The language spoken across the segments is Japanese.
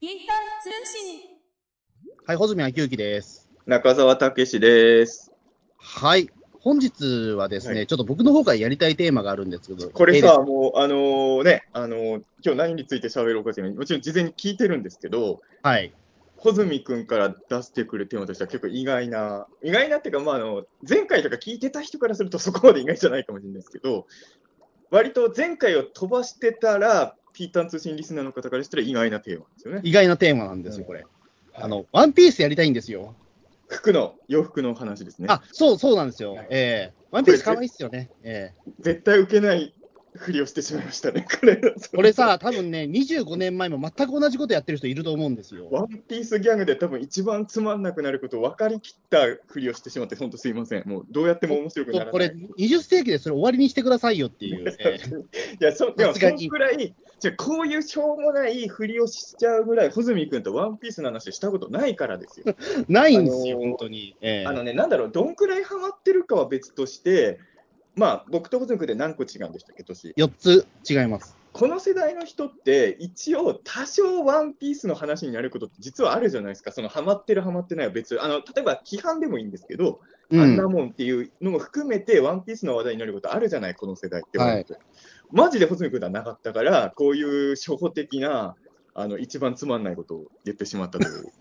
ピーター通信。はい、穂積昭之です。中澤武史です。はい。本日はですね、はいちょっと僕の方からやりたいテーマがあるんですけど、これさ、もう、あのーね、あのー今日何について喋ろうかっていうのもちろん事前に聞いてるんですけど、はい。穂積君から出してくるテーマとしては結構意外な、意外なっていうか、まあ、あの、前回とか聞いてた人からするとそこまで意外じゃないかもしれないですけど、割と前回を飛ばしてたら、ピータン通信リスナーの方からしたら意外なテーマですよね。意外なテーマなんですよ、うんこれ。あの、ワンピースやりたいんですよ。服の、洋服の話ですね。あ、そう、そうなんですよ。はいええワンピース可愛いっすよね。ええ絶対受けないふりをしてしまいましたね、これ。これさ、多分ね、25年前も全く同じことやってる人いると思うんですよ。ワンピースギャグで多分一番つまんなくなることを分かりきったふりをしてしまって、本当すいません。もうどうやっても面白くならない。これ、20世紀でそれ終わりにしてくださいよっていう。ええいや、そでもそのくらい、じゃあこういうしょうもないふりをしちゃうぐらい、穂積君とワンピースの話したことないからですよ。ないんですよ、あのー本当に。ええあのね、なんだろう、どんくらいハマってるかは別として、まあ、僕と穂積君で何個違うんでしたっけ、年。4つ違います。この世代の人って、一応、多少ワンピースの話になることって実はあるじゃないですか、そのハマってる、ハマってないは別、あの例えば批判でもいいんですけど、う。あんなんもんっていうのも含めて、ワンピースの話題になることあるじゃない、この世代って。はいマジで穂積君ではなかったから、こういう初歩的な、あの一番つまんないことを言ってしまったという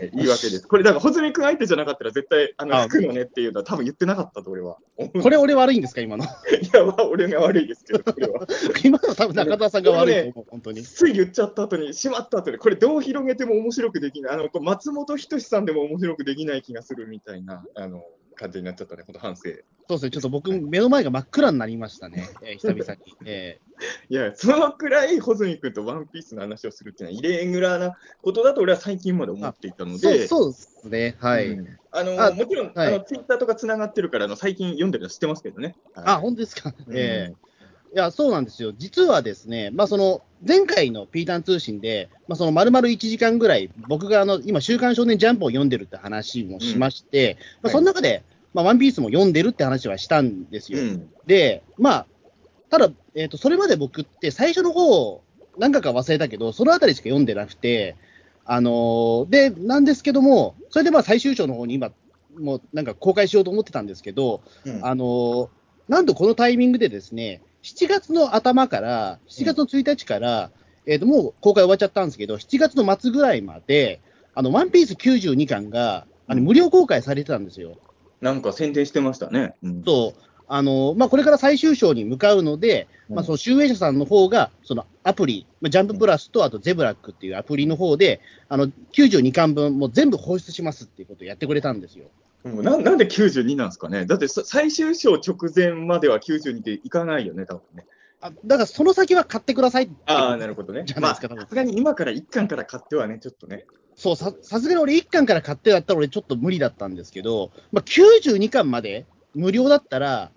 え言い訳です。これ、だから穂積君相手じゃなかったら、絶対、あのあ服のねっていうのは多分言ってなかったと、俺は。これ俺悪いんですか、今の？いや、まあ俺が悪いですけど、これは。今の多分中田さんが悪いと思う、本当に。つい言っちゃった後に、しまった後に、これどう広げても面白くできない、あのこう松本人志さんでも面白くできない気がするみたいなあの感じになっちゃったね、ほんと反省。いそうですね、ちょっと僕、目の前が真っ暗になりましたね、えー久々に。え や、そのくらい、穂積君とワンピースの話をするっていうのは、イレギュラーなことだと俺は最近まで思っていたので、そうですね、はい。うんあのあもちろん、はいあのツイッターとかつながってるからあの、最近読んでるの知ってますけどね。あ、はい本当ですか？うんえーいや、そうなんですよ。実はですね、まあ、その、前回のピータン通信で、まあ、その、丸々1時間ぐらい、僕があの、今、週刊少年ジャンプを読んでるって話もしまして、まあ、その中で、まあ、ワンピースも読んでるって話はしたんですよ。うんで、まあ、ただ、えっ、と、それまで僕って最初の方、何回か忘れたけど、そのあたりしか読んでなくて、あのーで、なんですけども、それでまあ最終章の方に今、もうなんか公開しようと思ってたんですけど、うんあのーなんとこのタイミングでですね、7月の頭から、7月の1日から、えっ、と、もう公開終わっちゃったんですけど、7月の末ぐらいまで、あの、ワンピース92巻が、あの、無料公開されてたんですよ。なんか宣伝してましたね。うんと、あのまあ、これから最終章に向かうので、まあ、その集英社さんの方が、そのアプリ、まあ、ジャンププラスと、あとゼブラックっていうアプリの方で、あの92巻分、もう全部放出しますっていうことをやってくれたんですよ。うんななんで92なんですかねだってさ最終章直前までは92っていかないよね、多分ね。あだからその先は買ってくださいってああ、なるほどねじゃ。ないですさすがに今から1巻から買ってはね、ちょっとね。そうささすがに俺、1巻から買ってだったら、俺、ちょっと無理だったんですけど、まあ、92巻まで無料だったら、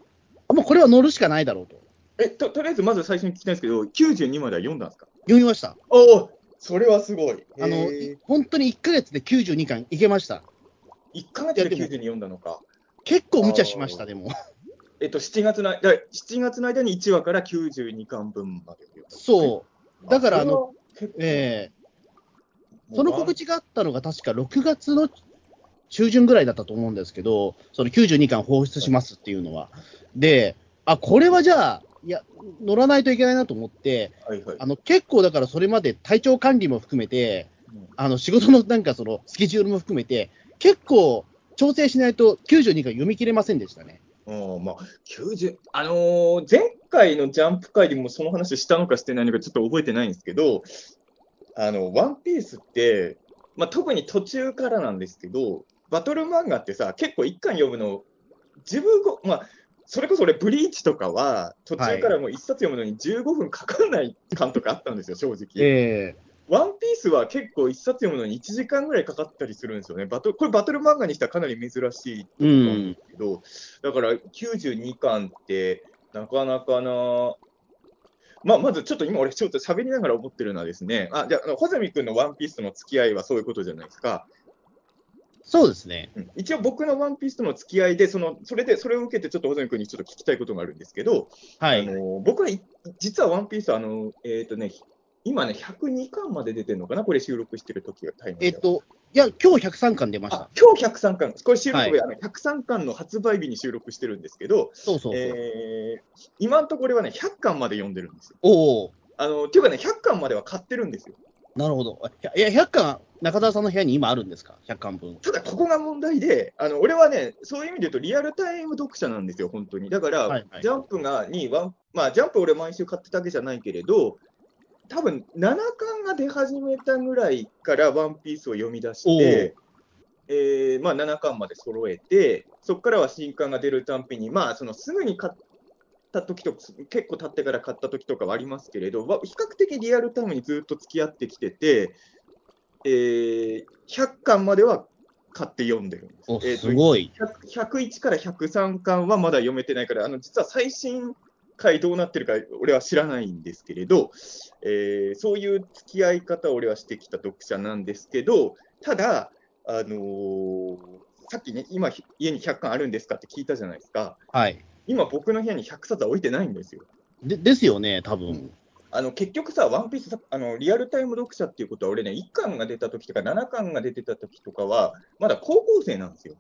あもうこれは乗るしかないだろうと。えと、とりあえずまず最初に聞きたいんですけど、92までは読んだんですか？読みました。おお、それはすごい。あの本当に1ヶ月で92巻いけました。1ヶ月で92読んだのか。結構無茶しました、でも。えっと、7月の間、7月の間に1話から92巻分まで読んだ。そう。だから、あの、の、ええもうその告知があったのが確か6月の中旬ぐらいだったと思うんですけど、その92巻放出しますっていうのは。で、あ、これはじゃあ、いや、乗らないといけないなと思って、はいはい。あの結構だからそれまで体調管理も含めて、うんあの仕事のなんかそのスケジュールも含めて、結構調整しないと92巻読み切れませんでしたね。うんまあ、90あのー前回のジャンプ会でもその話したのかしてないのかちょっと覚えてないんですけど、あの、ワンピースって、まあ、特に途中からなんですけど、バトル漫画ってさ、結構一巻読むの、自分ご、まあ、それこそ俺、ブリーチとかは、途中からもう一冊読むのに15分かかんない巻とかあったんですよ、正直。えワンピースは結構一冊読むのに1時間ぐらいかかったりするんですよね。バトこれバトル漫画にしてはかなり珍しいえうん。けど、だから92巻って、なかなかな、まあ、まずちょっと今、俺、ちょっと喋りながら思ってるのはですね、あじゃああの、穂積君のワンピースとの付き合いはそういうことじゃないですか。そうですね。うん一応、僕のワンピースとの付き合いで、そのそれでそれを受けて、ちょっと穂積君にちょっと聞きたいことがあるんですけど、はい。あの僕はい実はワンピースはあの、えーとね、今ね、102巻まで出てるのかな、これ収録してる時がタイムえっと、いや、今日103巻出ましたあ。今日103巻、これ収録日、はいあの103巻の発売日に収録してるんですけど、そうそうそう。えー今のところはね、100巻まで読んでるんですよ。おお、あのっていうかね、100巻までは買ってるんですよ。なるほど。いや、100巻、中澤さんの部屋に今あるんですか ?100 巻分。ただ、ここが問題で、あの俺はね、そういう意味で言うと、リアルタイム読者なんですよ、本当に。だから、はいはいジャンプがにワン、まあ、ジャンプ俺、毎週買ってたわけじゃないけれど、多分7巻が出始めたぐらいから、ワンピースを読み出して、えーまあ、7巻まで揃えて、そこからは新刊が出るたんびに、まあ、そのすぐに買った時とか、結構経ってから買った時とかはありますけれど、わ比較的リアルタイムにずっと付き合ってきてて、えー100巻までは買って読んでるんです。すごい。100 101から103巻はまだ読めてないから、あの実は最新回どうなってるか俺は知らないんですけれど、えーそういう付き合い方を俺はしてきた読者なんですけど、ただ、あのーさっきね、今、家に100巻あるんですかって聞いたじゃないですか。はい。今、僕の部屋に100冊は置いてないんですよ。でですよね、多分。あの結局さ、ワンピースさあの、リアルタイム読者っていうことは、俺ね、1巻が出た時とか、7巻が出てた時とかは、まだ高校生なんですよ。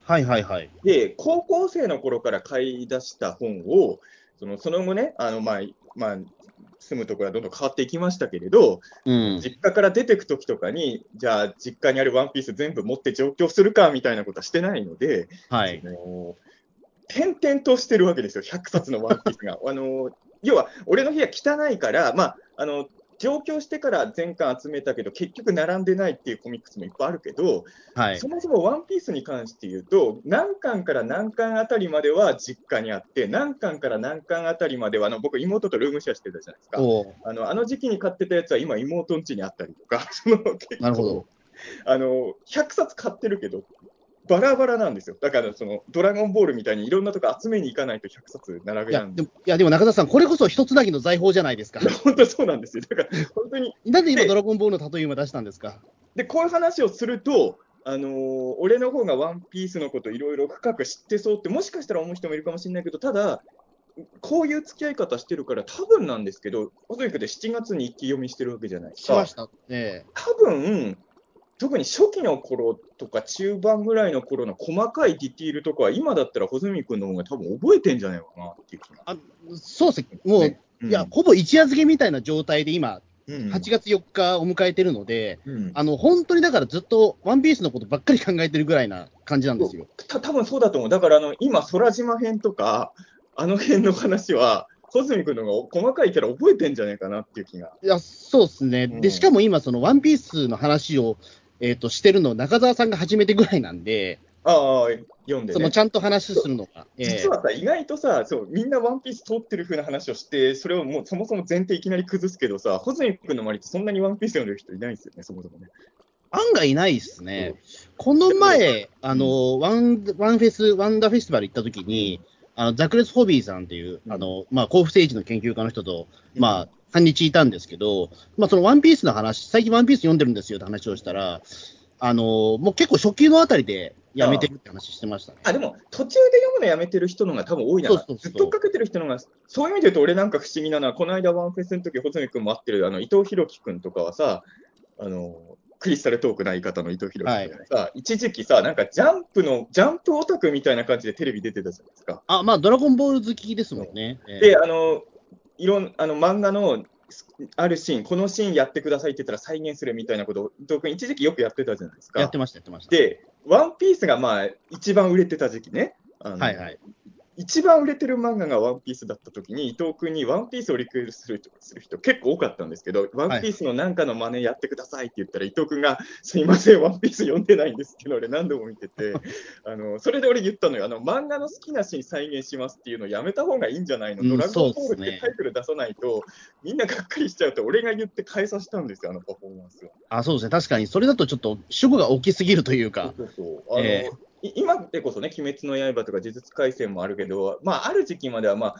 はいはいはい。で、高校生の頃から買い出した本を、そのその後ね、あのまあまあ、住むところはどんどん変わっていきましたけれど、うん。実家から出てく時とかに、じゃあ、実家にあるワンピース全部持って上京するかみたいなことはしてないので、はい。あの点々としてるわけですよ、100冊のワンピースが。あの要は、俺の部屋汚いから、まあ、あの上京してから全巻集めたけど、結局並んでないっていうコミックスもいっぱいあるけど、はいそ。もそもワンピースに関して言うと、何巻から何巻あたりまでは実家にあって、何巻から何巻あたりまでは、あの僕、妹とルームシェアしてたじゃないですか。おあのあの時期に買ってたやつは今、妹ん家にあったりとか、その結構なるほど。あの100冊買ってるけど、バラバラなんですよ。だから、そのドラゴンボールみたいにいろんなとこ集めに行かないと100冊並べなんでいやでも中澤さん、これこそ一つなぎの財宝じゃないですか。本当そうなんですよ。だから、本当になんで今、でドラゴンボールの例え今出したんですか？で、こういう話をすると、あのー俺の方がワンピースのこといろいろ深く知ってそうって、もしかしたら思う人もいるかもしれないけど、ただ、こういう付き合い方してるから、多分なんですけど、細いくで7月に一気読みしてるわけじゃないですか。しました。え多分特に初期の頃とか中盤ぐらいの頃の細かいディティールとかは、今だったら穂積君の方が多分覚えてんじゃないかなっていう気が。あそうですね。もう、ねいや、ほぼ一夜漬けみたいな状態で今、うん8月4日を迎えてるので、うんあの、本当にだからずっとワンピースのことばっかり考えてるぐらいな感じなんですよ。た多分そうだと思う。だからあの今、空島編とか、あの辺の話は、穂積君の方が細かいキャラ覚えてんじゃないかなっていう気が。いや、そうですね。うんで、しかも今、そのワンピースの話を、えっ、と、してるの中澤さんが初めてぐらいなんで、ああ、読んでねそのち。ゃんと話するのが。ええ実はさ、意外とさそう、みんなワンピース通ってる風な話をして、それをもうそもそも前提いきなり崩すけどさ、穂積君の周りってそんなにワンピース読んでる人いないんですよね、そもそもね。案外ないですね。この前、あの、ワン、ワンフェス、ワンダーフェスティバル行った時に、あの、ザクレス・ホビーさんっていう、うんあの、まあ、甲府政治の研究家の人と、まあ、半日いたんですけど、まあ、そのワンピースの話、最近ワンピース読んでるんですよって話をしたら、あの、もう結構初級のあたりでやめてるって話してましたね。あでも、途中で読むのやめてる人の方が多分多いな、そうそうそうずっとかけてる人の方が、そういう意味で言うと、俺なんか不思議なのは、この間、ワンフェスの時、穂積君も会ってるあの伊藤弘樹君とかはさ、あのクリスタルトークな相方の伊藤弘樹君がさ、一時期さ、なんかジャンプの、ジャンプオタクみたいな感じでテレビ出てたじゃないですか。あ、まあ、ドラゴンボール好きですもんね。ええで、あの、いろん、あの、漫画の、あるシーン、このシーンやってくださいって言ったら再現するみたいなことを、伊藤君一時期よくやってたじゃないですか。やってました、やってました。で、ワンピースがまあ、一番売れてた時期ね。はいはい。一番売れてる漫画がワンピースだった時に、伊藤君にワンピースをリクエストする人する人結構多かったんですけど、ワンピースのなんかの真似やってくださいって言ったら、伊藤君が、すいません、ワンピース読んでないんですけど、俺何度も見てて、あのそれで俺言ったのよあの、漫画の好きなシーン再現しますっていうのやめた方がいいんじゃないの、うんドラゴンボールってタイトル出さないと、みんながっかりしちゃうと、俺が言って変えさせたんですよ、あのパフォーマンスを。あ、そうですね。確かに、それだとちょっと主語が大きすぎるというか。そうそうあのえい今でこそね、鬼滅の刃とか呪術廻戦もあるけど、まあ、ある時期までは、まあ、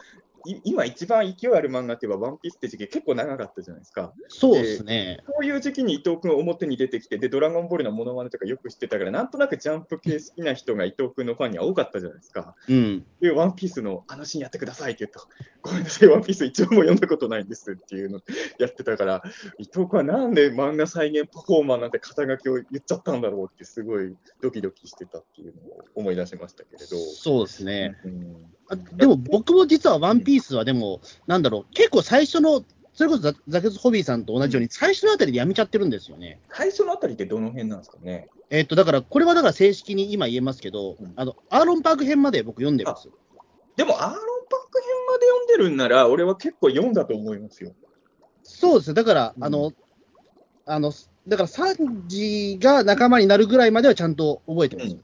今一番勢いある漫画って言えば、ワンピースって時期結構長かったじゃないですか。そうですね。そういう時期に伊藤君表に出てきて、で、ドラゴンボールのモノマネとかよく知ってたから、なんとなくジャンプ系好きな人が伊藤君のファンには多かったじゃないですか。うん。で、ワンピースのあのシーンやってくださいって言うと、ごめんなさい、ワンピース一応も読んだことないんですっていうのやってたから、伊藤君はなんで漫画再現パフォーマーなんて肩書きを言っちゃったんだろうって、すごいドキドキしてたっていうのを思い出しましたけれど。そうですね。うんあでも僕も実はワンピースはでも、なんだろう、結構最初の、それこそザザケツホビーさんと同じように、最初のあたりでやめちゃってるんですよね。最初のあたりってどの辺なんですかね？えっと、だから、これはだから正式に今言えますけど、うんあの、アーロンパーク編まで僕読んでるんですよ。でも、アーロンパーク編まで読んでるんなら、俺は結構読んだと思いますよ。そうですね。だから、うんあの、あの、だから、サンジが仲間になるぐらいまではちゃんと覚えてます。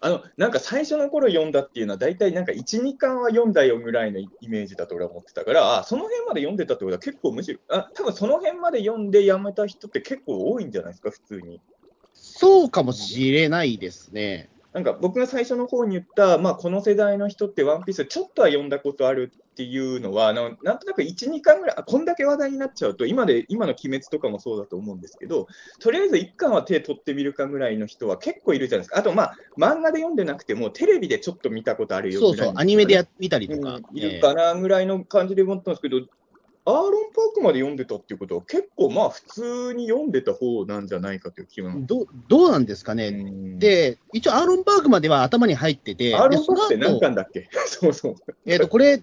あのなんか最初の頃読んだっていうのは、大体なんか1、2巻は読んだよぐらいのイメージだと俺は思ってたから、あその辺まで読んでたってことは結構むしろ、あ多分その辺まで読んでやめた人って結構多いんじゃないですか、普通に。そうかもしれないですね。なんか僕が最初の方に言った、まあ、この世代の人ってワンピースちょっとは読んだことあるっていうのは、ななんとなく1、2巻ぐらい、あこんだけ話題になっちゃうと、今で今の鬼滅とかもそうだと思うんですけど、とりあえず1巻は手取ってみるかぐらいの人は結構いるじゃないですか。あと、まあ、漫画で読んでなくても、テレビでちょっと見たことあるよそうそう、アニメでや見たりとか。うんいるかなぐらいの感じで思ったんですけど、アーロンパークまで読んでたっていうことは、結構まあ普通に読んでた方なんじゃないかという気は。どどうなんですかね。うん、で、一応、アーロンパークまでは頭に入ってて、アーロンパークって何巻だっけ？そうそう。えっ、と、これ、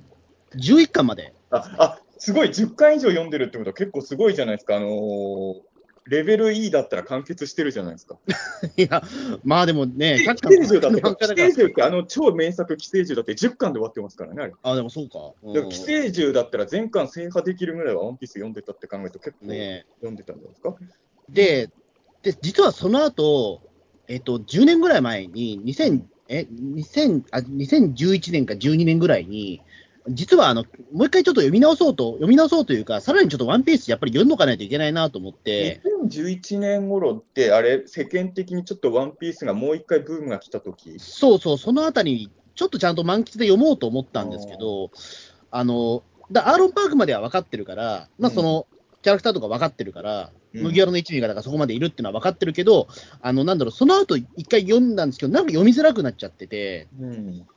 11巻まで。あ、あ、すごい、10巻以上読んでるってことは結構すごいじゃないですか。あのーレベル E だったら完結してるじゃないですか。いや、まあでもね、寄100生獣だって、寄生獣ってあの超名作寄生獣だって10巻で終わってますからね、あれ。あ、でもそうか。うんだから寄生獣だったら全巻制覇できるぐらいはワンピース読んでたって考えると結構ね読んでたんじゃないですか。で、で、実はその後、えっ、と、10年ぐらい前に、2000、え、2000、あ、2011年か12年ぐらいに、実はあの、もう一回ちょっと読み直そうと、読み直そうというか、さらにちょっとワンピースやっぱり読んどかないといけないなと思って、2011年頃って、あれ、世間的にちょっとワンピースがもう一回ブームが来た時？そうそう、そのあたりに、ちょっとちゃんと満喫で読もうと思ったんですけど、あの、だアーロンパークまでは分かってるから、まあその、キャラクターとか分かってるから、うん。麦わらの一味がだからそこまでいるっていうのは分かってるけど、あの、なんだろう、その後一回読んだんですけど、なんか読みづらくなっちゃってて、うん。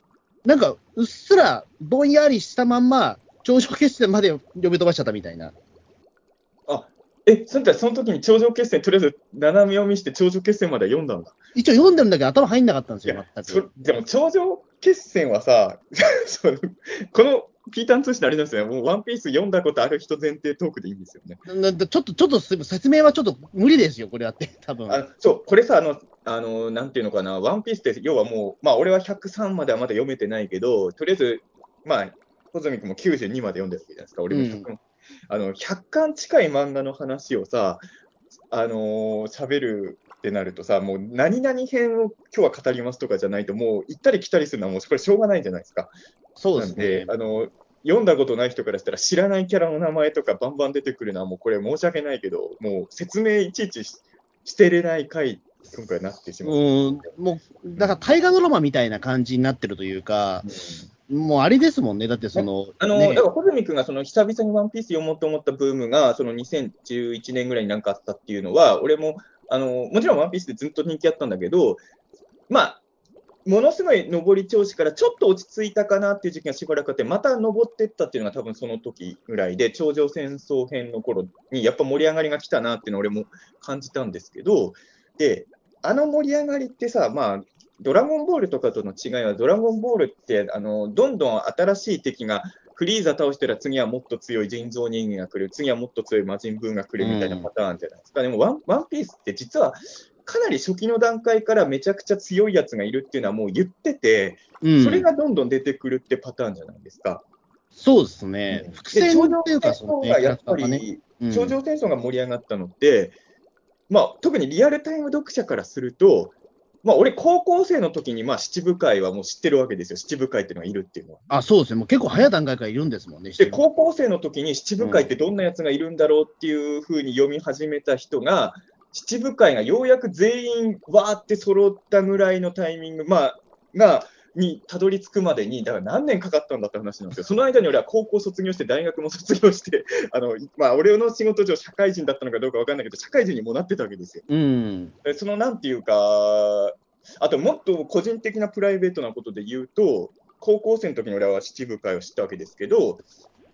なんかうっすらぼんやりしたまんま、頂上決戦まで読み飛ばしちゃったみたいな。あ、え、そんたらその時に頂上決戦、とりあえず斜め読みして頂上決戦まで読んだんだ。一応読んでるんだけど頭入んなかったんですいやよ、全そく。でも頂上決戦はさ、そのこのピーターン通信であれなんですよね、もうワンピース読んだことある人前提トークでいいんですよね。ちょっと、ちょっとす説明はちょっと無理ですよ、これはって、多分。あのそう、これさ、あの、あの、なんていうのかな、ワンピースって、要はもう、まあ、俺は103まではまだ読めてないけど、とりあえず、まあ、穂積君も92まで読んでるわけじゃないですか、俺も100、あの100巻近い漫画の話をさ、あのー喋るってなるとさ、もう何々編を今日は語りますとかじゃないと、もう行ったり来たりするのはもうこれしょうがないじゃないですか。そうですね。あの読んだことない人からしたら知らないキャラの名前とかバンバン出てくるのはもうこれ申し訳ないけど、もう説明いちいちししてれない回、今回なってしまう。うん、もう、だから大河ドラマみたいな感じになってるというか、うんもうあれですもんね、だってその、あの、ねだから、穂積君がその久々にワンピース読もうと思ったブームが、その2011年ぐらいになんかあったっていうのは、俺も、あの、もちろんワンピースでずっと人気あったんだけど、まあ、ものすごい上り調子からちょっと落ち着いたかなっていう時期がしばらくあって、また上っていったっていうのが多分その時ぐらいで、頂上戦争編の頃にやっぱ盛り上がりが来たなっていうのを俺も感じたんですけど、で、あの盛り上がりってさ、まあ、ドラゴンボールとかとの違いは、ドラゴンボールって、あのどんどん新しい敵が、フリーザ倒したら次はもっと強い人造人間が来る、次はもっと強い魔人ブーが来るみたいなパターンじゃないですか。でもワン、ワンピースって実は、かなり初期の段階からめちゃくちゃ強いやつがいるっていうのはもう言ってて、うんそれがどんどん出てくるってパターンじゃないですか。そうですね。伏線っていうか、そのね、がやっぱ。り、うん頂上戦争が盛り上がったのって、まあ、特にリアルタイム読者からすると、まあ、俺、高校生の時にまあ七部会はもう知ってるわけですよ、七部会っていうのがいるっていうのは。あ、そうですね。もう結構早い段階からいるんですもんね。で、高校生の時に七部会ってどんなやつがいるんだろうっていうふうに読み始めた人が、七部会がようやく全員わーって揃ったぐらいのタイミング、まあ、が、にたどり着くまでに、だから何年かかったんだって話なんですよ。その間に俺は高校卒業して、大学も卒業して、あのまあ、俺の仕事上、社会人だったのかどうか分かんないけど、社会人にもなってたわけですよ。うん。でそのなんていうか、あともっと個人的なプライベートなことで言うと、高校生の時に俺は七部会を知ったわけですけど、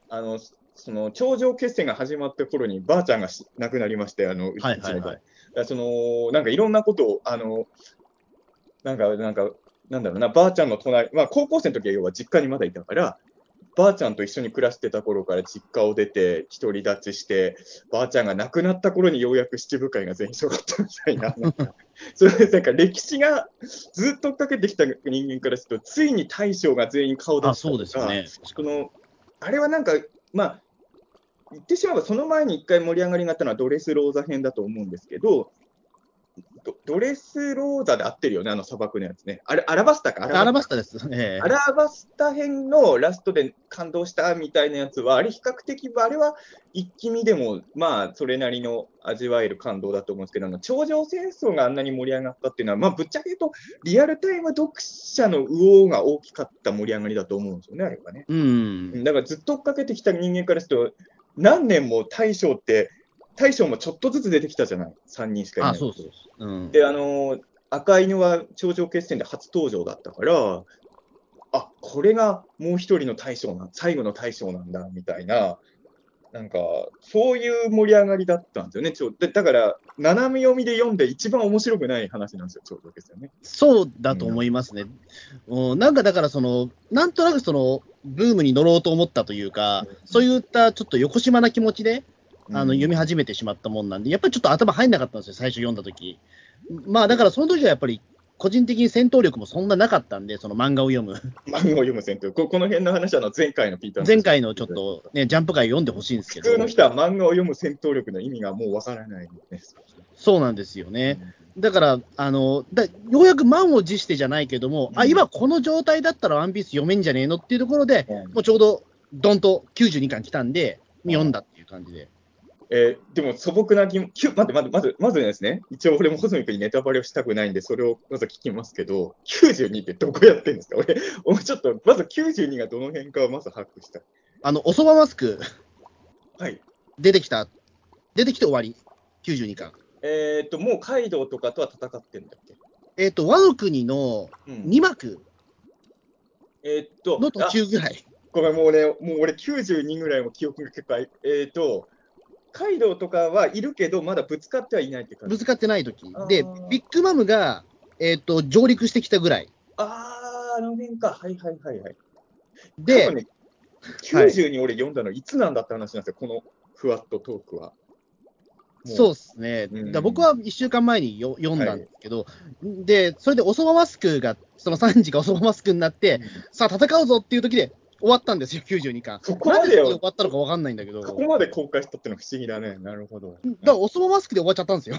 あのその頂上決戦が始まった頃にばあちゃんがし亡くなりまして、あのはいはいはい。そのなんかいろんなことを、あのなんか、なんか、なんだろうな、ばあちゃんの隣、まあ高校生の時は要は実家にまだいたから、ばあちゃんと一緒に暮らしてた頃から実家を出て、独り立ちして、ばあちゃんが亡くなった頃にようやく七部会が全員揃ったみたいな、なんかそれでなんか歴史がずっと追っかけてきた人間からすると、ついに大将が全員顔出あ、したとかそうですよね。このあれはなんか、まあ、言ってしまえば、その前に一回盛り上がりがあったのはドレスローザ編だと思うんですけど、ドドレスローザで合ってるよね、あの砂漠のやつね。あれ、アラバスタか、アラバスタです。ええアラバスタ編のラストで感動したみたいなやつは、あれ、比較的、あれは一気見でも、まあ、それなりの味わえる感動だと思うんですけど、あの頂上戦争があんなに盛り上がったっていうのは、まあ、ぶっちゃけ言うと、リアルタイム読者の右往が大きかった盛り上がりだと思うんですよね、あれはね。うん。だからずっと追っかけてきた人間からすると、何年も大将って、大将もちょっとずつ出てきたじゃない、3人しかいない。あ、そうそうそう。うん。で、あのー赤犬は頂上決戦で初登場だったから、あこれがもう一人の大将な、最後の大将なんだみたいな、なんか、そういう盛り上がりだったんですよね、ちょだだから、斜め読みで読んで、一番面白くない話なんですよ、頂上決戦ね。そうだと思いますね。うん、なんかだから、その、なんとなくその、ブームに乗ろうと思ったというか、そういったちょっと横島な気持ちで、あの読み始めてしまったもんなんで、やっぱりちょっと頭入んなかったんですよ、最初読んだ時まあだからその時はやっぱり、個人的に戦闘力もそんななかったんで、その漫画を読む。漫画を読む戦闘こ、この辺の話は前回のピーターの前回のちょっとね、ジャンプ界読んでほしいんですけど普通、の人は漫画を読む戦闘力の意味がもうわからないです。そうなんですよね。だから、あのだようやく満を持してじゃないけども、あうん今この状態だったらワンピース読めんじゃねえのっていうところで、うんもうちょうどどんと92巻来たんで、読んだっていう感じで。えーでも素朴な疑問、きゅ待って待って、まず、まずですね、一応俺も細見君にネタバレをしたくないんで、それをまず聞きますけど、92ってどこやってんですか？俺、俺ちょっと、まず92がどの辺かはまず把握したい。あの、おそばマスクはい。出てきた、出てきて終わり、92巻。えっ、と、もうカイドウとかとは戦ってんだっけ？えっ、と、和の国のうん2幕えっ、と、の途中ぐらい。あごめん、もうね、もう俺92ぐらいも記憶が結構えっ、と、カイドウとかはいるけど、まだぶつかってはいないって感じ。ぶつかってない時あーで、ビッグマムが、えっ、と、上陸してきたぐらい。あー、あの辺か。はいはいはいはい。で、ね、90に俺読んだのいつなんだって話なんですよ、このふわっとトークは。そううですね、うんだ僕は1週間前によ読んだんですけど、で、それでおそばマスクが、その3時がおそばマスクになって、さあ戦うぞっていう時で終わったんですよ、92巻。そこまで終わったのか分かんないんだけど、だかここまで公開したってのは不思議だね。なるほど。らおそばマスクで終わっちゃったんですよ、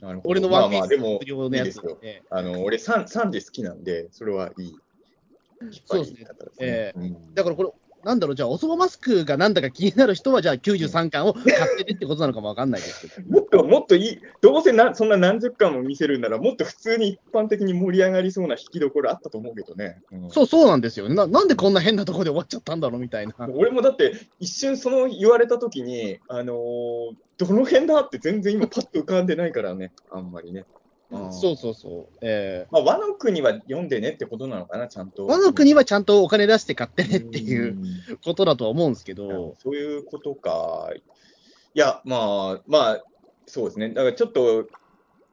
なるほど俺のワンピースのやついいですよで。あの俺3、3時好きなんで、それはいい。そうですねえうんだからこれ、なんだろう、じゃあ、おそばマスクがなんだか気になる人は、じゃあ93巻を買ってねってことなのかも分かんないですけど。もっともっといい、どうせなそんな何十巻も見せるんなら、もっと普通に一般的に盛り上がりそうな引きどころあったと思うけどね。うんそう、そうなんですよねな。なんでこんな変なところで終わっちゃったんだろうみたいな。俺もだって、一瞬その言われたときに、あのーどの辺だって全然今、パッと浮かんでないからね、あんまりね。うんそうそうそう。えまあ、和の国は読んでねってことなのかな、ちゃんと。ー、和の国はちゃんとお金出して買ってねっていんうことだとは思うんですけど、そういうことか。いや、まあ、まあ、そうですね。だからちょっと、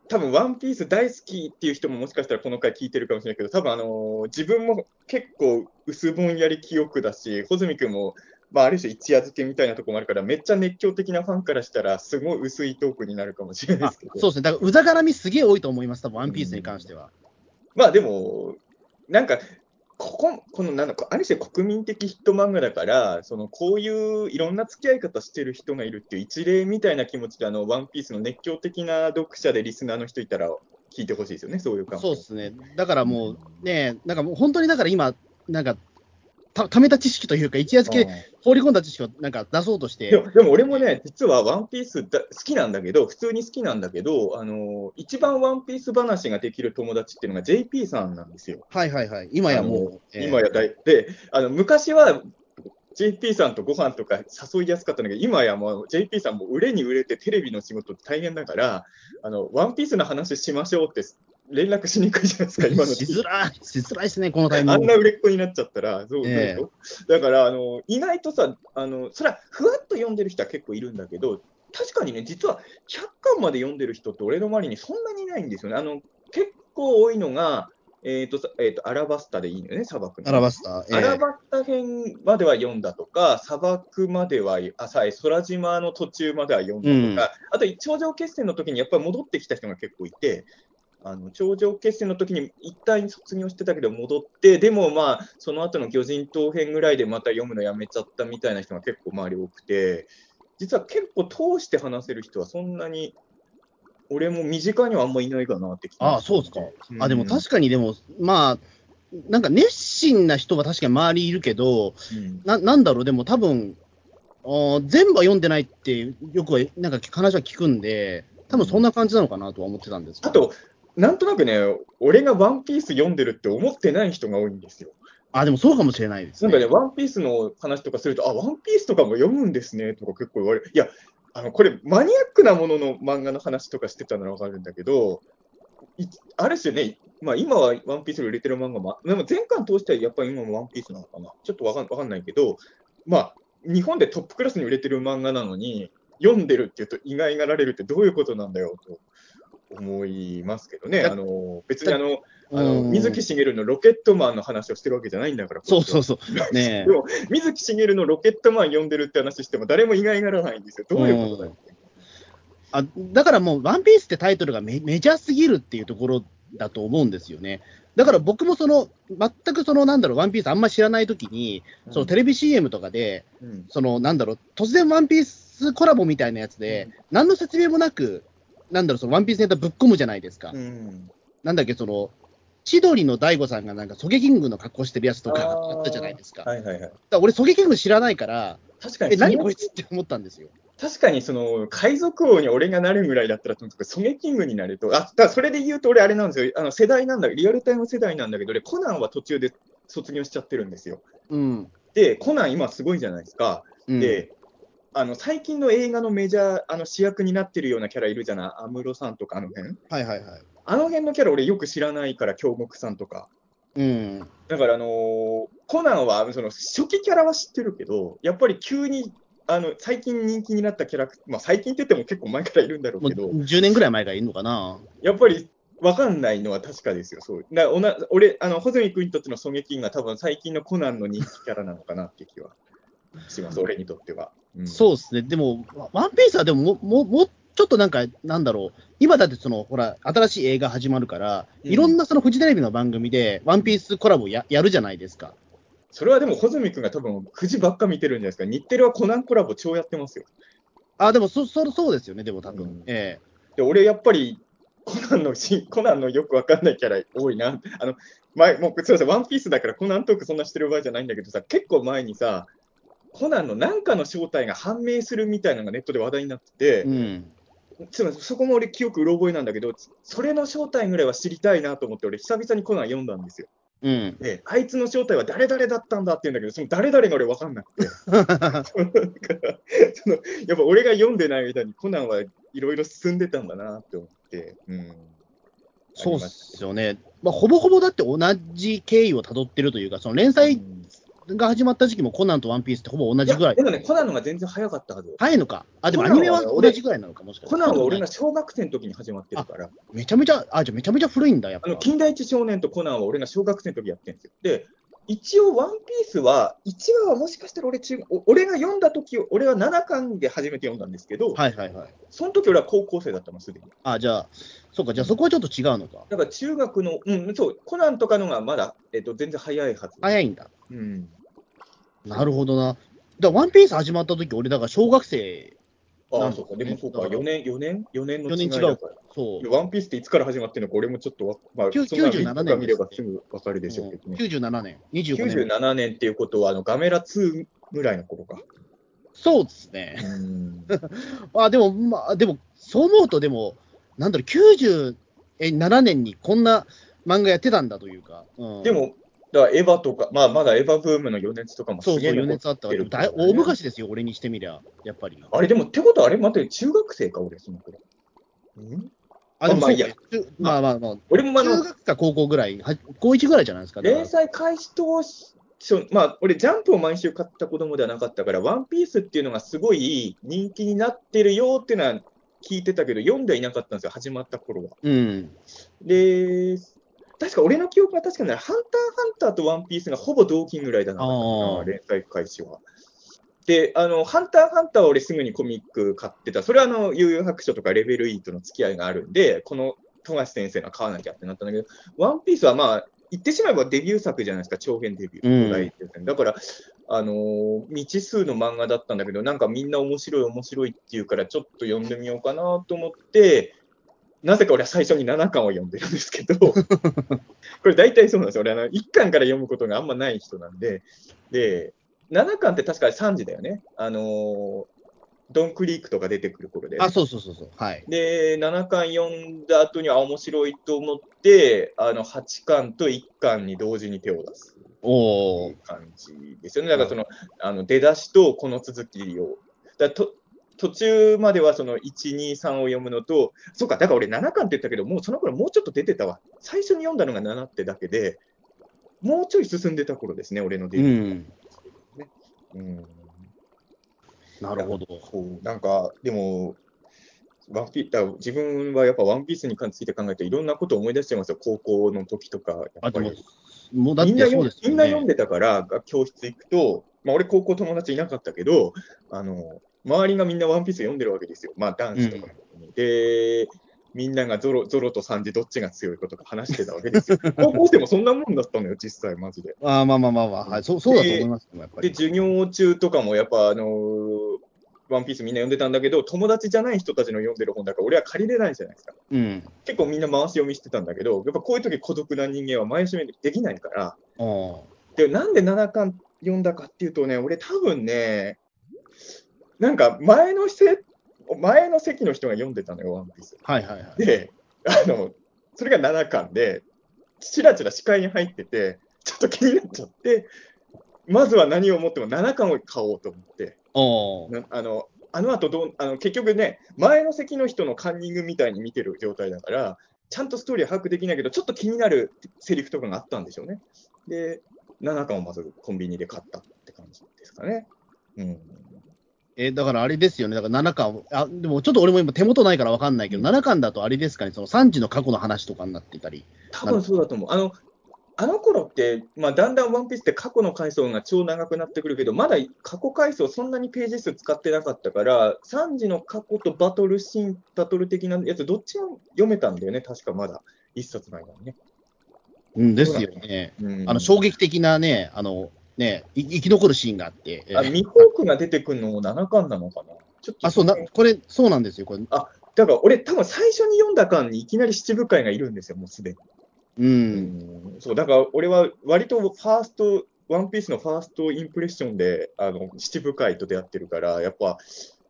多分ワンピース大好きっていう人ももしかしたらこの回聞いてるかもしれないけど、多分あのー自分も結構薄ぼんやり記憶だし、穂積君も、まあ、ある種一夜漬けみたいなところもあるから、めっちゃ熱狂的なファンからしたら、すごい薄いトークになるかもしれないあですけど。そうですね。だから、うざがらみすげえ多いと思います、多分ワンピースに関しては。まあでも、なんか、ここ、このなんだか、ある種国民的ヒット漫画だから、そのこういういろんな付き合い方してる人がいるっていう一例みたいな気持ちで、あの、ワンピースの熱狂的な読者でリスナーの人いたら聞いてほしいですよね、そういう感そうですね。だからもうね、なんかもう本当にだから今、なんか、た貯めた知識というか、一夜漬けうん。放り込んだ知識をなんか出そうとして、でもでも俺もね、実はワンピースだ好きなんだけど、普通に好きなんだけど、あの一番ワンピース話ができる友達っていうのが JP さんなんですよ。はいはいはい、今やもう、えー今やだいであの昔は JP さんとご飯とか誘いやすかったんだけど、今やもう JP さんも売れに売れてテレビの仕事大変だから、あのワンピースの話しましょうって連絡しにくいじゃないですか、今のしづらい、しづらいですね、このタイミング。あんな売れっ子になっちゃったら、そうええそうだからあの、意外とさあの、それはふわっと読んでる人は結構いるんだけど、確かにね、実は100巻まで読んでる人って、俺の周りにそんなにいないんですよね。あの結構多いのが、えーとさえー、とアラバスタでいいのよね、砂漠の。アラバスタ、えーアラバスタ編までは読んだとか、砂漠までは、あさえ空島の途中までは読んだとか、あと頂上決戦の時にやっぱり戻ってきた人が結構いて、あの頂上決戦の時に一旦卒業してたけど戻って、でもまあ、その後の魚人島編ぐらいでまた読むのやめちゃったみたいな人が結構周り多くて、実は結構通して話せる人はそんなに、俺も身近にはあんまいないかなって気があそうですか。うん。あ、でも確かに、でも、まあ、なんか熱心な人は確かに周りいるけど、うん。ななんだろう、でも多分あー全部は読んでないって、よくはなんか話は聞くんで、多分そんな感じなのかなとは思ってたんですけど。あと、なんとなくね、俺がワンピース読んでるって思ってない人が多いんですよ。あ、でもそうかもしれないですね。なんかね、ワンピースの話とかすると、あ、ワンピースとかも読むんですねとか結構言われる。いや、あのこれ、マニアックなものの漫画の話とかしてたならわかるんだけど、いある種ね、まあ、今はワンピースの売れてる漫画も、でも前巻通してはやっぱり今もワンピースなのかな。ちょっとわかんわかんないけど、まあ、日本でトップクラスに売れてる漫画なのに、読んでるっていうと意外がられるってどういうことなんだよと思いますけどね。だあの別にあの、あのうん水木しげるのロケットマンの話をしてるわけじゃないんだから。そうそうそそう。ねでも、水木しげるのロケットマン読んでるって話しても、誰も意外がらないんですよ。どういうことだよ。あだからもう、ワンピースってタイトルがメメジャーすぎるっていうところだと思うんですよね。だから僕もその、全くその、なんだろう、ワンピースあんま知らないときに、そのテレビ CM とかで、うんその、なんだろう、突然ワンピースコラボみたいなやつで、何の説明もなく、なんだろう、そのワンピースネタぶっ込むじゃないですか。うんなんだっけ、その、千鳥の大悟さんがなんか、ソゲキングの格好してるやつとかあったじゃないですか。はいはいはい。ら俺、ソゲキング知らないから、え、確かに、何こいつって思ったんですよ。確かに、その、海賊王に俺がなるぐらいだったら、とにかくソゲキングになると、あ、だそれで言うと俺あれなんですよ。あの、世代なんだ、リアルタイム世代なんだけど、俺、コナンは途中で卒業しちゃってるんですよ。うん。で、コナン今すごいじゃないですか。うん、で、あの最近の映画のメジャーあの主役になってるようなキャラいるじゃない、安室さんとかあの辺？はいはいはい。あの辺のキャラ俺よく知らないから、京極さんとか。うん。だから、あのーコナンはその初期キャラは知ってるけど、やっぱり急にあの最近人気になったキャラクター、まあ、最近って言っても結構前からいるんだろうけど、10年ぐらい前がいるのかな。やっぱり分かんないのは確かですよ。そうだからおな俺、あの穂積君にとっての狙撃が多分最近のコナンの人気キャラなのかなって気はします、俺にとっては。うんそうですね。でも、ワンピースはでもも、も、もうちょっとなんか、なんだろう。今だってその、ほら、新しい映画始まるから、うんいろんなそのフジテレビの番組で、ワンピースコラボややるじゃないですか。それはでも穂積君が多分9時ばっか見てるんじゃないですか。日テレはコナンコラボ超やってますよ。あ、でもそ、そ、そうですよね、でも多分。うんえで俺やっぱりコナンのしコナンのよくわかんないキャラ多いな。あの前もうすみません、ワンピースだからコナントークそんなしてる場合じゃないんだけどさ、結構前にさ、コナンの何かの正体が判明するみたいなのがネットで話題になってて、えうん。すみません、そこも俺記憶うろ覚えなんだけど、それの正体ぐらいは知りたいなと思って、俺久々にコナン読んだんですよ。うん。で、あいつの正体は誰々だったんだって言うんだけど、その誰々が俺分かんなくて。そのやっぱ俺が読んでない間にコナンはいろいろ進んでたんだなって思って。うん、そうっすよね。まあ、ほぼほぼだって同じ経緯をたどってるというか、その連載が始まった時期もコナンとワンピースってほぼ同じぐらい。でもね、コナンのが全然早かったはず。早いのか？あ、でもアニメは同じぐらいなのかもしかして。コナンは俺が小学生の時に始まってるから、めちゃめちゃ、あ、じゃあめちゃめちゃ古いんだ、やっぱ。あの金田一少年とコナンは俺が小学生の時やってるんですよ。で、一応、ワンピースは、1話はもしかしたら俺中、お俺が読んだ時俺は7巻で初めて読んだんですけど、はいはいはい。その時俺は高校生だったの、すでに。あ、じゃあ、そうか、じゃあそこはちょっと違うのか。だから中学の、うん、そう、コナンとかのがまだ、えっと、全然早いはず。早いんだ。うん。なるほどな。だからワンピース始まった時俺、だから小学生ああ、そうか。でもそうか。だから4年、4年 ?4 年の4違い年違うだから。そう。ワンピースっていつから始まってるのか、俺もちょっとわ、まあ、きゅそんな97見見ればすぐわかるでしょうけどね。97年、25年。97年っていうことは、あの、ガメラ2ぐらいの頃か。そうですね。うん。あ、でも、まあ、でも、そう思うと、でも、なんだろう、97年にこんな漫画やってたんだというか。うんで、も、だからエヴァとか、まあ、まだエヴァブームの余熱とかもそうそう、すげえ残っ余熱あったから、てるだい大昔ですよ、俺にしてみりゃ、やっぱり。あれ、でも、ってことは、あれ、待って、中学生か、俺、その頃。ん？あ、でもまあそうか、中まあまあまあ、俺も、あの、中学か高校ぐらい、は高1ぐらいじゃないですか。だから連載開始当初、まあ、俺、ジャンプを毎週買った子供ではなかったから、ワンピースっていうのがすごい人気になってるよっていうのは聞いてたけど、読んではいなかったんですよ、始まった頃は。うん。で、確か俺の記憶は確かね、ハンターハンターとワンピースがほぼ同期ぐらいだな連載開始は。で、あの、ハンターハンターは俺すぐにコミック買ってた。それはあの、悠々白書とかレベル8の付き合いがあるんで、この富樫先生の買わなきゃってなったんだけど、ワンピースはまあ、言ってしまえばデビュー作じゃないですか、長編デビュー。うんだから、あのー未知数の漫画だったんだけど、なんかみんな面白い面白いっていうから、ちょっと読んでみようかなと思って、なぜか俺は最初に7巻を読んでるんですけど、これ大体そうなんですよ。俺あの、1巻から読むことがあんまない人なんで、で、7巻って確か3時だよね。あのードンクリークとか出てくる頃で、あ、そうそうそうそう。はい。で、7巻読んだ後に、あ、面白いと思って、あの、8巻と1巻に同時に手を出すおー。感じですよね。だからその、あの出だしとこの続きを。だと途中まではその1、2、3を読むのと、そうか、だから俺7巻って言ったけど、もうその頃もうちょっと出てたわ。最初に読んだのが7ってだけで、もうちょい進んでた頃ですね、俺のデうビュー。ん。うんなるほど。なんか、でも、ワンピ自分はやっぱワンピースについて考えて、いろんなことを思い出しちゃいますよ、高校の時とか。やっぱり、もうだっみんな読てそうんですよみんな読んね。でたから、が教室行くと、まあ、俺、高校友達いなかったけど、あの周りがみんなワンピース読んでるわけですよ、まあ、男子とかも、で、みんながゾロゾロとサンジ、どっちが強いかとか話してたわけですよ。高校生もそんなもんだったのよ、実際、マジで。あまあまあまあまあ、はい。そうそうだと思いますよ、やっぱで、り。授業中とかもやっぱ、あのーワンピースみんな読んでたんだけど、友達じゃない人たちの読んでる本だから、俺は借りれないじゃないですか。うん。結構みんな回し読みしてたんだけど、やっぱこういう時孤独な人間は前読みできないから。で、なんで7巻読んだかっていうとね、俺多分ね、なんか前のせ前の席の人が読んでたのよ、ワンピース。はいはいはい。で、あの、それが7巻で、ちらちら視界に入ってて、ちょっと気になっちゃって、まずは何を思っても7巻を買おうと思って、あの、あの後どうあの結局ね、前の席の人のカンニングみたいに見てる状態だから、ちゃんとストーリーは把握できないけど、ちょっと気になるセリフとかがあったんでしょうね。で、7巻をまずコンビニで買ったって感じですかね。うん。えーだからあれですよね、だから7巻、あでもちょっと俺も今、手元ないから分かんないけど、7巻だとあれですかね、その3時の過去の話とかになってたり、多分そうだと思う。あの、あの頃って、まあ、だんだんワンピースって過去の回想が超長くなってくるけど、まだ過去回想そんなにページ数使ってなかったから、3時の過去とバトルシーン、バトル的なやつ、どっちも読めたんだよね、確かまだ。一冊の間にね。うんですよね、うん。あの衝撃的なね、あのね、い生き残るシーンがあって、えー。あミホークが出てくるのも7巻なのかな？ちょっと。あそうなこれ、そうなんですよ、これ、だから俺、多分最初に読んだ巻にいきなり七部会がいるんですよ、もうすでに。うん、そう、だから俺は割とファースト、ワンピースのファーストインプレッションで、あの、七部会と出会ってるから、やっぱ、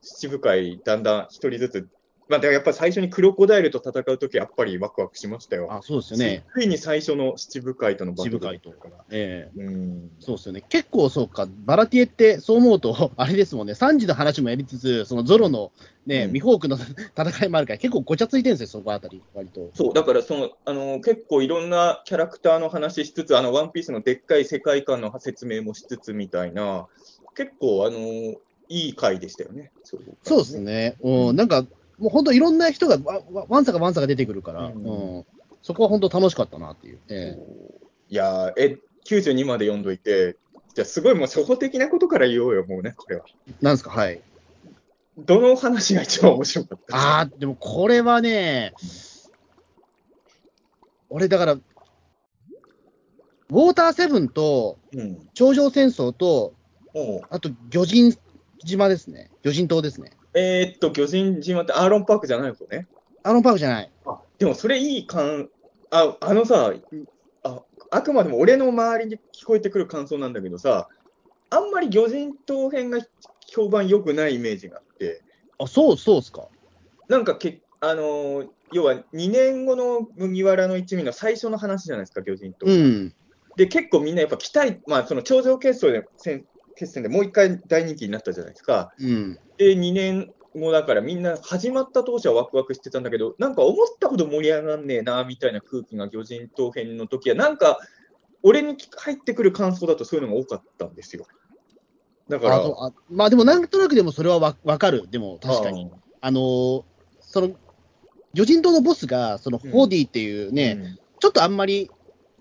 七部会、だんだん一人ずつ、まあ、だからやっぱ最初にクロコダイルと戦うとき、やっぱりワクワクしましたよ。あそうですよね、ついに最初の七部会とのバトル七部会とから。えーうん。そうですよね、結構そうか、バラティエってそう思うと、あれですもんね、3時の話もやりつつ、そのゾロのね、うんミホークの 戦いもあるから、結構ごちゃついてるんですよ、そこあたり、割と。そう、だからその、あの、結構いろんなキャラクターの話しつつ、あの、ワンピースのでっかい世界観の説明もしつつみたいな、結構、あの、いい回でしたよね。そうそうです。ね、うん、なんか、もう本当、いろんな人がわわわんさかわんさか出てくるから、ううんんそこは本当楽しかったなっていう。えいやーえ、92まで読んどいて、じゃあすごいもう初歩的なことから言おうよ、もうね、これは。えなんですか、はい。どの話が一番面白かった？ああ、でもこれはね、俺、だから、ウォーターセブンと、うん。頂上戦争と、おうあと魚人島ですね、魚人島ですね。えーっと、巨人島ってアーロンパークじゃないことね。アーロンパークじゃない。あでもそれいい感、ああのさあ、あくまでも俺の周りに聞こえてくる感想なんだけどさ、あんまり魚人島編が評判良くないイメージがあって、あ、そう、そうっすか？なんかけ、あのー要は2年後の麦わらの一味の最初の話じゃないですか、魚人島。うん。で、結構みんなやっぱ期待、まあ、その頂上決戦で戦決戦でもう一回大人気になったじゃないですか。うん。で、2年後だからみんな始まった当初はワクワクしてたんだけど、なんか思ったほど盛り上がんねえな、みたいな空気が魚人島編の時は、なんか、俺に入ってくる感想だとそういうのが多かったんですよ。だから、あまあでも、なんとなくでもそれはわわかる。でも、確かに。あのーその、魚人島のボスが、その、うんホーディっていうあーね、ちょっとあんまり、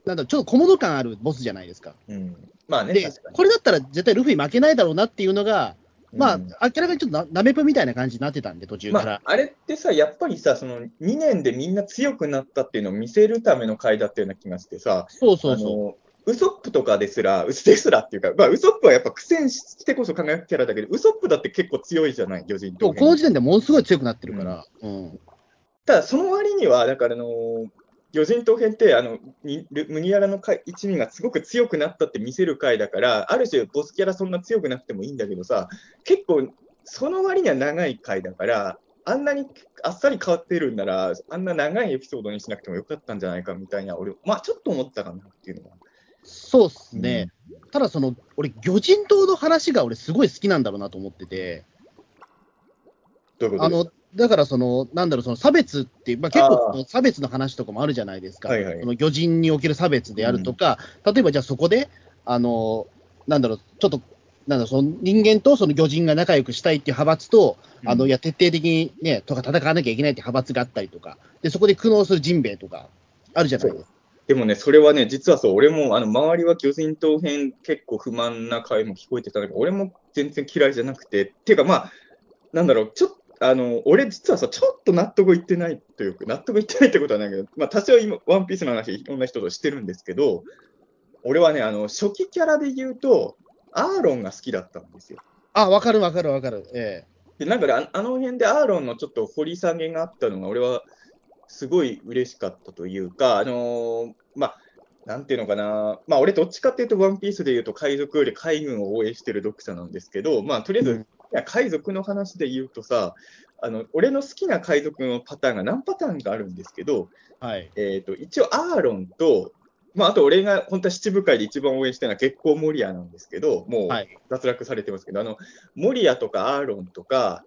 なんだちょっと小物感あるボスじゃないですか。うんうんまあね、で。これだったら絶対ルフィ負けないだろうなっていうのが、まあ、うん明らかにちょっとななめぷみたいな感じになってたんで、途中から。まあ、あれってさ、やっぱりさ、その2年でみんな強くなったっていうのを見せるための回だったような気がしてさ、そうそうそう。あのウソップとかですら、ウですらっていうか、まあ、ウソップはやっぱ苦戦してこそ輝くキャラだけど、ウソップだって結構強いじゃない、魚人島編そうこの時点でものすごい強くなってるから。うん。ただ、その割には、だから、あの魚人島編って、あの麦わらの回一味がすごく強くなったって見せる回だから、ある種、ボスキャラそんな強くなくてもいいんだけどさ、結構、その割には長い回だから、あんなにあっさり変わってるんなら、あんな長いエピソードにしなくてもよかったんじゃないかみたいな、俺、まあ、ちょっと思ったかなっていうのは。そうっすね。ただ、その、俺、魚人島の話が俺、すごい好きなんだろうなと思ってて、どういうこと？あの、だから、その、なんだろう、その差別っていう、まあ、結あ構差別の話とかもあるじゃないですか。はいはい。その魚人における差別であるとか、例えばじゃあそこで、あの、なんだろう、ちょっと、なんだろう、その人間とその魚人が仲良くしたいっていう派閥と、あの、いや、徹底的にね、とか戦わなきゃいけないっていう派閥があったりとか、で、そこで苦悩するジンベエとか、あるじゃないですか。でもね、それはね、実はそう、俺も、あの、周りは魚人島編結構不満な回も聞こえてたんだけど、俺も全然嫌いじゃなくて、っていうかまあ、なんだろう、ちょっと、あの、俺実はさ、ちょっと納得いってないというか、納得いってないってことはないけど、まあ、多少今、ワンピースの話、いろんな人としてるんですけど、俺はね、あの、初期キャラで言うと、アーロンが好きだったんですよ。あ、わかるわかるわかる。えで、なんかねああの辺でアーロンのちょっと掘り下げがあったのが、俺はすごい嬉しかったというか、あのーまあ、なんていうのかな、まあ、俺、どっちかっていうと、ワンピースで言うと、海賊より海軍を応援してる読者なんですけど、まあ、とりあえず、うんいや海賊の話で言うとさ、あの俺の好きな海賊のパターンが何パターンかあるんですけど、えはい。えー、と一応、アーロンと、まあ、あと俺が本当は七部会で一番応援してるのは月光モリアなんですけど、もうはい。脱落されてますけど、あの、モリアとかアーロンとか、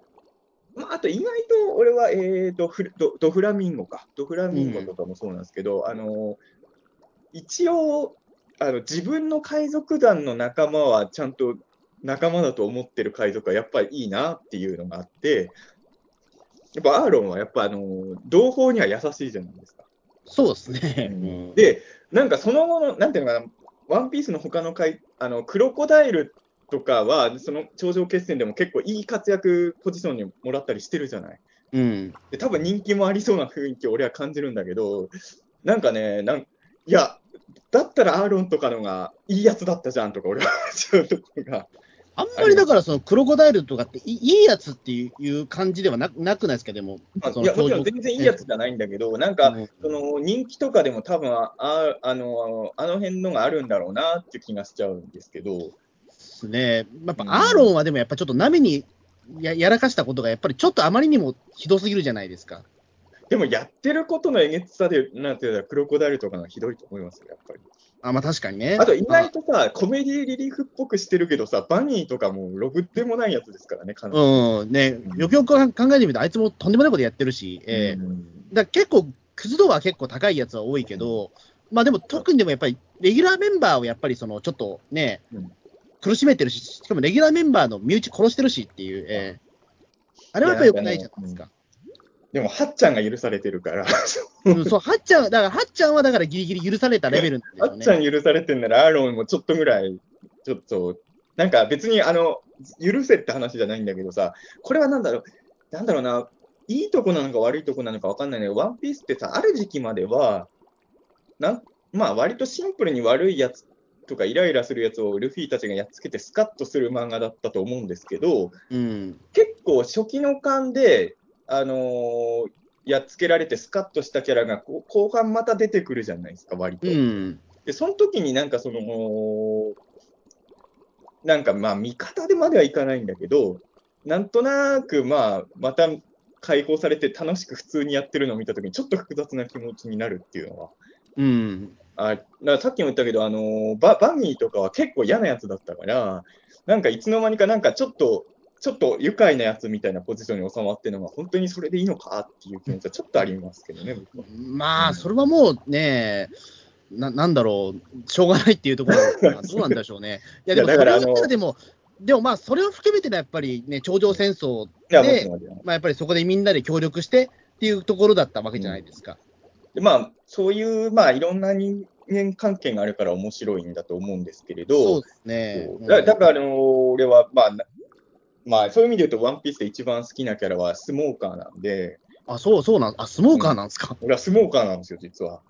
まあ、あと意外と俺は、えーとフルド、ドフラミンゴか、ドフラミンゴとかもそうなんですけど、あの、一応、あの自分の海賊団の仲間はちゃんと仲間だと思ってる海賊はやっぱりいいなっていうのがあって、やっぱアーロンはやっぱあの同胞には優しいじゃないですか。そうですね。うん、で、なんかその後の、なんていうのかな、ワンピースの他の回、あのクロコダイルとかは、その頂上決戦でも結構いい活躍ポジションにもらったりしてるじゃない。うん。で、多分人気もありそうな雰囲気を俺は感じるんだけど、なんかね、なんいや、だったらアーロンとかのがいいやつだったじゃんとか、俺は思うところが。あんまりだから、そのクロコダイルとかっていいいやつっていう感じではななくないですか、でも。いや、もちろん全然いいやつじゃないんだけど、なんか、うんその人気とかでも多分ああの、あの辺のがあるんだろうなって気がしちゃうんですけど、ですね。やっぱうんアーロンはでもやっぱちょっと波にややらかしたことがやっぱりちょっとあまりにもひどすぎるじゃないですか。でもやってることのえげつさで、なんていうの、クロコダイルとかのひどいと思いますよ、やっぱり。あ、まあ確かにね。あと、意外とさ、コメディリリーフっぽくしてるけどさ、バニーとかもろくでもないやつですからね、かなり。うん、ね、よくよく考えてみると、あいつもとんでもないことやってるし、ええ。うん。だ結構、クズ度は結構高いやつは多いけど、まあでも特にでもやっぱり、レギュラーメンバーをやっぱりその、ちょっとねうん、苦しめてるし、しかもレギュラーメンバーの身内殺してるしっていう、ええ。あ。れはやっぱ良くないじゃないですか。でも、はっちゃんが許されてるから、うん、そう、はっちゃんは、だから、はっちゃんはだからギリギリ許されたレベルなんでしょうね。はっちゃん許されてんなら、アーロンもちょっとぐらい、ちょっと、なんか別に、あの、許せって話じゃないんだけどさ、これはなんだろう、なんだろうな、いいとこなのか悪いとこなのか分かんないけど、ワンピースってさ、ある時期までは、なんまあ、割とシンプルに悪いやつとかイライラするやつをルフィたちがやっつけてスカッとする漫画だったと思うんですけど、うん。結構初期の巻で、あのーやっつけられてスカッとしたキャラがこう後半また出てくるじゃないですか、割と。うん。で、その時になんかその、なんかまあ味方でまではいかないんだけど、なんとなくまあまた解放されて楽しく普通にやってるのを見た時にちょっと複雑な気持ちになるっていうのは。うん。あださっきも言ったけど、あのーババニーとかは結構嫌なやつだったから、なんかいつの間にかなんかちょっと、ちょっと愉快なやつみたいなポジションに収まってるのが、本当にそれでいいのかっていう気持ちはちょっとありますけどね、僕は。まあ、それはもうね、ななんだろう、しょうがないっていうところなのかなどうなんでしょうね。いや、でも、それを言ったらでも、でもまあ、それを含めてのやっぱりね、頂上戦争で、まあ、やっぱりそこでみんなで協力してっていうところだったわけじゃないですか。でまあ、そういう、まあ、いろんな人間関係があるから面白いんだと思うんですけれど、そうですね。だだから、あのー俺は、まあ、なまあ、そういう意味で言うと、ワンピースで一番好きなキャラはスモーカーなんで、あ、そうそうなん、あ、スモーカーなんですか？俺はスモーカーなんですよ、実は。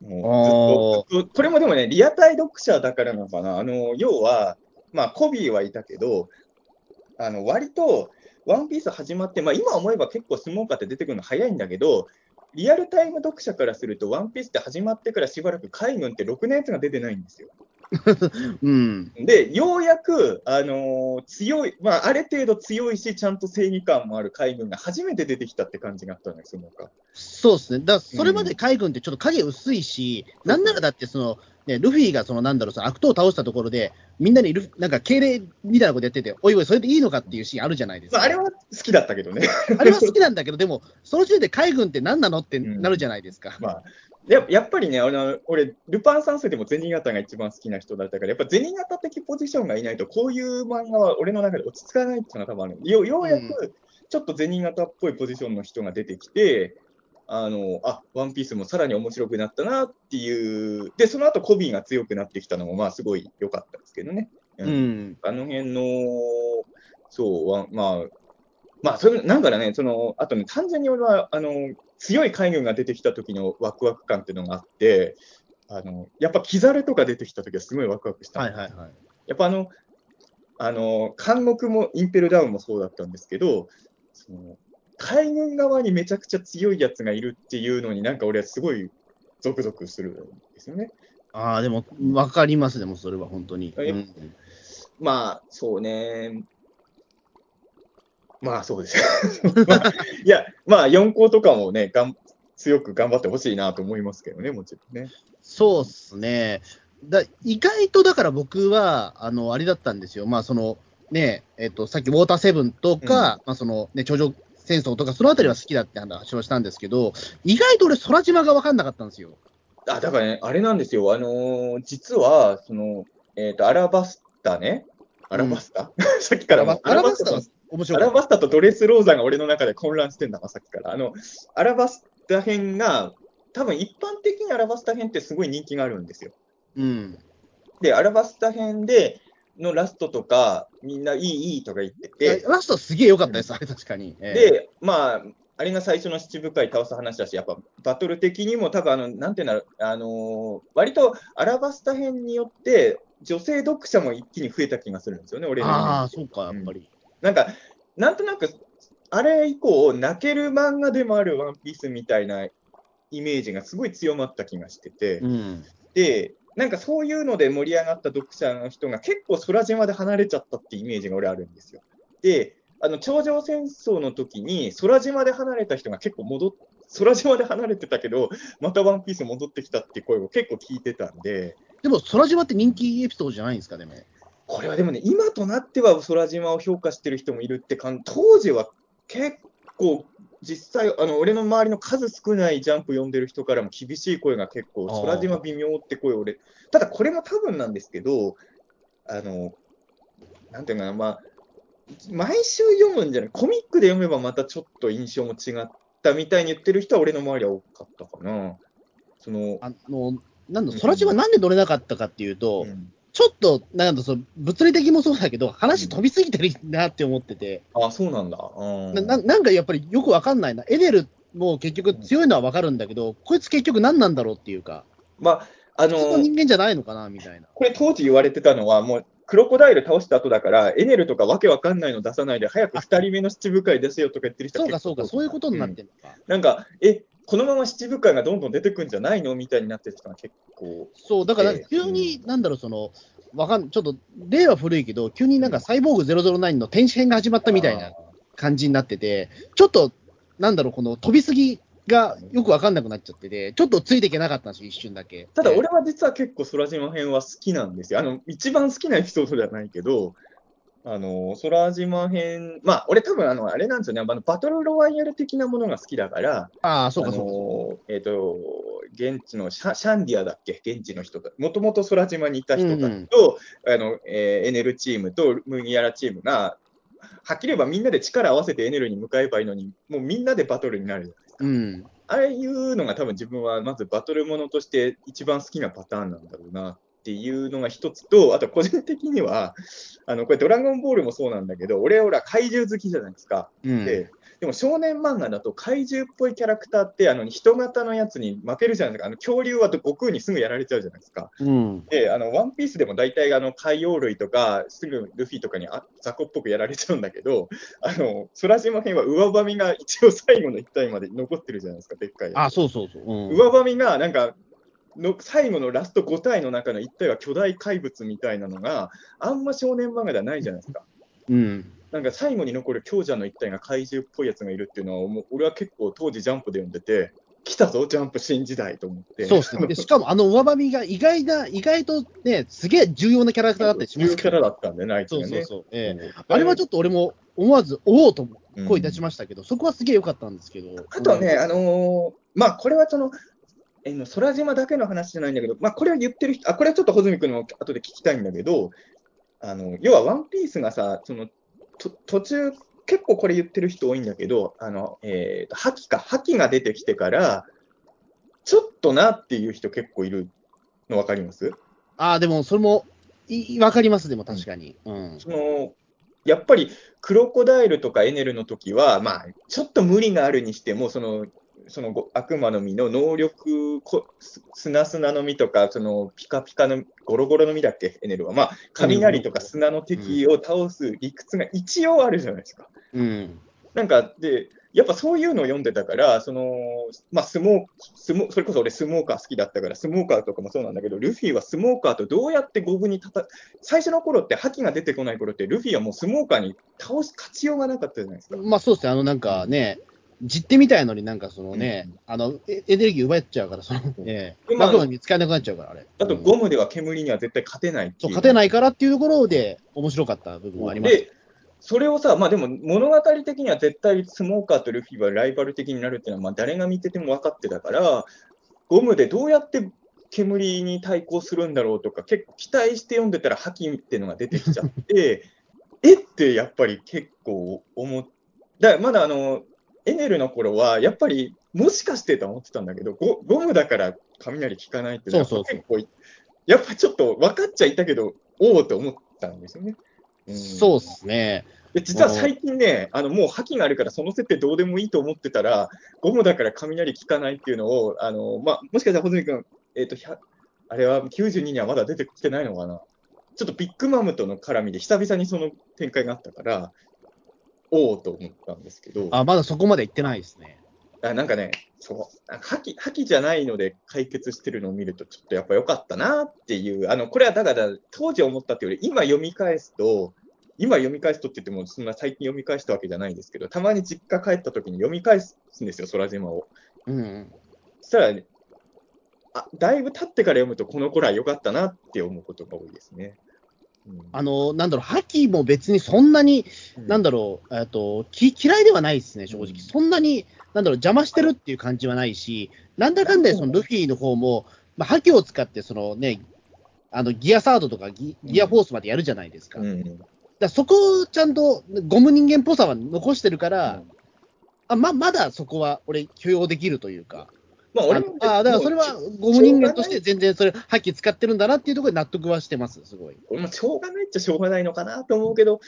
もうずっとずっとこれもでもね、リアタイ読者だからなのかな。あの要は、まあ、コビーはいたけど、あの割と、ワンピース始まって、まあ、今思えば結構スモーカーって出てくるの早いんだけど、リアルタイム読者からすると、ワンピースって始まってからしばらく海軍ってろくなやつが出てないんですよ。うん。で、ようやく、あのー強い、まあ、ある程度強いし、ちゃんと正義感もある海軍が初めて出てきたって感じがあったんですよ、スモーカー。そうですね。だから、それまで海軍ってちょっと影薄いし、なんならだって、その、ね、ルフィがその、なんだろう、その悪党を倒したところで、みんなにルフなんか敬礼みたいなことやってて、おいおい、それでいいのかっていうシーンあるじゃないですか。まあ、あれは好きだったけどね。あれは好きなんだけど、でも、その時点で海軍って何なのってなるじゃないですか。まあ、ややっぱりね、あの俺、ルパン三世でも銭形が一番好きな人だったから、やっぱ銭形的ポジションがいないと、こういう漫画は俺の中で落ち着かないっていうのが多分あるよようやく、ちょっと銭形っぽいポジションの人が出てきて、あの、あ、ワンピースもさらに面白くなったなっていう、で、その後コビーが強くなってきたのも、まあ、すごい良かったですけどね。う。ん。あの辺の、そう、わまあ、まあ、それ、なんかね、その、あとね、単純に俺は、あの、強い海軍が出てきた時のワクワク感っていうのがあって、あの、やっぱキザルとか出てきた時はすごいワクワクした。はいはいはい。やっぱあの、あの、監獄もインペルダウンもそうだったんですけど、その海軍側にめちゃくちゃ強いやつがいるっていうのになんか俺はすごいゾクゾクするんですよね。ああ、でも、わかります、でもそれは本当に。えうんまあ、そうね。まあ、そうです。まあいや、まあ、4校とかもね、がん強く頑張ってほしいなと思いますけどね、もちろんね。そうっすね。だ意外とだから僕は、あの、あれだったんですよ。まあ、その、ね、えっ、と、さっきウォーターセブンとか、まあ、その、ね、頂上戦争とか、そのあたりは好きだって話をしたんですけど、意外と俺、空島が分かんなかったんですよ。あ、だからね、あれなんですよ。あのー実は、その、えっ、と、アラバスタね。アラバスタ、さっきからもアラバスタ面白かった。タアラバスタとドレスローザが俺の中で混乱してんだな、さっきから。あの、アラバスタ編が、多分一般的にアラバスタ編ってすごい人気があるんですよ。うん。で、アラバスタ編で、のラストとか、みんないい、いいとか言ってて、ラストすげえ良かったです、あれ確かに。ええで、まあ、あれが最初の七部会倒す話だし、やっぱバトル的にも多分あの、なんていうんだろう、あのー割とアラバスタ編によって、女性読者も一気に増えた気がするんですよね、俺ああ、そうか、やっぱり。なんか、なんとなく、あれ以降、泣ける漫画でもあるワンピースみたいなイメージがすごい強まった気がしてて、うん。で、なんかそういうので盛り上がった読者の人が結構空島で離れちゃったってイメージが俺あるんですよ。で、あの頂上戦争の時に空島で離れた人が結構戻っ空島で離れてたけど、またワンピース戻ってきたっていう声を結構聞いてたんで、でも、空島って人気エピソードじゃないんですか、でも。これはでもね、今となっては空島を評価してる人もいるって感当時は結構、実際、あの俺の周りの数少ないジャンプ読んでる人からも厳しい声が結構、空島微妙って声を俺、ただこれも多分なんですけど、あの、なんていうのかな、まあ、毎週読むんじゃない、コミックで読めばまたちょっと印象も違ったみたいに言ってる人は俺の周りは多かったかな。その、あの、なんだ、空島なんで乗れなかったかっていうと、うんちょっと、なんだ、その物理的もそうだけど、話飛びすぎてるなって思ってて、あ、そうなんだ。うんなななんかやっぱりよくわかんないな。エデルも結局強いのはわかるんだけど、こいつ結局何なんだろうっていうか。まあ、あのの、人間じゃないのかなみたいな。これ当時言われてたのは、もう、クロコダイル倒した後だから、エネルとかわけわかんないの出さないで、早く2人目の七部会出せよとか言ってる人そうか、そうか、そういうことになってるのか。なんか、え、このまま七部会がどんどん出てくんじゃないのみたいになってる人が結構。そう、だからええ急に、なんだろう、その、わかん、ちょっと、例は古いけど、急になんかサイボーグ009の天使編が始まったみたいな感じになってて、ちょっと、なんだろう、この飛びすぎがよくわかんなくなっちゃってて、ちょっとついていけなかったんですよ、一瞬だけ。ただ、ええ俺は実は結構空島編は好きなんですよ。あの、一番好きなエピソードではないけど、あの、空島編、まあ、俺多分、あの、あれなんですよね、あの、バトルロワイヤル的なものが好きだから、ああ、そうか、あそうえっ、と、現地のシャシャンディアだっけ、現地の人と、もともと空島にいた人たちと、あのえーエネルチームと麦わらチームが、はっきり言えばみんなで力を合わせてエネルに向かえばいいのに、もうみんなでバトルになるじゃないですか。うん。ああいうのが多分自分はまずバトルものとして一番好きなパターンなんだろうなっていうのが一つと、あと個人的には、あのこれドラゴンボールもそうなんだけど、俺ら怪獣好きじゃないですか。うん。ででも少年漫画だと怪獣っぽいキャラクターってあの人型のやつに負けるじゃないですか。あの恐竜は悟空にすぐやられちゃうじゃないですか。うん。で、あのワンピースでも大体あの海洋類とかすぐルフィとかにあ雑魚っぽくやられちゃうんだけど、あの空島編は上バミが一応最後の一体まで残ってるじゃないですか、でっかい。あそうそうそう。うん。上バミがなんかの最後のラスト5体の中の1体は巨大怪物みたいなのがあんま少年漫画ではないじゃないですか。うん。なんか最後に残る強者の一体が怪獣っぽいやつがいるっていうのは、もう俺は結構当時ジャンプで読んでて、来たぞ、ジャンプ新時代と思って。そうですね。で、しかもあの上髪が意外な、意外とね、すげえ重要なキャラクターだったりしま重キャすから。ラだったんでね、あいつがね。そうそうそう。ええうんあれはちょっと俺も思わず、おおとうん声出しましたけど、そこはすげえ良かったんですけど。あとはね、あのーまあ、これはその、えーの空島だけの話じゃないんだけど、まあ、これを言ってる人、あ、これはちょっと穂積君にも後で聞きたいんだけど、あの、要はワンピースがさ、その、と途中、結構これ言ってる人多いんだけど、あの、えーと、覇気か、覇気が出てきてから、ちょっとなっていう人結構いるの分かります？ああ、でもそれも、いわかります、でも確かに。うん。そのやっぱりクロコダイルとかエネルの時は、まあ、ちょっと無理があるにしても、そのそのご悪魔の実の能力こ、す砂砂の実とか、そのピカピカのゴロゴロの実だっけ、エネルは。まあ、雷とか砂の敵を倒す理屈が一応あるじゃないですか。うん。なんか、で、やっぱそういうのを読んでたから、その、まあ、スモースモそれこそ俺スモーカー好きだったから、スモーカーとかもそうなんだけど、ルフィはスモーカーとどうやって五分にたた、最初の頃って覇気が出てこない頃って、ルフィはもうスモーカーに倒す勝ちようがなかったじゃないですか。まあそうですね、あのなんかね、実手みたいのになんかそのね、あのエエネルギー奪っちゃうから、そのね、でまあマクロに使えなくなっちゃうから、あれ。あと、うんゴムでは煙には絶対勝てないってそういう。勝てないからっていうところで面白かった部分はあります。で、それをさ、まあでも物語的には絶対スモーカーとルフィはライバル的になるっていうのは、まあ誰が見てても分かってたから、ゴムでどうやって煙に対抗するんだろうとか、結構期待して読んでたら覇気っていうのが出てきちゃって、えってやっぱり結構思っだまだあの、エネルの頃は、やっぱりもしかしてとは思ってたんだけど、ゴゴムだから雷効かないっていうのはそうそうやっぱちょっと分かっちゃいたけど、おおと思ったんですよね。んそうですね。で実は最近ね、あのもう覇気があるから、その設定どうでもいいと思ってたら、ゴムだから雷効かないっていうのを、あのまあ、もしかしたら穂積君、えーと、100あれは92にはまだ出てきてないのかな。ちょっとビッグマムとの絡みで久々にその展開があったから、おおと思ったんですけど、あ、まだそこまで行ってないですね。あなんかね、そう、覇気、覇気じゃないので解決してるのを見ると、ちょっとやっぱ良かったなっていう、あの、これはだから、当時思ったっていうより、今読み返すと、今読み返すとって言っても、そんな最近読み返したわけじゃないんですけど、たまに実家帰った時に読み返すんですよ、空島を。うんうん。そしたら、ね、あ、だいぶ経ってから読むと、この頃は良かったなって思うことが多いですね。うん。あの、なんだろう、覇気も別にそんなに、なんだろう、えっと、き嫌いではないですね、正直。うん。そんなに、なんだろう、邪魔してるっていう感じはないし、なんだかんだでそのルフィの方も、まあ、覇気を使って、そのね、あの、ギアサードとかギギアフォースまでやるじゃないですか。うんらそこをちゃんと、ゴム人間っぽさは残してるから、あままだそこは俺、許容できるというか。まあ、あ俺もあだからそれはゴム人間として全然それ、覇気使ってるんだなっていうところで納得はしてます、すごい。俺もしょうがないっちゃしょうがないのかなと思うけど、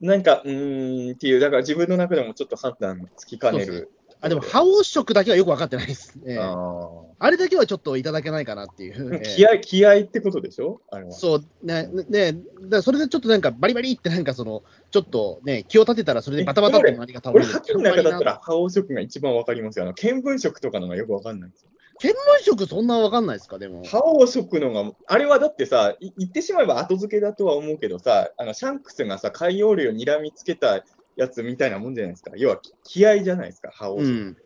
なんか、うーんっていう、だから自分の中でもちょっと判断つきかねる。あ、でも、覇王色だけはよく分かってないですね。ああれだけはちょっといただけないかなっていう。ー気合い、気合いってことでしょ？あれは。そう、ね、ね、だそれでちょっとなんかバリバリってなんかその、ちょっとね、気を立てたらそれでバタバタって周りが倒れ俺、る。ハッキの中だったら、覇王色が一番わかりますよ。あの、見聞色とかのがよくわかんないんですよ。見聞色そんなわかんないですか、でも。覇王色のが、あれはだってさ、い言ってしまえば後付けだとは思うけどさ、あの、シャンクスがさ、海洋類を睨みつけたやつみたいなもんじゃないですか。要は、気合じゃないですか、覇王色。うん。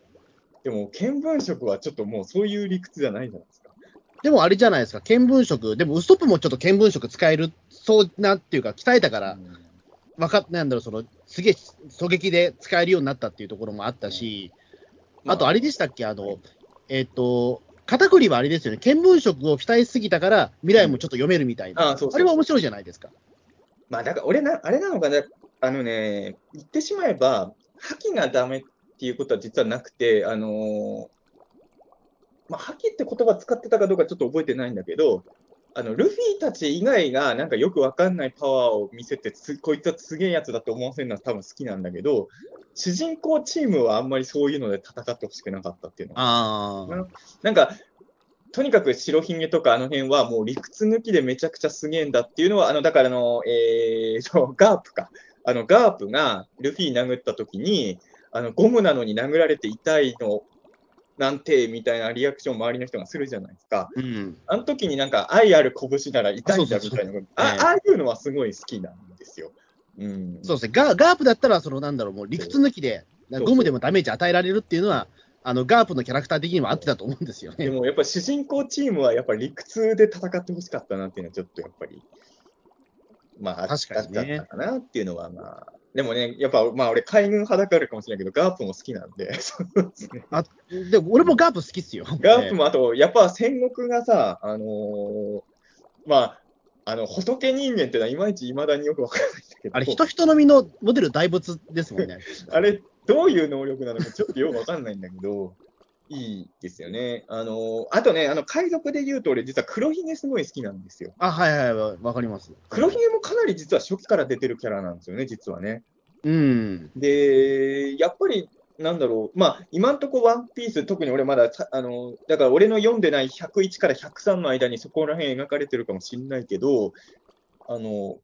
でも、見聞色はちょっともうそういう理屈じゃないじゃないですか。でもあれじゃないですか、見聞色、でもウストップもちょっと見聞色使える、そうなっていうか、鍛えたから、わかっなんだろう、その、すげえ狙撃で使えるようになったっていうところもあったし、あとあれでしたっけ、あの、えっ、と、片栗はあれですよね、見聞色を鍛えすぎたから、未来もちょっと読めるみたいな、あそうそうそう。れは面白いじゃないですか。まあ、だから俺な、あれなのかな、あのね、言ってしまえば、覇気がダメっていうことは実はなくて、あのーまあ、覇気って言葉使ってたかどうかちょっと覚えてないんだけど、あのルフィたち以外がなんかよくわかんないパワーを見せてつ、こいつはすげえやつだと思わせるのは多分好きなんだけど、主人公チームはあんまりそういうので戦ってほしくなかったっていうのがああ、なんか、とにかく白ひげとかあの辺はもう理屈抜きでめちゃくちゃすげえんだっていうのは、あの、だからあの、えー、ガープか。あの、ガープがルフィ殴った時に、あの、ゴムなのに殴られて痛いのなんて、みたいなリアクション周りの人がするじゃないですか。うん。あの時になんか愛ある拳なら痛いんだみたいなあああいうのはすごい好きなんですよ。うん。そうですね、ガガープだったら、そのなんだろう、もう理屈抜きで、ゴムでもダメージ与えられるっていうのは、あのガープのキャラクター的には合ってたと思うんですよね。でもやっぱ主人公チームはやっぱ理屈で戦ってほしかったなっていうのはちょっとやっぱり、まあ、確かにねあったかなっていうのはまあ、でもね、やっぱまあ俺海軍派だからかもしれないけど、ガープも好きなんで、あで俺もガープ好きっすよ。ガープもあと、やっぱ戦国がさ、あのーまあ、あの仏人間ってのはいまいち未だによくわからないんだけど、あれ、人人のみのモデル大仏ですもんね。あれ、どういう能力なのかちょっとよくわかんないんだけど、いいですよね。あの、あとね、あの、海賊で言うと、俺、実は黒ひげすごい好きなんですよ。あ、はいはいはい、わかります。黒ひげもかなり実は初期から出てるキャラなんですよね、実はね。うん。で、やっぱり、なんだろう、まあ、今んとこワンピース、特に俺まださ、あの、だから俺の読んでない101から103の間にそこら辺描かれてるかもしれないけど、あの、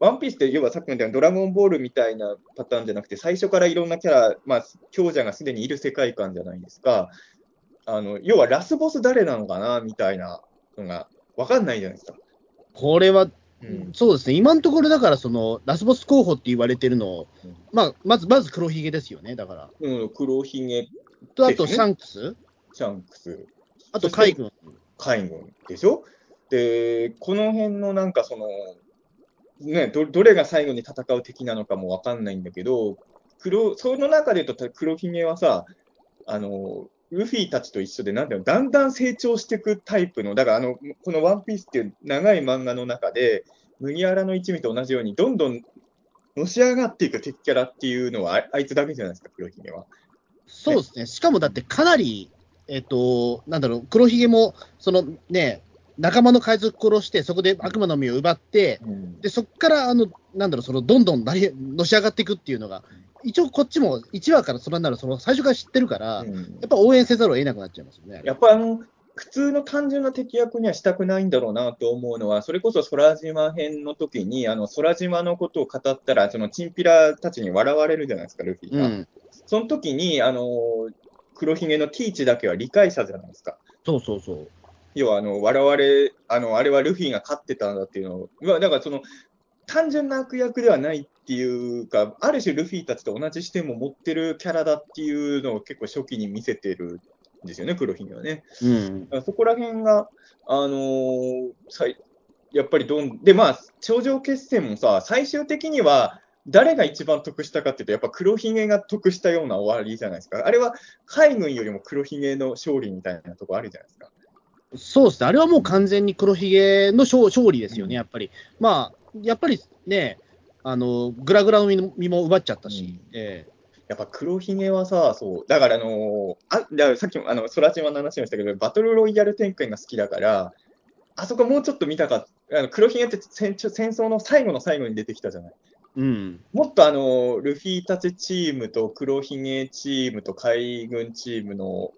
ワンピースって要はさっきも言ったようにドラゴンボールみたいなパターンじゃなくて、最初からいろんなキャラ、まあ、強者がすでにいる世界観じゃないですか。あの、要はラスボス誰なのかなみたいなのが分かんないじゃないですか。これは、うん。そうですね、今のところだから、そのラスボス候補って言われてるの、うんまあ、まずまず黒ひげですよね、だから。うん、黒ひげ、と、あとシャンクス、シャンクス、あと海軍。海軍でしょ？で、この辺のなんかその、ね、どどれが最後に戦う敵なのかもわかんないんだけど、黒、その中で言うと黒ひげはさ、あの、ルフィたちと一緒で、なんだろう、だんだん成長していくタイプの、だからあの、このワンピースっていう長い漫画の中で、麦わらの一味と同じように、どんどんのし上がっていく敵キャラっていうのはあ、いつだけじゃないですか、黒ひげは。そうですね、しかもだってかなり、えっ、と、なんだろう、黒ひげも、そのね、仲間の海賊殺して、そこで悪魔の実を奪って、でそこからあの、なんだろう、そのどんどんなりのし上がっていくっていうのが、一応こっちも1話からそれになる、その最初から知ってるから、うんやっぱ応援せざるを得なくなっちゃいますよね。やっぱあの、普通の単純な敵役にはしたくないんだろうなと思うのは、それこそ空島編の時に、あの空島のことを語ったら、そのチンピラたちに笑われるじゃないですか、ルフィが。うん、その時に、あの、黒ひげのティーチだけは理解者じゃないですか。そうそうそう。要は、あの、笑われ、あの、あれはルフィが勝ってたんだっていうのを、まあだからその、単純な悪役ではないっていうか、ある種ルフィたちと同じ視点も持ってるキャラだっていうのを結構初期に見せてるんですよね、黒ひげはね。うんそこら辺が、あのーさいやっぱりどん、で、まあ、頂上決戦もさ、最終的には、誰が一番得したかっていうと、やっぱ黒ひげが得したような終わりじゃないですか。あれは海軍よりも黒ひげの勝利みたいなとこあるじゃないですか。そうですね、あれはもう完全に黒ひげの勝勝利ですよね、うんやっぱり。まあ、やっぱりね、あのグラグラの実も奪っちゃったし、うんえやっぱ黒ひげはさ、そう、だからあのーあ、だからさっきもあの空島の話をしたけど、バトルロイヤル展開が好きだから、あそこもうちょっと見たかった。あの黒ひげって戦戦争の最後の最後に出てきたじゃない。えうん。もっとあの、ルフィたちチームと黒ひげチームと海軍チームの、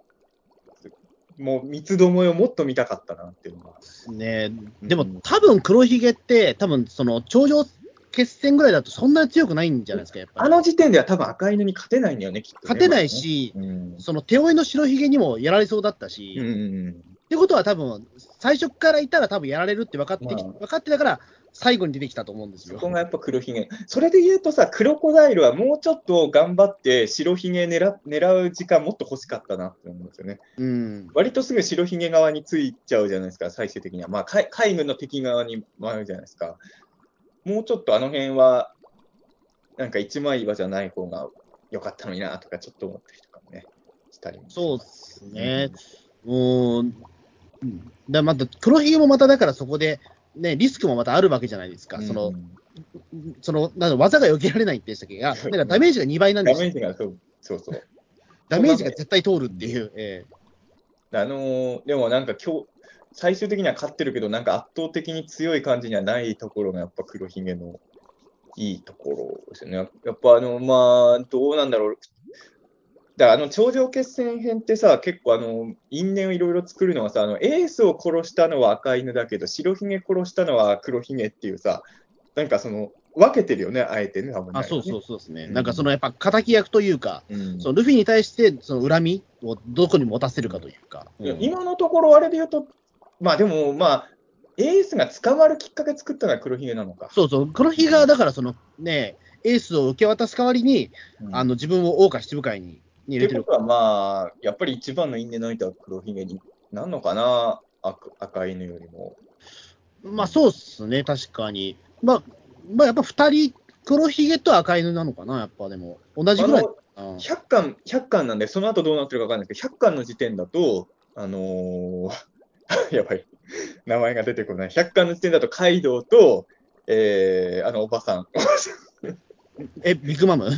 もう三つどもえをもっと見たかったなっていうのが。ねでもうん多分黒ひげって、多分その頂上決戦ぐらいだとそんなに強くないんじゃないですか、やっぱり。あの時点では多分赤犬に勝てないんだよね、きっとね、勝てないし、うん。その手負いの白ひげにもやられそうだったし、うんうっ。てことは多分最初からいたら多分やられるって分かってき、まあ分かってたから、最後に出てきたと思うんですよ。そこがやっぱ黒ひげ。それで言うとさ、クロコダイルはもうちょっと頑張って白ひげ狙狙う時間もっと欲しかったなって思うんですよね。うん。割とすぐ白ひげ側についちゃうじゃないですか、最終的には。まあ、海海軍の敵側に回るじゃないですか。もうちょっとあの辺は、なんか一枚岩じゃない方が良かったのになとか、ちょっと思ったりとかもね、したりもしそうでますすね。もう、うんだまた黒ひげもまただからそこで、ね、リスクもまたあるわけじゃないですか。うんその、その、なんだ技が避けられないって言ってたっけ？が、なんかダメージが2倍なんダですよ。メージがそうそうそう。ダメージが絶対通るっていう。えあのーでもなんか今日、最終的には勝ってるけど、なんか圧倒的に強い感じにはないところが、やっぱ黒ひげのいいところですよね。やっぱあの、まあ、どうなんだろう。だからあの頂上決戦編ってさ、結構あの因縁をいろいろ作るのはさ、あのエースを殺したのは赤犬だけど、白ひげ殺したのは黒ひげっていうさ、なんかその分けてるよね、あえてね、多分えねあそうそうそうですね。うんなんかそのやっぱ敵役というか、うんそのルフィに対してその恨みをどこに持たせるかというか。うん今のところあれで言うと、まあでも、まあ、エースが捕まるきっかけ作ったのは黒ひげなのか。そうそう、黒ひげがだからそのね、エースを受け渡す代わりに、うんあの自分を桜花七部会にに入れてるってことは、まあ、やっぱり一番の因縁の相手は黒ひげになんのかな、赤赤犬よりも。まあそうっすね、確かに。まあ、まあ、やっぱ2人、黒ひげと赤犬なのかな、やっぱでも。同じぐらい。うん100巻、100巻なんで、その後どうなってるか分かんないですけど、100巻の時点だと、あのー やばい、名前が出てこない。100巻の時点だと、カイドウと、えー、あのおばさん、え、ビッグマム？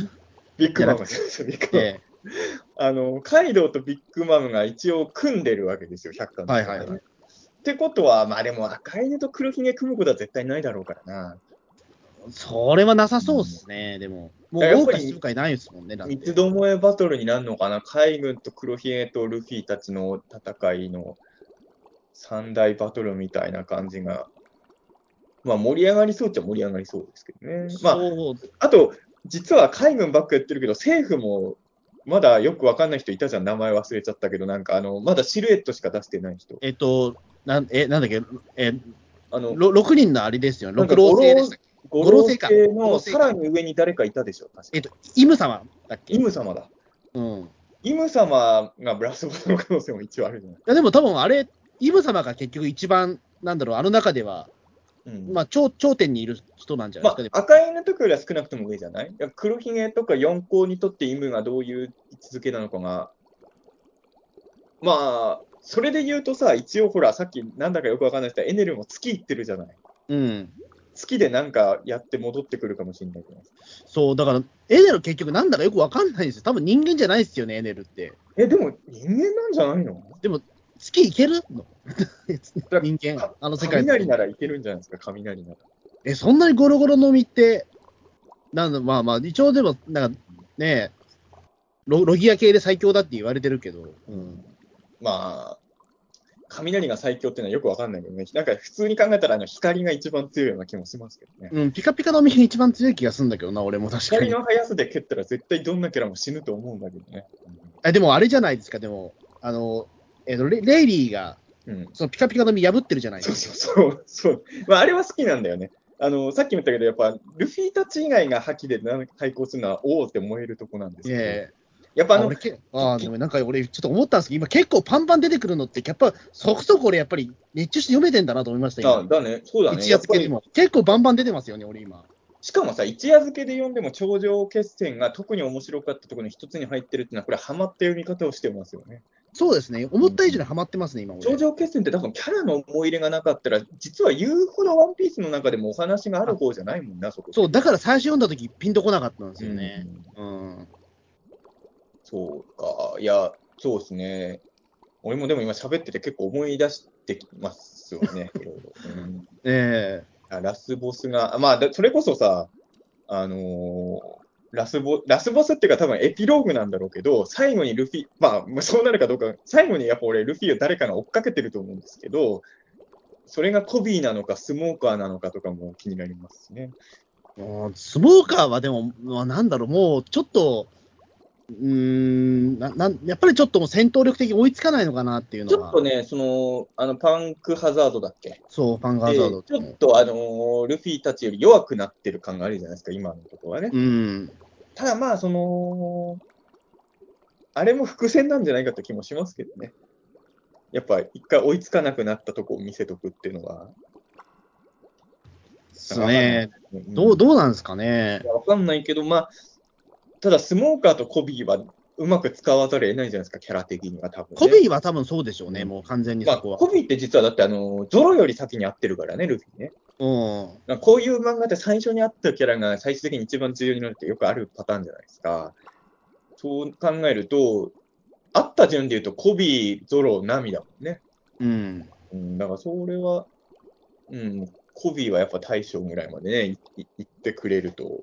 ビッグマムビッグマム。え あの、カイドウとビッグマムが一応組んでるわけですよ、100巻の時点ではいはいはい。ってことは、まあでも赤犬と黒ひげ組むことは絶対ないだろうからな。えそれはなさそうっすね、でも。もうやっぱり桜花七部会ないですもんね、三つどもえバトルになるのかな？海軍と黒ひげとルフィたちの戦いの三大バトルみたいな感じが、まあ盛り上がりそうっちゃ盛り上がりそうですけどね。まあ、あと、実は海軍ばっかやってるけど、政府もまだよくわかんない人いたじゃん、名前忘れちゃったけど、なんかあの、まだシルエットしか出してない人。えっと、なんえなんだっけ、えあの、ろ6人のあれですよ、なんか六老星でした五老星か。星のさらに上に誰かいたでしょ、確か。えっと、イム様だっけ？イム様だ。うん。いイム様がブラスボスの可能性も一応あるじゃない。や、でも多分あれ、イム様が結局一番、なんだろう、あの中では、うん。まあ、頂頂点にいる人なんじゃない？まですか、あ、赤犬とかよりは少なくとも上じゃない？いや黒ひげとか四皇にとってイムがどういう位置づけなのかが、まあ、それで言うとさ、一応ほら、さっきなんだかよくわかんないですけど、エネルも月行ってるじゃない？うん。月でなんかやって戻ってくるかもしれないけど。そう、だから、エネル結局なんだかよくわかんないんですよ。多分人間じゃないですよね、エネルって。え、でも人間なんじゃないの？月行けるの？だ 人間、あの世界雷ならいけるんじゃないですか、雷なら。え、そんなにゴロゴロの実って、なんだ、まあまあ、一応でも、なんかね、ロロギア系で最強だって言われてるけど、うん、まあ、雷が最強っていうのはよくわかんないけどね。なんか普通に考えたらあの光が一番強いような気もしますけどね。うん、ピカピカの実が一番強い気がするんだけどな、俺も確かに。光の速さで蹴ったら絶対どんなキャラも死ぬと思うんだけどね。えでもあれじゃないですか、でも、あの、えっとレレイリーが、うん。そのピカピカの実破ってるじゃないでそうすか。そうそう。そうまあ、あれは好きなんだよね。あの、さっきも言ったけど、やっぱ、ルフィたち以外が覇気でな対抗するのは、おおって燃えるとこなんですけど、えやっぱあのああでもなんか俺、ちょっと思ったんですけど、今結構パンパン出てくるのって、やっぱそこそこ俺、やっぱり熱中して読めてんだなと思いましたよ。あだね、そうだね。一夜漬けでも。結構バンバン出てますよね、俺今。しかもさ、一夜漬けで読んでも頂上決戦が特に面白かったところに一つに入ってるっていうのは、これ、ハマった読み方をしてますよね。そうですね、思った以上にハマってますね、今俺。頂上決戦って多分キャラの思い入れがなかったら、実は言うほどワンピースの中でもお話がある方じゃないもんな、そこ。そう、だから最初読んだ時ピンとこなかったんですよね。うんうん。そうか。いや、そうですね。俺もでも今喋ってて結構思い出してきますよね、いろいろ。うんえあラスボスが、あまあ、だそれこそさ、あのーラスボ、ラスボスっていうか多分エピローグなんだろうけど、最後にルフィ、まあ、そうなるかどうか、最後にやっぱ俺、ルフィを誰かが追っかけてると思うんですけど、それがコビーなのか、スモーカーなのかとかも気になりますね。もうスモーカーはでも、まあ、なんだろう、もうちょっと、うーんななんやっぱりちょっと戦闘力的に追いつかないのかなっていうのは、ちょっとね、その、あの、パンクハザードだっけ？そう、ファンガーザードでちょっと、あのールフィたちより弱くなってる感があるじゃないですか、今のところはね。うん、ただまあ、その、あれも伏線なんじゃないかって気もしますけどね。やっぱ一回追いつかなくなったとこを見せとくっていうのは。そうね、うん。どうどうなんですかね。わかんないけど、まあ、ただスモーカーとコビーはうまく使わざるを得ないじゃないですか、キャラ的には多分、ね。コビーは多分そうでしょうね、うんもう完全にまあ、そこは。コビーって実はだってあの、ゾロより先に会ってるからね、ルフィね。うん、こういう漫画って最初に会ったキャラが最終的に一番重要になるってよくあるパターンじゃないですか。そう考えると、会った順で言うと、コビー、ゾロ、ナミだもんね。うん、うん、だからそれは、うん、コビーはやっぱ大将ぐらいまでね、いい行ってくれると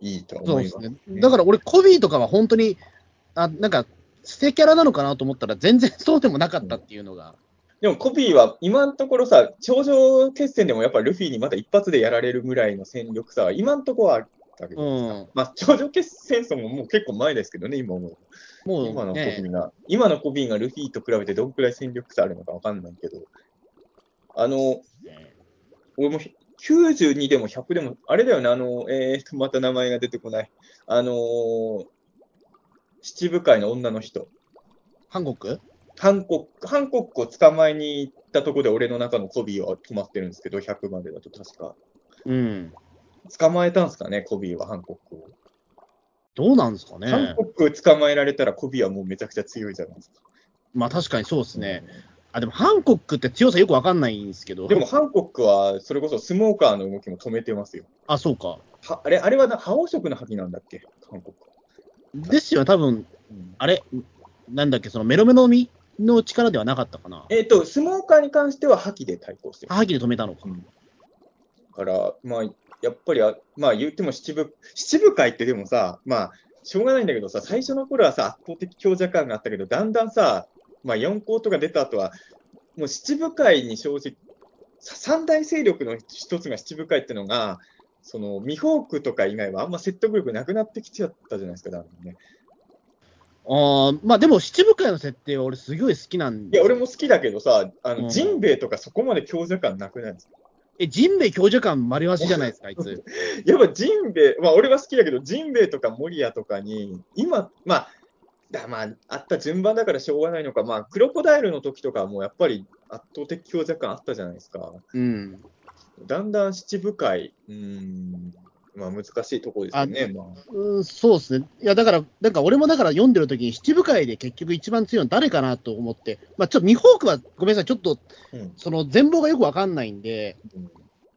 いいとはそう思います。ですね。だから俺、コビーとかは本当に、あなんか、捨てキャラなのかなと思ったら、全然そうでもなかったっていうのが。でもコビーは今のところさ、頂上決戦でもやっぱルフィにまた一発でやられるぐらいの戦力さは今のところはあったけど、うん、まあ頂上決戦争ももう結構前ですけどね、今思う。も今のう、コビーね、が、今のコビーがルフィと比べてどんくらい戦力差あるのかわかんないけど、あの、俺も92でも100でも、あれだよね、あの、えーと、また名前が出てこない。あのー七部会の女の人。韓国？ハンコック、ハンコックを捕まえに行ったところで俺の中のコビーは止まってるんですけど、100までだと確か。うん。捕まえたんですかね、コビーはハンコックを。どうなんですかハンね。コックを捕まえられたらコビーはもうめちゃくちゃ強いじゃないですか。まあ確かにそうですね。あ、でもハンコックって強さよくわかんないんですけど。でも、ハンコックはそれこそスモーカーの動きも止めてますよ。あ、そうか。はあれ、あれはな覇王色の覇気なんだっけ、ハンコックは。ですよ、多分うんあれ、なんだっけ、そのメロメロミの力ではなかったかな。えっ、と、スモーカーに関しては覇気で対抗してる。ハギで止めたのか。だから、まあ、やっぱりあ、まあ言っても七部、七部会ってでもさ、まあ、しょうがないんだけどさ、最初の頃はさ、圧倒的強弱感があったけど、だんだんさ、まあ4校とか出た後は、もう七部会に正直、さ三大勢力の一つが七部会ってのが、その、ミホークとか以外はあんま説得力なくなってきちゃったじゃないですか、だんだんね。あーまあでも七部会の設定は俺すごい好きなんいや、で。俺も好きだけどさ、あの、うんジンベエとかそこまで強弱感なくないですか？え、ジンベエ強者感丸わしじゃないですか、あいつ。やっぱジンベエ、まあ俺は好きだけど、ジンベエとかモリアとかに、今、まあ、だまあ、あった順番だからしょうがないのか、まあ、クロコダイルの時とかはもうやっぱり圧倒的強弱感あったじゃないですか。うん。だんだん七部会、うーん、まあ難しいところですよね。まあ、うん、そうですね。いや、だから、なんか俺もだから読んでる時に七部会で結局一番強いのは誰かなと思って、まあちょっとミホークはごめんなさい、ちょっとうんその全貌がよくわかんないんで、うん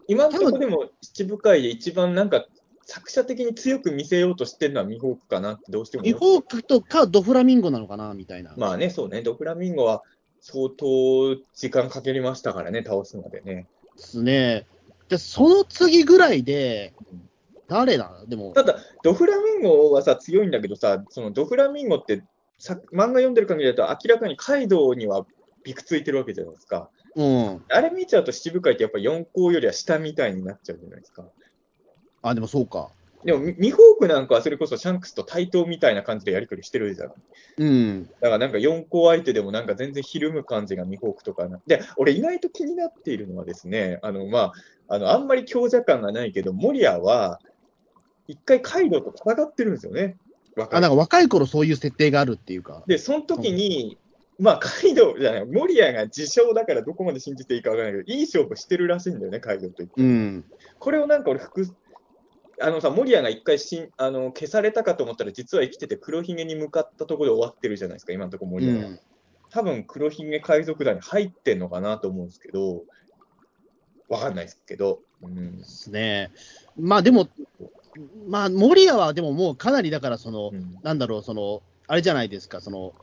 今のところでも七部会で一番なんか作者的に強く見せようとしてるのはミホークかなってどうしても。ミホークとかドフラミンゴなのかなみたいな。まあね、そうね、ドフラミンゴは相当時間かけりましたからね、倒すまでね。ですね。で、その次ぐらいで、誰だ？でも、ただ、ドフラミンゴはさ、強いんだけどさ、そのドフラミンゴってさ、漫画読んでる限りだと、明らかにカイドウにはびくついてるわけじゃないですか。うん。あれ見ちゃうと七部会ってやっぱ4校よりは下みたいになっちゃうじゃないですか。あ、でもそうか。でも、ミミホークなんかはそれこそシャンクスと対等みたいな感じでやり取りしてるじゃん。だかうん。らなんか4校相手でもなんか全然ひるむ感じがミホークとかな。で、俺意外と気になっているのはですね、あの、まあ、あの、あんまり強者感がないけど、モリアは、一回カイドウと戦ってるんですよね。若いあ、なんか若い頃そういう設定があるっていうか。で、その時に、まあ、カイドウじゃない、モリアが自称だからどこまで信じていいかわからないけど、いい勝負してるらしいんだよね、カイドウと言って。うん。これをなんか俺、複あのさ、モリアが一回しんあの消されたかと思ったら、実は生きてて黒ひげに向かったところで終わってるじゃないですか、今のところモうリアは。ん。多分黒ひげ海賊団に入ってんのかなと思うんですけど、わかんないですけど。うんですね。まあでも、まあ、モリアはでももうかなりだから、その、うんなんだろう、その、あれじゃないですか、その、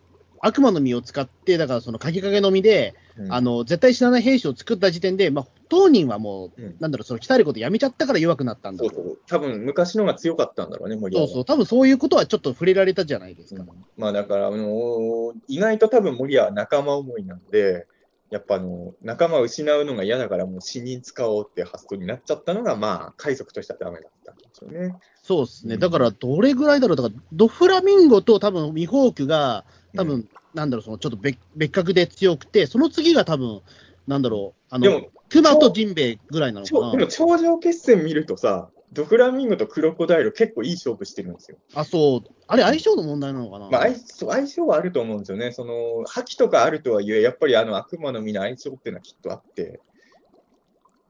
悪魔の実を使って、だからその鍵かけの実で、うんあの、絶対死なない兵士を作った時点で、まあ、当人はもう、うんなんだろう、その鍛えることやめちゃったから弱くなったんだそうそう。多分昔のが強かったんだろうね、森谷は。そうそう、多分そういうことはちょっと触れられたじゃないですか。うんまあだから、あの意外と多分森谷は仲間思いなんで、やっぱあの仲間を失うのが嫌だから、もう死人使おうって発想になっちゃったのが、まあ、海賊としてはダメだったんですよね。そうですね。うんだから、どれぐらいだろう。だから、ドフラミンゴと多分、ミホークが、多分、うんなんだろう、そのちょっと別別格で強くて、その次が多分、なんだろう、あのクマとジンベエぐらいなのかな。でも頂上決戦見るとさ、ドフラミンゴとクロコダイル結構いい勝負してるんですよ。あ、そう。あれ、相性の問題なのかな？まあ、相相性はあると思うんですよね。その、覇気とかあるとはいえ、やっぱりあの悪魔の実の相性っていうのはきっとあって。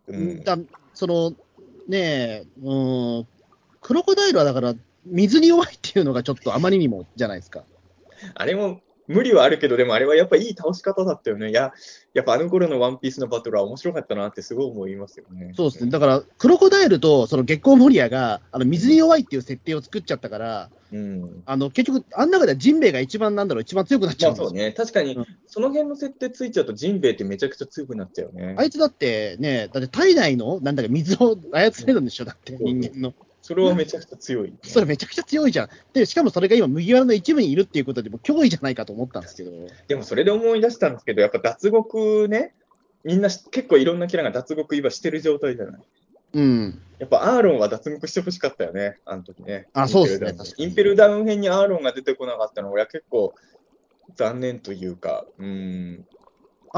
うん。だその、ねえ、うん、クロコダイルはだから、水に弱いっていうのがちょっとあまりにもじゃないですか。あれも無理はあるけど、でもあれはやっぱいい倒し方だったよね。いや、やっぱあの頃のワンピースのバトルは面白かったなってすごい思いますよね。そうですね。だから、クロコダイルとその月光モリアが、あの水に弱いっていう設定を作っちゃったから、うん。あの結局、あん中ではジンベエが一番なんだろう、一番強くなっちゃうんですよ。まあそうね。確かにうん、その辺の設定ついちゃうと、ジンベエってめちゃくちゃ強くなっちゃうよね。あいつだってね、だって体内の、なんだか水を操れるんでしょ、だって、人間の。それはめちゃくちゃ強い、それめちゃくちゃ強いじゃん。で、しかもそれが今、麦わらの一部にいるっていうことで、もう脅威じゃないかと思ったんですけど。でもそれで思い出したんですけど、やっぱ脱獄ね、みんなし結構いろんなキャラが脱獄今してる状態じゃない。うん。やっぱアーロンは脱獄してほしかったよね、あの時ね。あそうっすねインペルダウン確かにインペルダウン編にアーロンが出てこなかったのは、俺は結構残念というか、うん、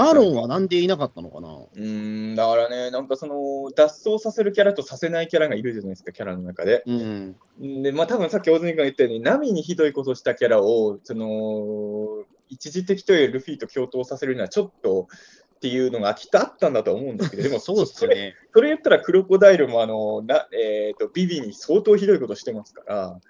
アーロンはなんでいなかったのかな？うん、だからね、なんかその、脱走させるキャラとさせないキャラがいるじゃないですか、キャラの中で。うん。で、まあ多分さっき大泉君が言ったように、ナミにひどいことしたキャラを、その、一時的というルフィと共闘させるにはちょっとっていうのがきっとあったんだと思うんですけど、でもそうですそれね。それ言ったらクロコダイルもあの、なえー、とビビに相当ひどいことしてますから、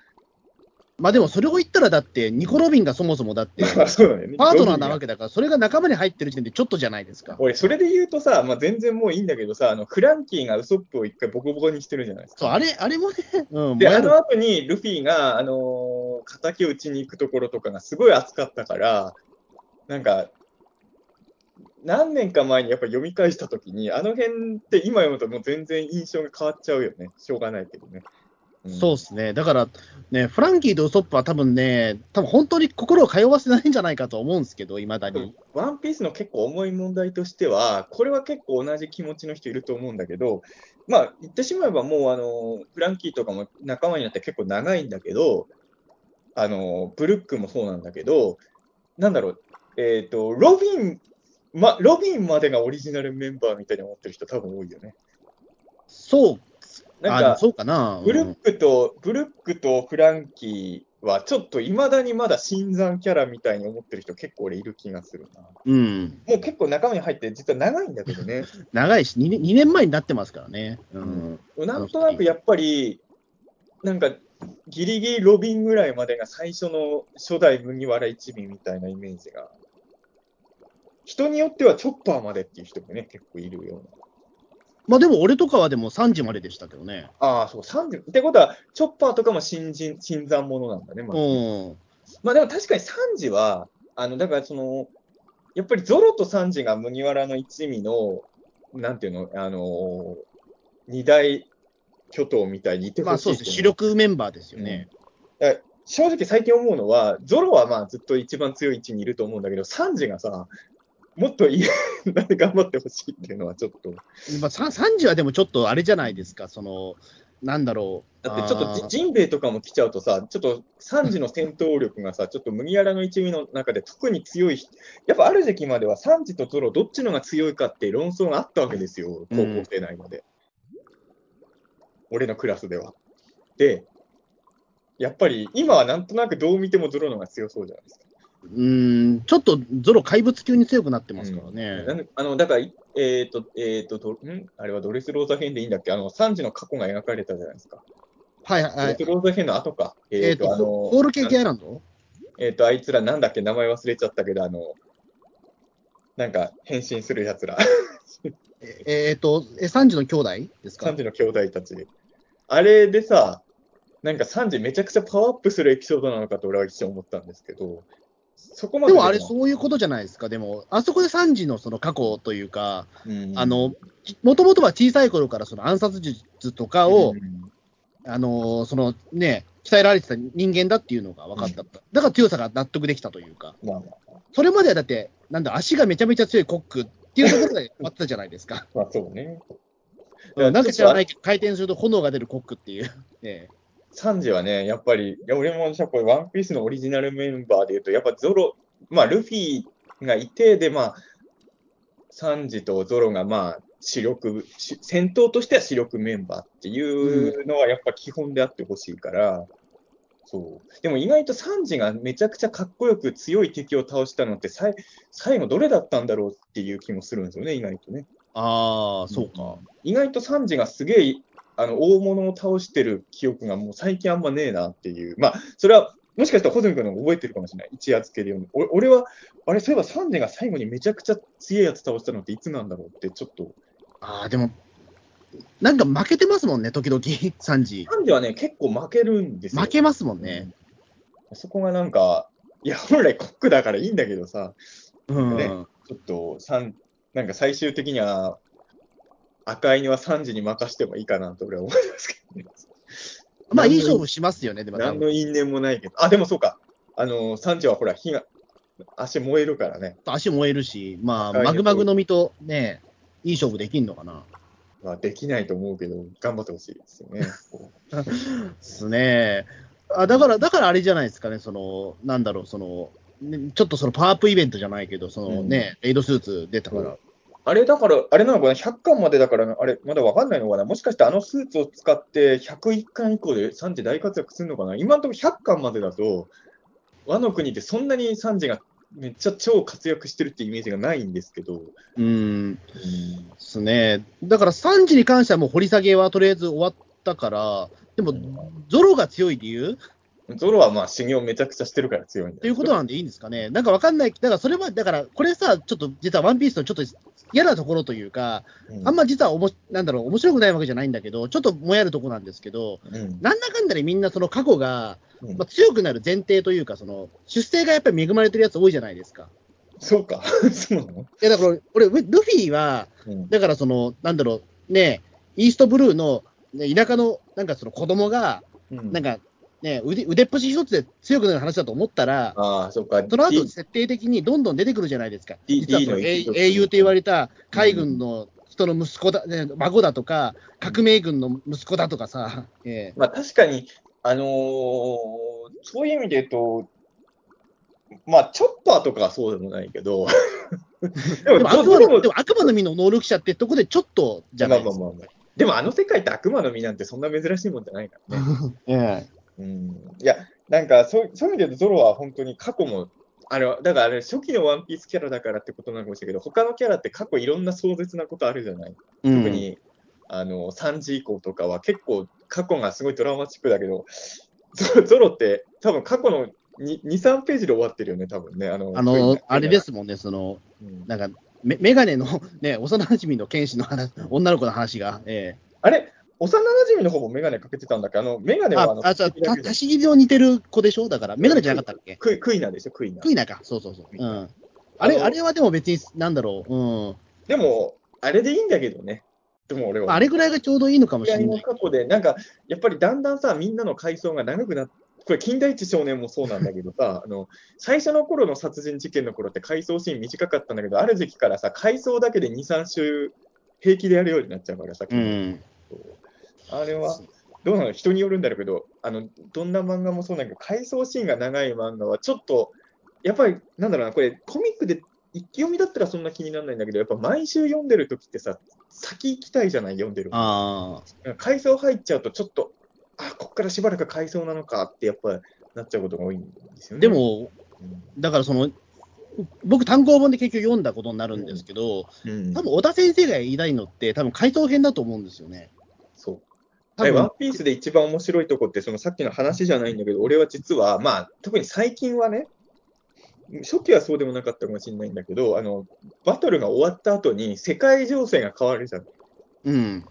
まあでもそれを言ったら、だって、ニコ・ロビンがそもそもだって。パートナーなわけけだから、それが仲間に入ってる時点でちょっとじゃないですか。俺、それで言うとさ、まあ、全然もういいんだけどさ、あのフランキーがウソップを一回ボコボコにしてるじゃないですか。そう、あれ、あれもね、うん、で、あの後にルフィが、あのー敵を撃ちに行くところとかがすごい熱かったから、なんか、何年か前にやっぱ読み返したときに、あの辺って今読むともう全然印象が変わっちゃうよね。しょうがないけどね。んそうですね。だから、ね、フランキーとウソップは多分ね、多分本当に心を通わせないんじゃないかと思うんですけど、いまだに。ワンピースの結構重い問題としては、これは結構同じ気持ちの人いると思うんだけど、まあ、言ってしまえばもう、あの、フランキーとかも仲間になって結構長いんだけど、あの、ブルックもそうなんだけど、なんだろう、えっ、と、ロビン、ま、ロビンまでがオリジナルメンバーみたいに思ってる人多分多いよね。そう、なんか、そうかな。ブルックと、ブルックとフランキーはちょっといまだにまだ新参キャラみたいに思ってる人結構俺いる気がするな。うん、うん。もう結構仲間に入って、実は長いんだけどね。長いし2年、2年前になってますからね。うん。なんとなくやっぱり、なんか、ギリギリロビンぐらいまでが最初の初代麦わら一味みたいなイメージが。人によってはチョッパーまでっていう人もね、結構いるような。まあでも俺とかはでも3時まででしたけどね。ああ、そう、30。ってことは、チョッパーとかも新人、新参者なんだね、まうあ。ん。まあでも確かにサンジは、あの、だからその、やっぱりゾロとサンジが麦わらの一味の、なんていうの、あの、二大巨頭みたいにいてほしいまあそうですね。主力メンバーですよね。だから正直最近思うのは、ゾロはまあずっと一番強い位置にいると思うんだけど、サンジがさ、もっといい 頑張ってほしいっていうのはちょっと、まあ、さ3時はでもちょっとあれじゃないですか、その、なんだろう。だってちょっとジジンベエとかも来ちゃうとさ、ちょっとサンジの戦闘力がさ、ちょっと麦わらの一味の中で特に強い人、やっぱある時期まではサンジとゾロどっちのが強いかって論争があったわけですよ、高校生内まで。俺のクラスでは。で、やっぱり今はなんとなくどう見てもゾロのが強そうじゃないですか。うーん、ちょっとゾロ怪物級に強くなってますからね。なんであのだから、えっ、と、えっ、とどん、あれはドレスローザ編でいいんだっけ？あの、サンジの過去が描かれたじゃないですか。はいはいはいドレ。スローザ編の後か。えっ、えっ、と、と、あの、ホールケーキアイランド？えっ、と、あいつらなんだっけ？名前忘れちゃったけど、あの、なんか変身するやつら。えっ、と、え、3時の兄弟ですか？サンジの兄弟たち。あれでさ、なんかサンジめちゃくちゃパワーアップするエピソードなのかと俺は一瞬思ったんですけど、そこまででもあれ、そういうことじゃないですか、でも、あそこでサンジのその過去というか、もともとは小さい頃からその暗殺術とかを、うんあのそのね、鍛えられてた人間だっていうのが分かった。だから強さが納得できたというか、まあまあ、それまではだって、なんだ、足がめちゃめちゃ強いコックっていうところで終わってたじゃないですか。まあそうね。うんなんか知らないけど、回転すると炎が出るコックっていう。ね サンジはね、やっぱり、いや俺もさ、これ、ワンピースのオリジナルメンバーでいうと、やっぱゾロ、まあ、ルフィがいて、で、まあ、サンジとゾロが、まあ、主力、し戦闘としては主力メンバーっていうのは、やっぱ基本であってほしいから、そう。でも意外とサンジがめちゃくちゃかっこよく強い敵を倒したのって、さい最後どれだったんだろうっていう気もするんですよね、意外とね。ああ、そうか。意外とサンジがすげえあの大物を倒してる記憶がもう最近あんまねえなっていう、まあ、それはもしかしたらホズミ君の方が覚えてるかもしれない、一夜つけるように。お俺は、あれ、そういえばサンジが最後にめちゃくちゃ強いやつ倒したのっていつなんだろうって、ちょっと、ああ、でも、なんか負けてますもんね、時々、サンジ。サンジはね、結構負けるんですよ。負けますもんね。うんそこがなんか、いや、本来コックだからいいんだけどさ、うん。ねちょっと、サンなんか最終的には、赤いにはサンジに任してもいいかなと俺は思いますけどね。まあ、いい勝負しますよね、でも。何の因縁もないけど。あ、でもそうか。あの、サンジはほら、火が、足燃えるからね。足燃えるし、まあ、マグマグの実とね、いい勝負できんのかな。まあ、できないと思うけど、頑張ってほしいですよね。こですね。あだから、だからあれじゃないですかね、その、なんだろう、その、ねちょっとそのパワーアップイベントじゃないけど、そのね、レイドスーツ出たから。うあれだから、あれなのかな、100巻までだから、あれ、まだわかんないのかな、もしかしてあのスーツを使って101巻以降でサンジ大活躍するのかな、今のところ100巻までだと、和の国でそんなにサンジがめっちゃ超活躍してるってイメージがないんですけど、うん、ですね。だから3時に関してはもう掘り下げはとりあえず終わったから、でも、ゾロが強い理由？ゾロはまあ修行めちゃくちゃしてるから強いんだっていうことなんでいいんですかね。なんかわかんない。だからそれは、だからこれさ、ちょっと実はワンピースのちょっと嫌なところというか、うん。あんま実はおも、なんだろう、面白くないわけじゃないんだけど、ちょっともやるところなんですけど、うん。なんだかんだでみんなその過去が、うん。まあ、強くなる前提というか、その出世がやっぱり恵まれてるやつ多いじゃないですか。そうか、そうなの、いやだから俺、ルフィは、うん。だからその、なんだろう、ね、イーストブルーの、ね、田舎のなんかその子供が、うん。なんかね、腕腕っぷし一つで強くなる話だと思ったら、ああ、そうか、その後設定的にどんどん出てくるじゃないですか。実はその英雄と言われた海軍の人の息子だ、ね、孫だとか、革命軍の息子だとかさ、ええ。まあ確かに、あのーそういう意味で言うと、まあ、チョッパーとかはそうでもないけど、ででも悪魔のでも悪魔の実の能力者ってとこでちょっとじゃないですか。まあまあまあまあ。でもあの世界って悪魔の実なんてそんな珍しいもんじゃないからね。ええうん、いや、なんかそうそういう意味で言うと、ゾロは本当に過去も、あれはだからあれ、初期のワンピースキャラだからってことなのかもしれないけど、他のキャラって過去いろんな壮絶なことあるじゃない？うん特に、あの3時以降とかは結構過去がすごいドラマチックだけど、ゾゾロって多分過去の2、3ページで終わってるよね、多分ね。あの、あの、あれで。すもんね、その、うんなんか、メメガネのね、幼馴染の剣士の話、女の子の話が、えあれ？幼馴染の方もメガネかけてたんだっけ？あの、メガえネはあの、ああ、た足し切りの似てる子でしょ？だから、メガネじゃなかったっけ？クイクイナでしょ、クイナ。クイナか、そうそうそう。うん。あれ、あれはでも別に、なんだろう、うん。でも、あれでいいんだけどね。でも俺は。あれぐらいがちょうどいいのかもしれない。過去で、なんか、やっぱりだんだんさ、みんなの回想が長くなっこれ、金田一少年もそうなんだけどさ、あの最初の頃の殺人事件の頃って回想シーン短かったんだけど、ある時期からさ、回想だけで2、3週平気でやるようになっちゃうからさ、うん。あれは、どうなの？人によるんだろうけど、あの、どんな漫画もそうなんだけど、回想シーンが長い漫画はちょっと、やっぱり、なんだろうな、これ、コミックで一気読みだったらそんな気にならないんだけど、やっぱ毎週読んでる時ってさ、先行きたいじゃない、読んでる。ああ。回想入っちゃうと、ちょっと、あ、こっからしばらく回想なのかって、やっぱなっちゃうことが多いんですよね。で、も、うんだからその、僕、単行本で結局読んだことになるんですけど、うん多分小田先生が言いたいのって、多分回答編だと思うんですよね。多はい、ワン分ピースで一番面白いとこって、そのさっきの話じゃないんだけど、俺は実は、まあ、特に最近はね、初期はそうでもなかったかもしれないんだけど、あの、バトルが終わった後に世界情勢が変わるじゃん。うん。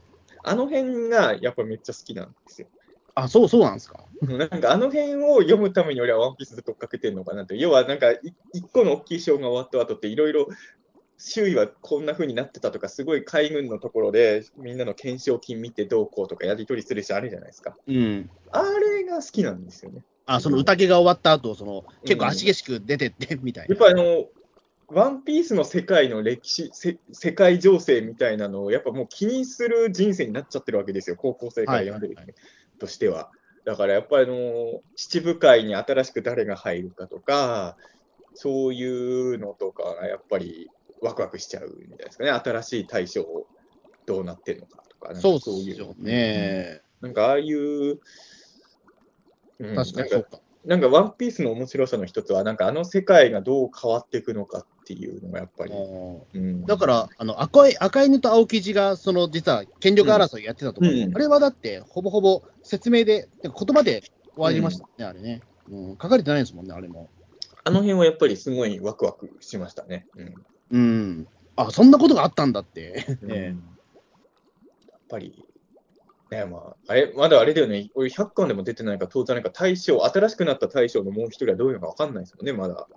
あの辺がやっぱめっちゃ好きなんですよ。あ、そうそうなんですか？なんかあの辺を読むために俺はワンピースずっと追っかけてるのかなって。要はなんかい一個の大きい章が終わった後っていろいろ周囲はこんな風になってたとか、すごい海軍のところでみんなの懸賞金見てどうこうとかやり取りするしあるじゃないですか。うん。あれが好きなんですよね。あ、その宴が終わった後、その、結構足げしく出てって、みたいな。やっぱあの、ワンピースの世界の歴史、せ世界情勢みたいなのをやっぱもう気にする人生になっちゃってるわけですよ、高校生から読んでる人はいとしては。だからやっぱりあの、七部会に新しく誰が入るかとか、そういうのとかがやっぱりワクワクしちゃうみたいですかね、新しい対象どうなってるのかとか、そうっすいうよね。なんかああいう、うん確かになんそうか。なんかワンピースの面白さの一つは、なんかあの世界がどう変わっていくのかっていうのがやっぱり。うんだから、あの赤い赤犬と青生地が、その実は権力争いやってたところ、うんあれはだって、ほぼほぼ説明で、言葉で終わりましたね、あれね、うん。書かれてないですもんね、あれも。あの辺はやっぱりすごいワクワクしましたね。うんうん。あ、そんなことがあったんだって。えやっぱり、ねまあ、あれ、まだあれだよね、俺100巻でも出てないから、当然なんか大将、新しくなった大将のもう一人はどういうのか分かんないですもんね、まだ。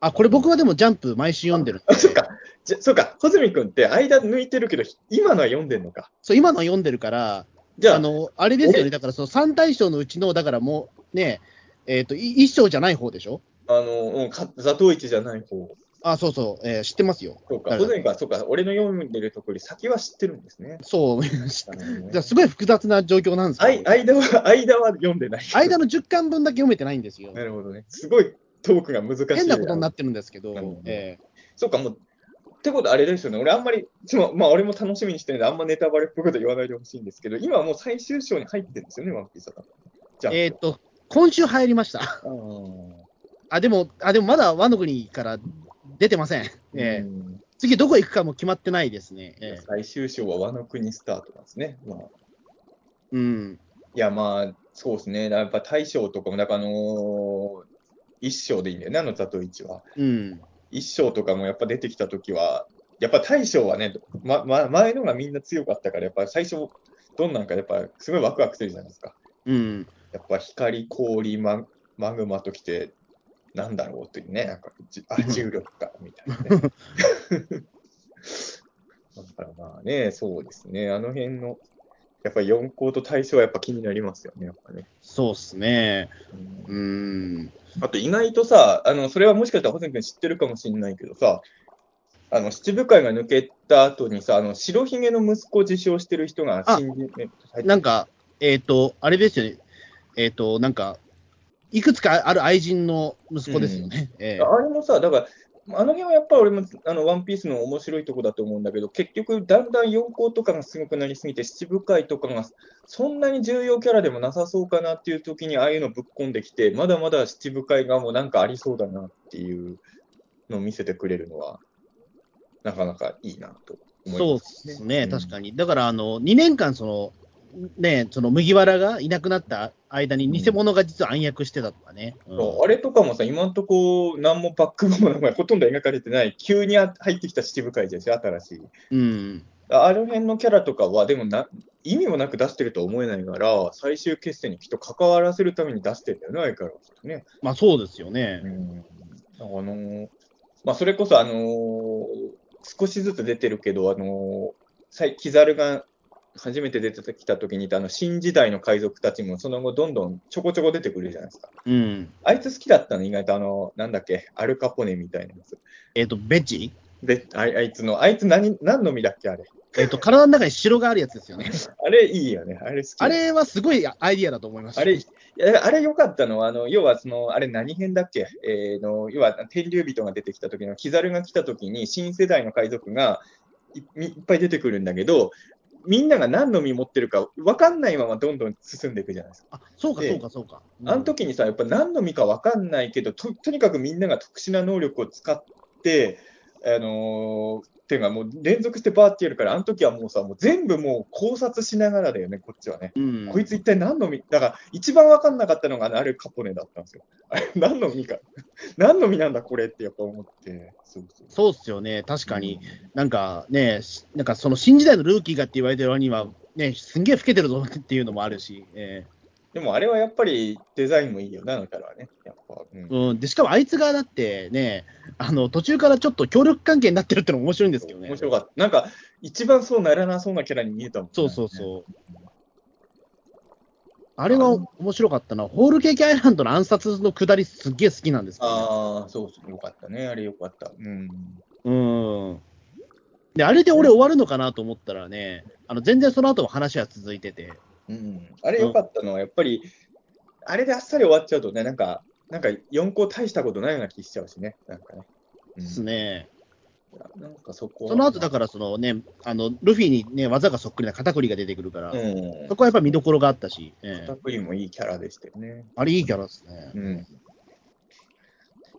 あ、これ僕はでもジャンプ毎週読んでるあ、そっか、じゃそうか、穂積君って間抜いてるけど、今のは読んでんのか。そう、今の読んでるから、じゃあ、あの、あれですよ俺ね、だからその3大将のうちの、だからもうね、えっ、と、い一章じゃない方でしょ？あの、うんか座頭市じゃない方。あ、そうそう、えー知ってますよ。そうか、誰だ穂積君は、そうか、俺の読んでるところより先は知ってるんですね。そう、ね じゃあすごい複雑な状況なんですけど、あい間は、間は読んでない。間の10巻分だけ読めてないんですよ。なるほどね。すごいトークが難しい。変なことになってるんですけど、うんえそうか、もう、ってことあれですよね。俺あんまり、ちもまあ俺も楽しみにしてるんで、あんまネタバレっぽいこと言わないでほしいんですけど、今はもう最終章に入ってるんですよね、ワンピースは。じゃえーっと、今週入りました。あ、でも、あ、でもまだワノ国から出てません。えーうん次どこ行くかも決まってないですね。えー最終章は和の国スタートなんですね。まあ、うん。いや、まあ、そうですね。やっぱ大将とかも、だからあのー一章でいいんだよね、あの座頭市は。うん。一章とかもやっぱ出てきたときは、やっぱ大将はね、まま、前のがみんな強かったから、やっぱ最初、どんなんかやっぱすごいワクワクするじゃないですか。うん。やっぱ光、氷、ママグマときて、なんだろうというね、なんかじあ重力かみたいなね。だからまあね、そうですね、あの辺の、やっぱり四皇と大将はやっぱ気になりますよね、やっぱね。そうっすね。うんうん。あと意外とさ、あのそれはもしかしたら、保全君知ってるかもしれないけどさ、あの七部会が抜けた後にさ、あの白ひげの息子を自称してる人があ新人、ねなんか、えっ、と、あれですよね。えっ、と、なんか、いくつかある愛人の息子ですよね。ええあれもさ、だから、あの辺はやっぱり俺もあのワンピースの面白いとこだと思うんだけど、結局、だんだん四皇とかがすごくなりすぎて、七部会とかがそんなに重要キャラでもなさそうかなっていう時に、ああいうのぶっ込んできて、まだまだ七部会がもうなんかありそうだなっていうのを見せてくれるのは、なかなかいいなと思いそうます、ですね、確かに。に。だから、あの、2年間、その、ね、その麦わらがいなくなった間に偽物が実は暗躍してたとかね。うんあれとかもさ、今んとこ、何もバックボーンもなんかほとんど描かれてない、急にあ入ってきた七部会じゃんし、新しい。うん。あの辺のキャラとかは、でもな、意味もなく出してるとは思えないから、最終決戦にきっと関わらせるために出してるんだよね、相変わらずね。まあ、そうですよね。うん。あのーまあ、それこそ、あのー少しずつ出てるけど、あのーキザルが初めて出てきた時にいたあの新時代の海賊たちもその後どんどんちょこちょこ出てくるじゃないですか。うん。あいつ好きだったの、意外とあの、なんだっけ、アルカポネみたいなやつ。えっ、と、ベッジ？で、あいあいつの、あいつ何、何の実だっけ、あれ？えっ、と、体の中に城があるやつですよね。あれいいよね、あれ好き。あれはすごいアイディアだと思いました。あれ、あれ良かったのは、あの要はその、あれ何編だっけ、えーの要は天竜人が出てきた時の、キザルが来た時に、新世代の海賊がいいっぱい出てくるんだけど、みんなが何の実持ってるか分かんないままどんどん進んでいくじゃないですか。あ、そうか、でそうか、そうか。うんあの時にさ、やっぱ何の実か分かんないけど、ととにかくみんなが特殊な能力を使って、あのーっていうかもう連続してバーってやるから、あの時はもうさ、もう全部もう考察しながらだよね、こっちはね。うん。こいつ一体何の実だから、一番分かんなかったのが、あれカポネだったんですよ。あれ、何の実か。何の実なんだ、これってやっぱ思って。そうそうっすよね、確かに。なんかね、しなんかその新時代のルーキーがって言われてる割には、ね、すんげえ老けてるぞっていうのもあるし、えでもあれはやっぱりデザインもいいよな、だからね。やっぱ、うん。うん、でしかもあいつがだってね、あの途中からちょっと協力関係になってるってのも面白いんですけどね。面白かった。なんか、一番そうならなそうなキャラに見えたもん、ね。そうそうそう。あれは面白かったな。ホールケーキアイランドの暗殺のくだりすっげえ好きなんですけど、ああ、そうそう、よかったね。あれよかった。うん。うん。で、あれで俺終わるのかなと思ったらね、あの全然その後も話は続いてて。うん。あれよかったのは、やっぱり、あれであっさり終わっちゃうとね、なんか、なんか4個大したことないような気しちゃうしね。なんかね。うんですね。なんかそこはその後だから、そのね、あの、ルフィにね、技がそっくりな肩こりが出てくるから、うん。そこはやっぱ見どころがあったし、ええタクリもいいキャラでしたよね。あれいいキャラですね。うん。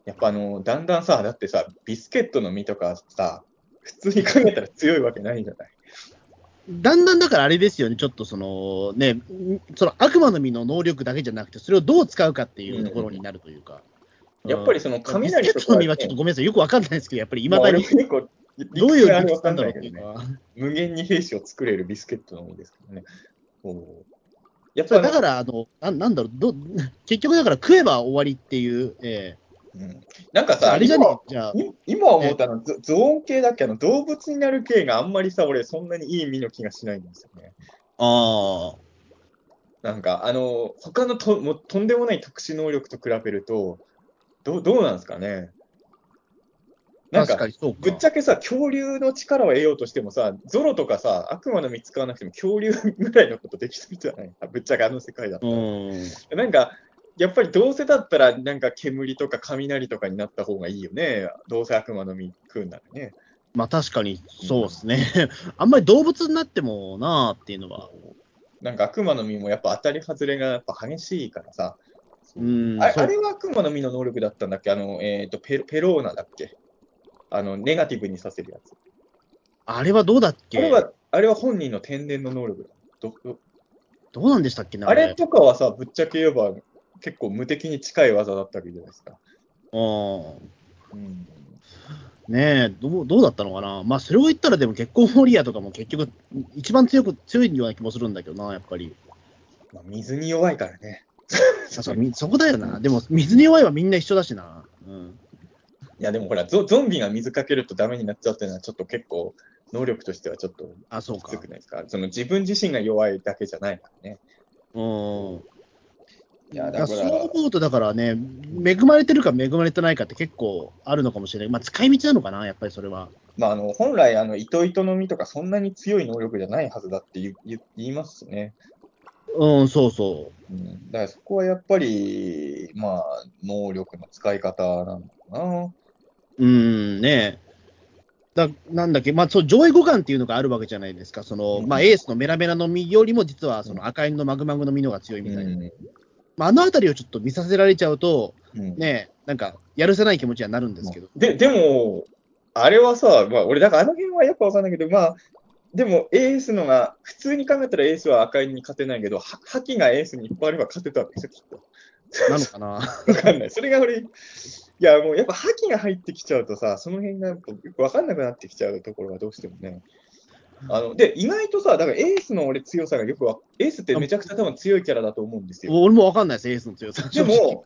やっぱあの、だんだんさ、だってさ、ビスケットの実とかさ、普通に考えたら強いわけないじゃない。だんだんだからあれですよね、ちょっとそのね、その悪魔の実の能力だけじゃなくて、それをどう使うかっていうところになるというか。やっぱりその雷とかビスケットの実はちょっとごめんなさい、よくわかんないですけど、やっぱりいままあだにどういう理屈なんんだろう。っていうか。無限に兵士を作れるビスケットの実ですけどね。やっそぱだから、あのななんだろうど、結局だから食えば終わりっていう、えうんなんかえさ、あれじゃね？じゃ今思ったの、ゾゾーン系だっけあの動物になる系があんまりさ、俺そんなにいい身の気がしないんですよね。あなんか、あの、他のともうとんでもない特殊能力と比べると、どうどうなんですかね？あ、なんか。ぶっちゃけさ、恐竜の力を得ようとしてもさ、ゾロとかさ、悪魔の実使わなくても恐竜ぐらいのことできそうじゃない？ぶっちゃけあの世界だったうら。ん。なんか、やっぱりどうせだったら、なんか煙とか雷とかになった方がいいよね。どうせ悪魔の実食うんならね。まあ確かにそうですね。あんまり動物になってもなあっていうのは。なんか悪魔の実もやっぱ当たり外れがやっぱ激しいからさ。うんあれあれは悪魔の実の能力だったんだっけ？あの、えっ、とペロ、ペローナだっけ？あの、ネガティブにさせるやつ。あれはどうだっけ？あれは、あれは本人の天然の能力だ。どどどうなんでしたっけねあれとかはさ、ぶっちゃけ言えば結構無敵に近い技だったわけじゃないですか。うん。うん。ねえ、どうどうだったのかな？まあ、それを言ったら、でも結婚フォリアとかも結局、一番強く、強いような気もするんだけどな、やっぱり。まあ、水に弱いからね。あ そそこだよな。でも、水に弱いはみんな一緒だしな。うん。いや、でもほらゾ、ゾンビが水かけるとダメになっちゃうっていうのは、ちょっと結構、能力としてはちょっときつ。くないですか？その自分自身が弱いだけじゃないからね。うん。いや、だからだから、そう思うと、だからね、恵まれてるか恵まれてないかって結構あるのかもしれない。まあ、使い道なのかな、やっぱりそれは。まあ、あの本来、あの糸糸の実とかそんなに強い能力じゃないはずだって言言言いますしね。うん、そうそうん、だからそこはやっぱり、まあ、能力の使い方なのかな。う。うん、ねだなんだっけ、まあ、そう上位互換っていうのがあるわけじゃないですか、そのうんまあ、エースのメラメラの実よりも、実はその赤いのマグマグの実のが強いみたいな、うんまあ、あのあたりをちょっと見させられちゃうと、うんね、なんか、やるせない気持ちにはなるんですけど、で、でも、あれはさ、まあ、俺、だからあの辺はよくわかんないけど、まあ、でもエースのが、普通に考えたらエースは赤いに勝てないけど、は覇気がエースにいっぱいあれば勝てたわけですよ、きっと。なのかな。わかんない。それが俺、いや、もうやっぱ覇気が入ってきちゃうとさ、その辺がよくわかんなくなってきちゃうところがどうしてもね。あので、意外とさ、だからエースの俺強さがよくわ、エースってめちゃくちゃ多分強いキャラだと思うんですよ。俺もわかんないです、エースの強さ。でも、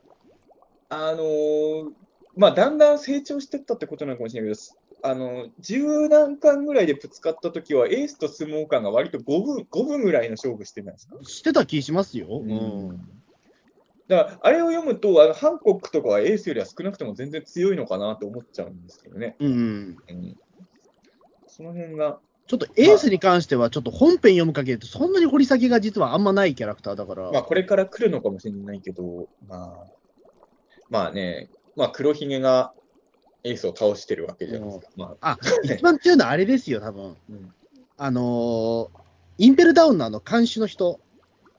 あのーまあ、だんだん成長してったってことなのかもしれないけど、あの十何巻ぐらいでぶつかったときは、エースと相撲感が割と5分 ,5 分ぐらいの勝負してないですか？してた気しますよ。うん。だから、あれを読むと、あのハンコックとかはエースよりは少なくとも全然強いのかなと思っちゃうんですけどね。うん。うん、その辺が、ちょっとエースに関しては、ちょっと本編読む限りと、そんなに掘り先が実はあんまないキャラクターだから。まあ、これから来るのかもしれないけど、まあ、まあね、まあ、黒ひげがエースを倒してるわけじゃないですか。まあ、あ、一番強いのはあれですよ、多分。うんあのーインペルダウンのあの監視の人、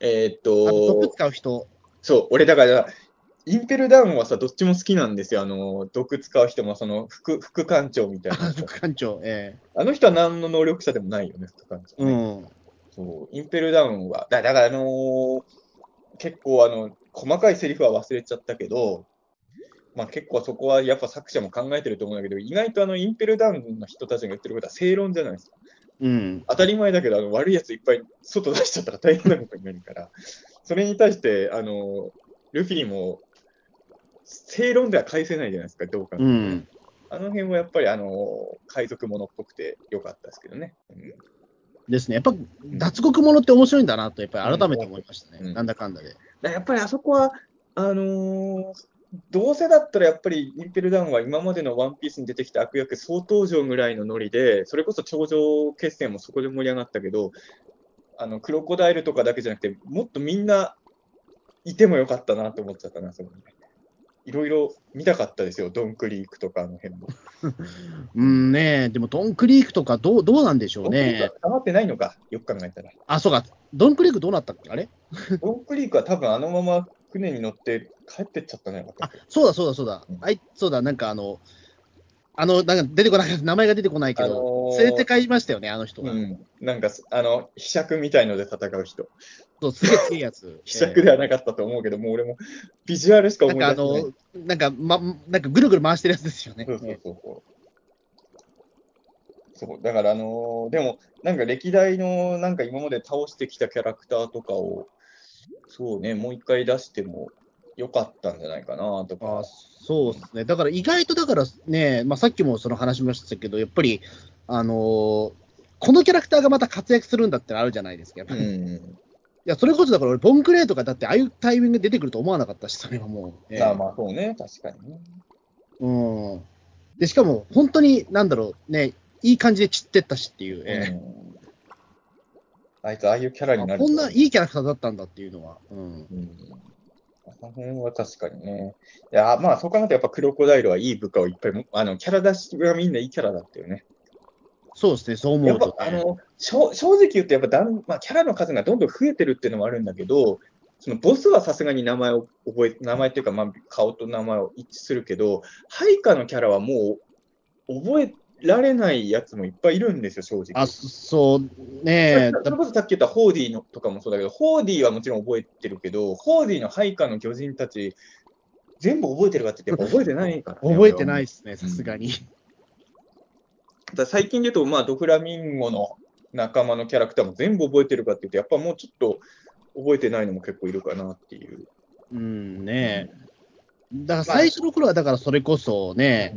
えーっと、使う人、そう、俺だから、インペルダウンはさ、どっちも好きなんですよ。あの、毒使う人も、その、副、副艦長みたいなあ。副艦長、えあの人は何の能力者でもないよね、副艦長えね、うん。そう、インペルダウンは、だだから、あのー結構、あの、細かいセリフは忘れちゃったけど、まあ結構そこはやっぱ作者も考えてると思うんだけど、意外とあの、インペルダウンの人たちが言ってることは正論じゃないですか。うん。当たり前だけど、あの悪いやついっぱい外出しちゃったら大変なことになるから、それに対して、あの、ルフィも、正論では返せないじゃないですか、どうか。うん。あの辺はやっぱり、あの、海賊ものっぽくてよかったですけどね。うんですね。やっぱ、脱獄ものって面白いんだなと、やっぱり改めて思いましたね。うんなんだかんだで。だやっぱりあそこは、あのーどうせだったらやっぱりインペルダウンは今までのワンピースに出てきた悪役総登場ぐらいのノリで、それこそ頂上決戦もそこで盛り上がったけど、あのクロコダイルとかだけじゃなくて、もっとみんないてもよかったなと思っちゃったな、そこにいろいろ見たかったですよ、ドンクリークとかあの辺も。うんねでもドンクリークとかどう、どうなんでしょうねは。溜まってないのか、よく考えたら。あ、そうか。ドンクリークどうなったっけあれ？ドンクリークは多分あのまま船に乗って帰ってっちゃったね。あ、そうだそうだそうだうん。あいそうだ、なんかあの、あの、なんか出てこない、名前が出てこないけあど、のー連れて帰りましたよね、あの人が。うん、なんかす、あの、飛尺みたいので戦う人。そう、すげえ強いやつ。飛尺ではなかったと思うけど、もう俺もビジュアルしかなんかあ思い出せない。の、なんか、ま、なんかぐるぐる回してるやつですよね。そうそうそうそう。そう、だからあのーでも、なんか歴代の、なんか今まで倒してきたキャラクターとかを、そうね、もう一回出してもよかったんじゃないかなとあか。そうですね。だから意外とだからね、まあ、さっきもその話しましたけど、やっぱり、あのーこのキャラクターがまた活躍するんだってのあるじゃないですか。やっぱりいうん。や、それこそだから俺、ボンクレーとかだって、ああいうタイミングで出てくると思わなかったし、それはもう。ええまあまあ、そうね、確かにね。うん。で、しかも、本当に、なんだろう、ね、いい感じで散ってったしっていう、えうんあいつ、ああいうキャラえになるこんないいキャラクターだったんだっていうのは。うん。うんあの辺は確かにね。いや、まあ、そう考えると、やっぱクロコダイルはいい部下をいっぱいも、あの、キャラ出しがみんないいキャラだったよね。そうですね、そう思やっぱうと、、ね。あの、正直言うと、やっぱだん、まあ、キャラの数がどんどん増えてるっていうのもあるんだけど、そのボスはさすがに名前を覚え、名前っていうか、まあ、顔と名前を一致するけど、配下のキャラはもう覚えられないやつもいっぱいいるんですよ、正直。あ、そう、ねえ、それこそさっき言ったホーディーのとかもそうだけど、ホーディーはもちろん覚えてるけど、ホーディーの配下の巨人たち、全部覚えてるかって言って、覚えてないから、ね。覚えてないですね、さすがに。だから最近で言うと、まあ、ドフラミンゴの仲間のキャラクターも全部覚えてるかっていうと、やっぱもうちょっと覚えてないのも結構いるかなっていう。うん、ねえ。だから最初の頃は、だからそれこそね、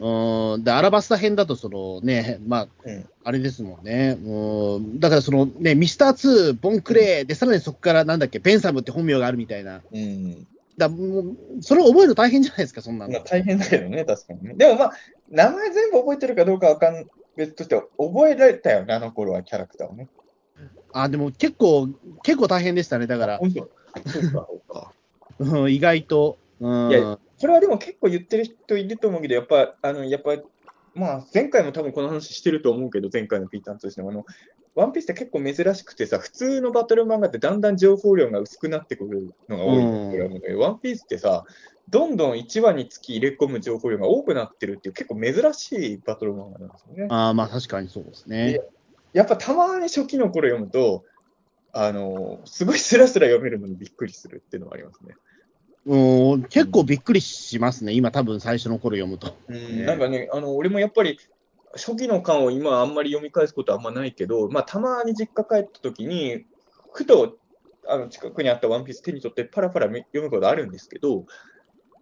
うん、で、アラバスタ編だと、そのね、まあ、うんあれですもんね。うん、だからそのね、ミスター2、ボンクレーで、さらにそこからなんだっけ、ベンサムって本名があるみたいな。うん。だもうそれを覚えるの大変じゃないですか、そんなの。まあ、大変だけどね、確かにね。でもまあ、名前全部覚えてるかどうかわかん別としては、覚えられたよね、あの頃はキャラクターをね。あ、でも結構、結構大変でしたね、だから、本当？そうか、そうか。うん、意外と。うん、いやこれはでも結構言ってる人いると思うけど、やっぱ、あの、やっぱ、まあ、前回も多分この話してると思うけど、前回のピーターンとしても、あの、ワンピースって結構珍しくてさ、普通のバトル漫画ってだんだん情報量が薄くなってくるのが多いんだけど、ワンピースってさ、どんどん1話につき入れ込む情報量が多くなってるっていう結構珍しいバトル漫画なんですよね。あーまあ確かにそうですね。やっぱたまに初期の頃読むと、あの、すごいスラスラ読めるのにびっくりするっていうのはありますね。うん、結構びっくりしますね、今、多分最初の頃読むと。うんなんかね、あの俺もやっぱり初期の巻を今あんまり読み返すことはあんまないけど、まあ、たまに実家帰った時に、ふとあの近くにあったワンピース手に取ってパラパラ読むことあるんですけど、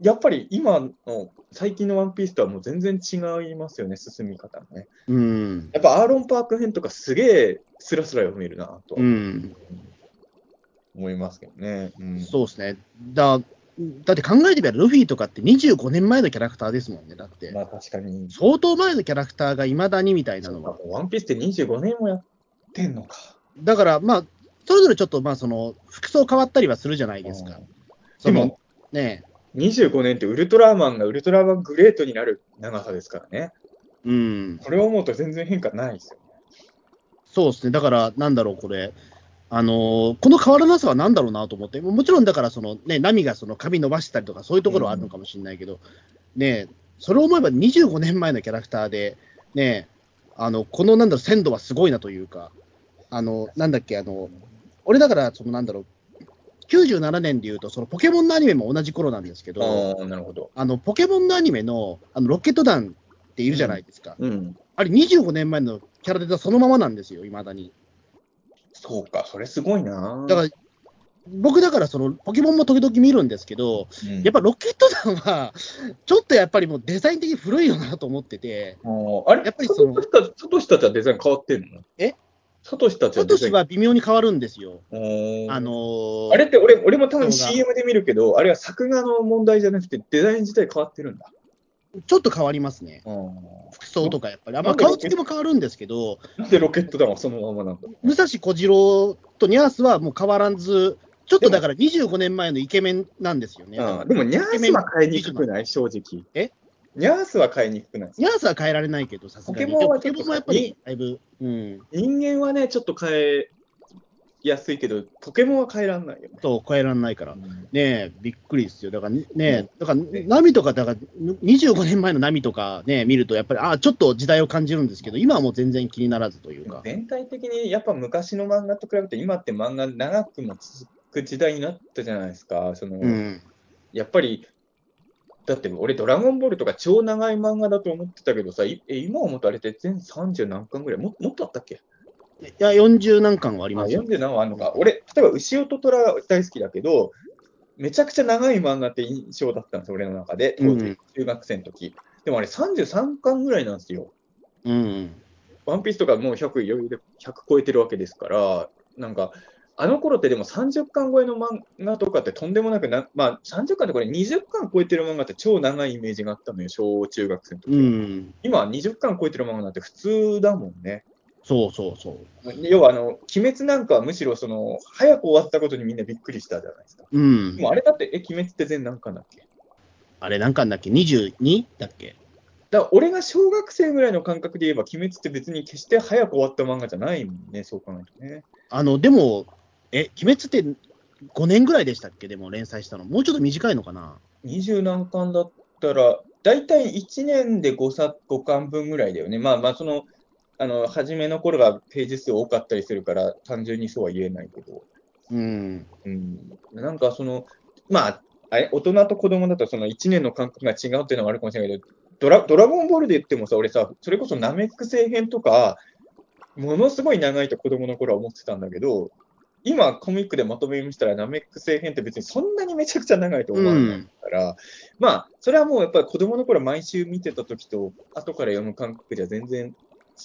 やっぱり今の最近のワンピースとはもう全然違いますよね、進み方がね。うん。やっぱアーロンパーク編とかすげえスラスラ読めるなとうん。思いますけどね。うんそうですね。だだって考えてみれば、ルフィとかって25年前のキャラクターですもんね、だって。まあ確かに。相当前のキャラクターがいまだにみたいなのは。ワンピースって25年もやってんのか。だから、まあ、それぞれちょっと、まあ、その、服装変わったりはするじゃないですか。でも、ね25年ってウルトラマンがウルトラマングレートになる長さですからね。うん。それを思うと全然変化ないですよね。そうですね。だから、なんだろう、これ。あのーこの変わらなさはなんだろうなと思って、ももちろんだから、そのね、ナミがその髪伸ばしたりとか、そういうところはあるのかもしれないけど、ね、それを思えば25年前のキャラクターで、ね、あの、このなんだろう、鮮度はすごいなというか、あの、なんだっけ、あの、俺だから、そのなんだろう、97年でいうと、そのポケモンのアニメも同じ頃なんですけど、ああ、なるほど。あの、ポケモンのアニメの、あの、ロケット団っているじゃないですか。うん。あれ25年前のキャラデザそのままなんですよ、いまだに。そうか、それすごいな。だから、僕だからその、ポケモンも時々見るんですけど、うんやっぱロケット団は、ちょっとやっぱりもうデザイン的に古いよなと思ってて、あれ？やっぱりそのサトシたちはデザイン変わってんの？え？サトシたちサはデザイン。トシは微妙に変わるんですよ。あのーあれって俺俺も多分 CM で見るけど、あれは作画の問題じゃなくて、デザイン自体変わってるんだ。ちょっと変わりますね。服装とかやっぱり。あまあ、顔つきも変わるんですけど、なんでロケット弾はそのままなんだ武蔵小次郎とニャースはもう変わらず、ちょっとだから25年前のイケメンなんですよね。うんでも、ニャースは買いにくくない正直。え？ニャースは買いにくくないニャースは変えられないけど、さすがに。ポケモンはやっぱりだいぶ、うん、人間はね、ちょっと変えやすいけど、ポケモンは変えらんないよね。と変えられないから。ねえ、びっくりですよ。だからね、ねだから、ナミとか、だから、25年前のナミとかね、見ると、やっぱり、ああ、ちょっと時代を感じるんですけど、今はもう全然気にならずというか。全体的にやっぱ昔の漫画と比べて、今って漫画長くも続く時代になったじゃないですか。そのうん。やっぱり、だって俺、ドラゴンボールとか超長い漫画だと思ってたけどさ、いえ今思うとあれって全30何巻ぐらいももっとあったっけ？いや、40何巻はありあますよ。40何はあるのか。俺、例えば、牛尾と虎大好きだけど、めちゃくちゃ長い漫画って印象だったんですよ、俺の中で、当時、うん中学生の時。でもあれ、33巻ぐらいなんですよ。うん。ワンピースとかもう100余裕で100超えてるわけですから、なんか、あの頃ってでも30巻超えの漫画とかってとんでもなくな、まあ30巻ってこれ20巻超えてる漫画って超長いイメージがあったのよ、小中学生の時。うん。今は20巻超えてる漫画なんて普通だもんね。そうそうそう。要はあの、鬼滅なんかはむしろその、早く終わったことにみんなびっくりしたじゃないですか。うんで。もあれだって、え、鬼滅って全何巻だっけ？あれ、何巻だっけ ?22 だっけ？だから俺が小学生ぐらいの感覚で言えば、鬼滅って別に決して早く終わった漫画じゃないもんね、そう考えるとね。あの、でも、え、鬼滅って5年ぐらいでしたっけ？でも連載したの。もうちょっと短いのかな？二十何巻だったら、大体1年で 5, 冊5巻分ぐらいだよね。まあまあ、その、あの、初めの頃がページ数多かったりするから、単純にそうは言えないけど。うん。うん。なんかその、まあ、あれ大人と子供だとその1年の感覚が違うっていうのはあるかもしれないけど、ドラドラゴンボールで言ってもさ、俺さ、それこそナメック星編とか、ものすごい長いと子供の頃は思ってたんだけど、今コミックでまとめ読みしたらナメック星編って別にそんなにめちゃくちゃ長いと思わないから、まあ、それはもうやっぱり子供の頃毎週見てた時と、後から読む感覚じゃ全然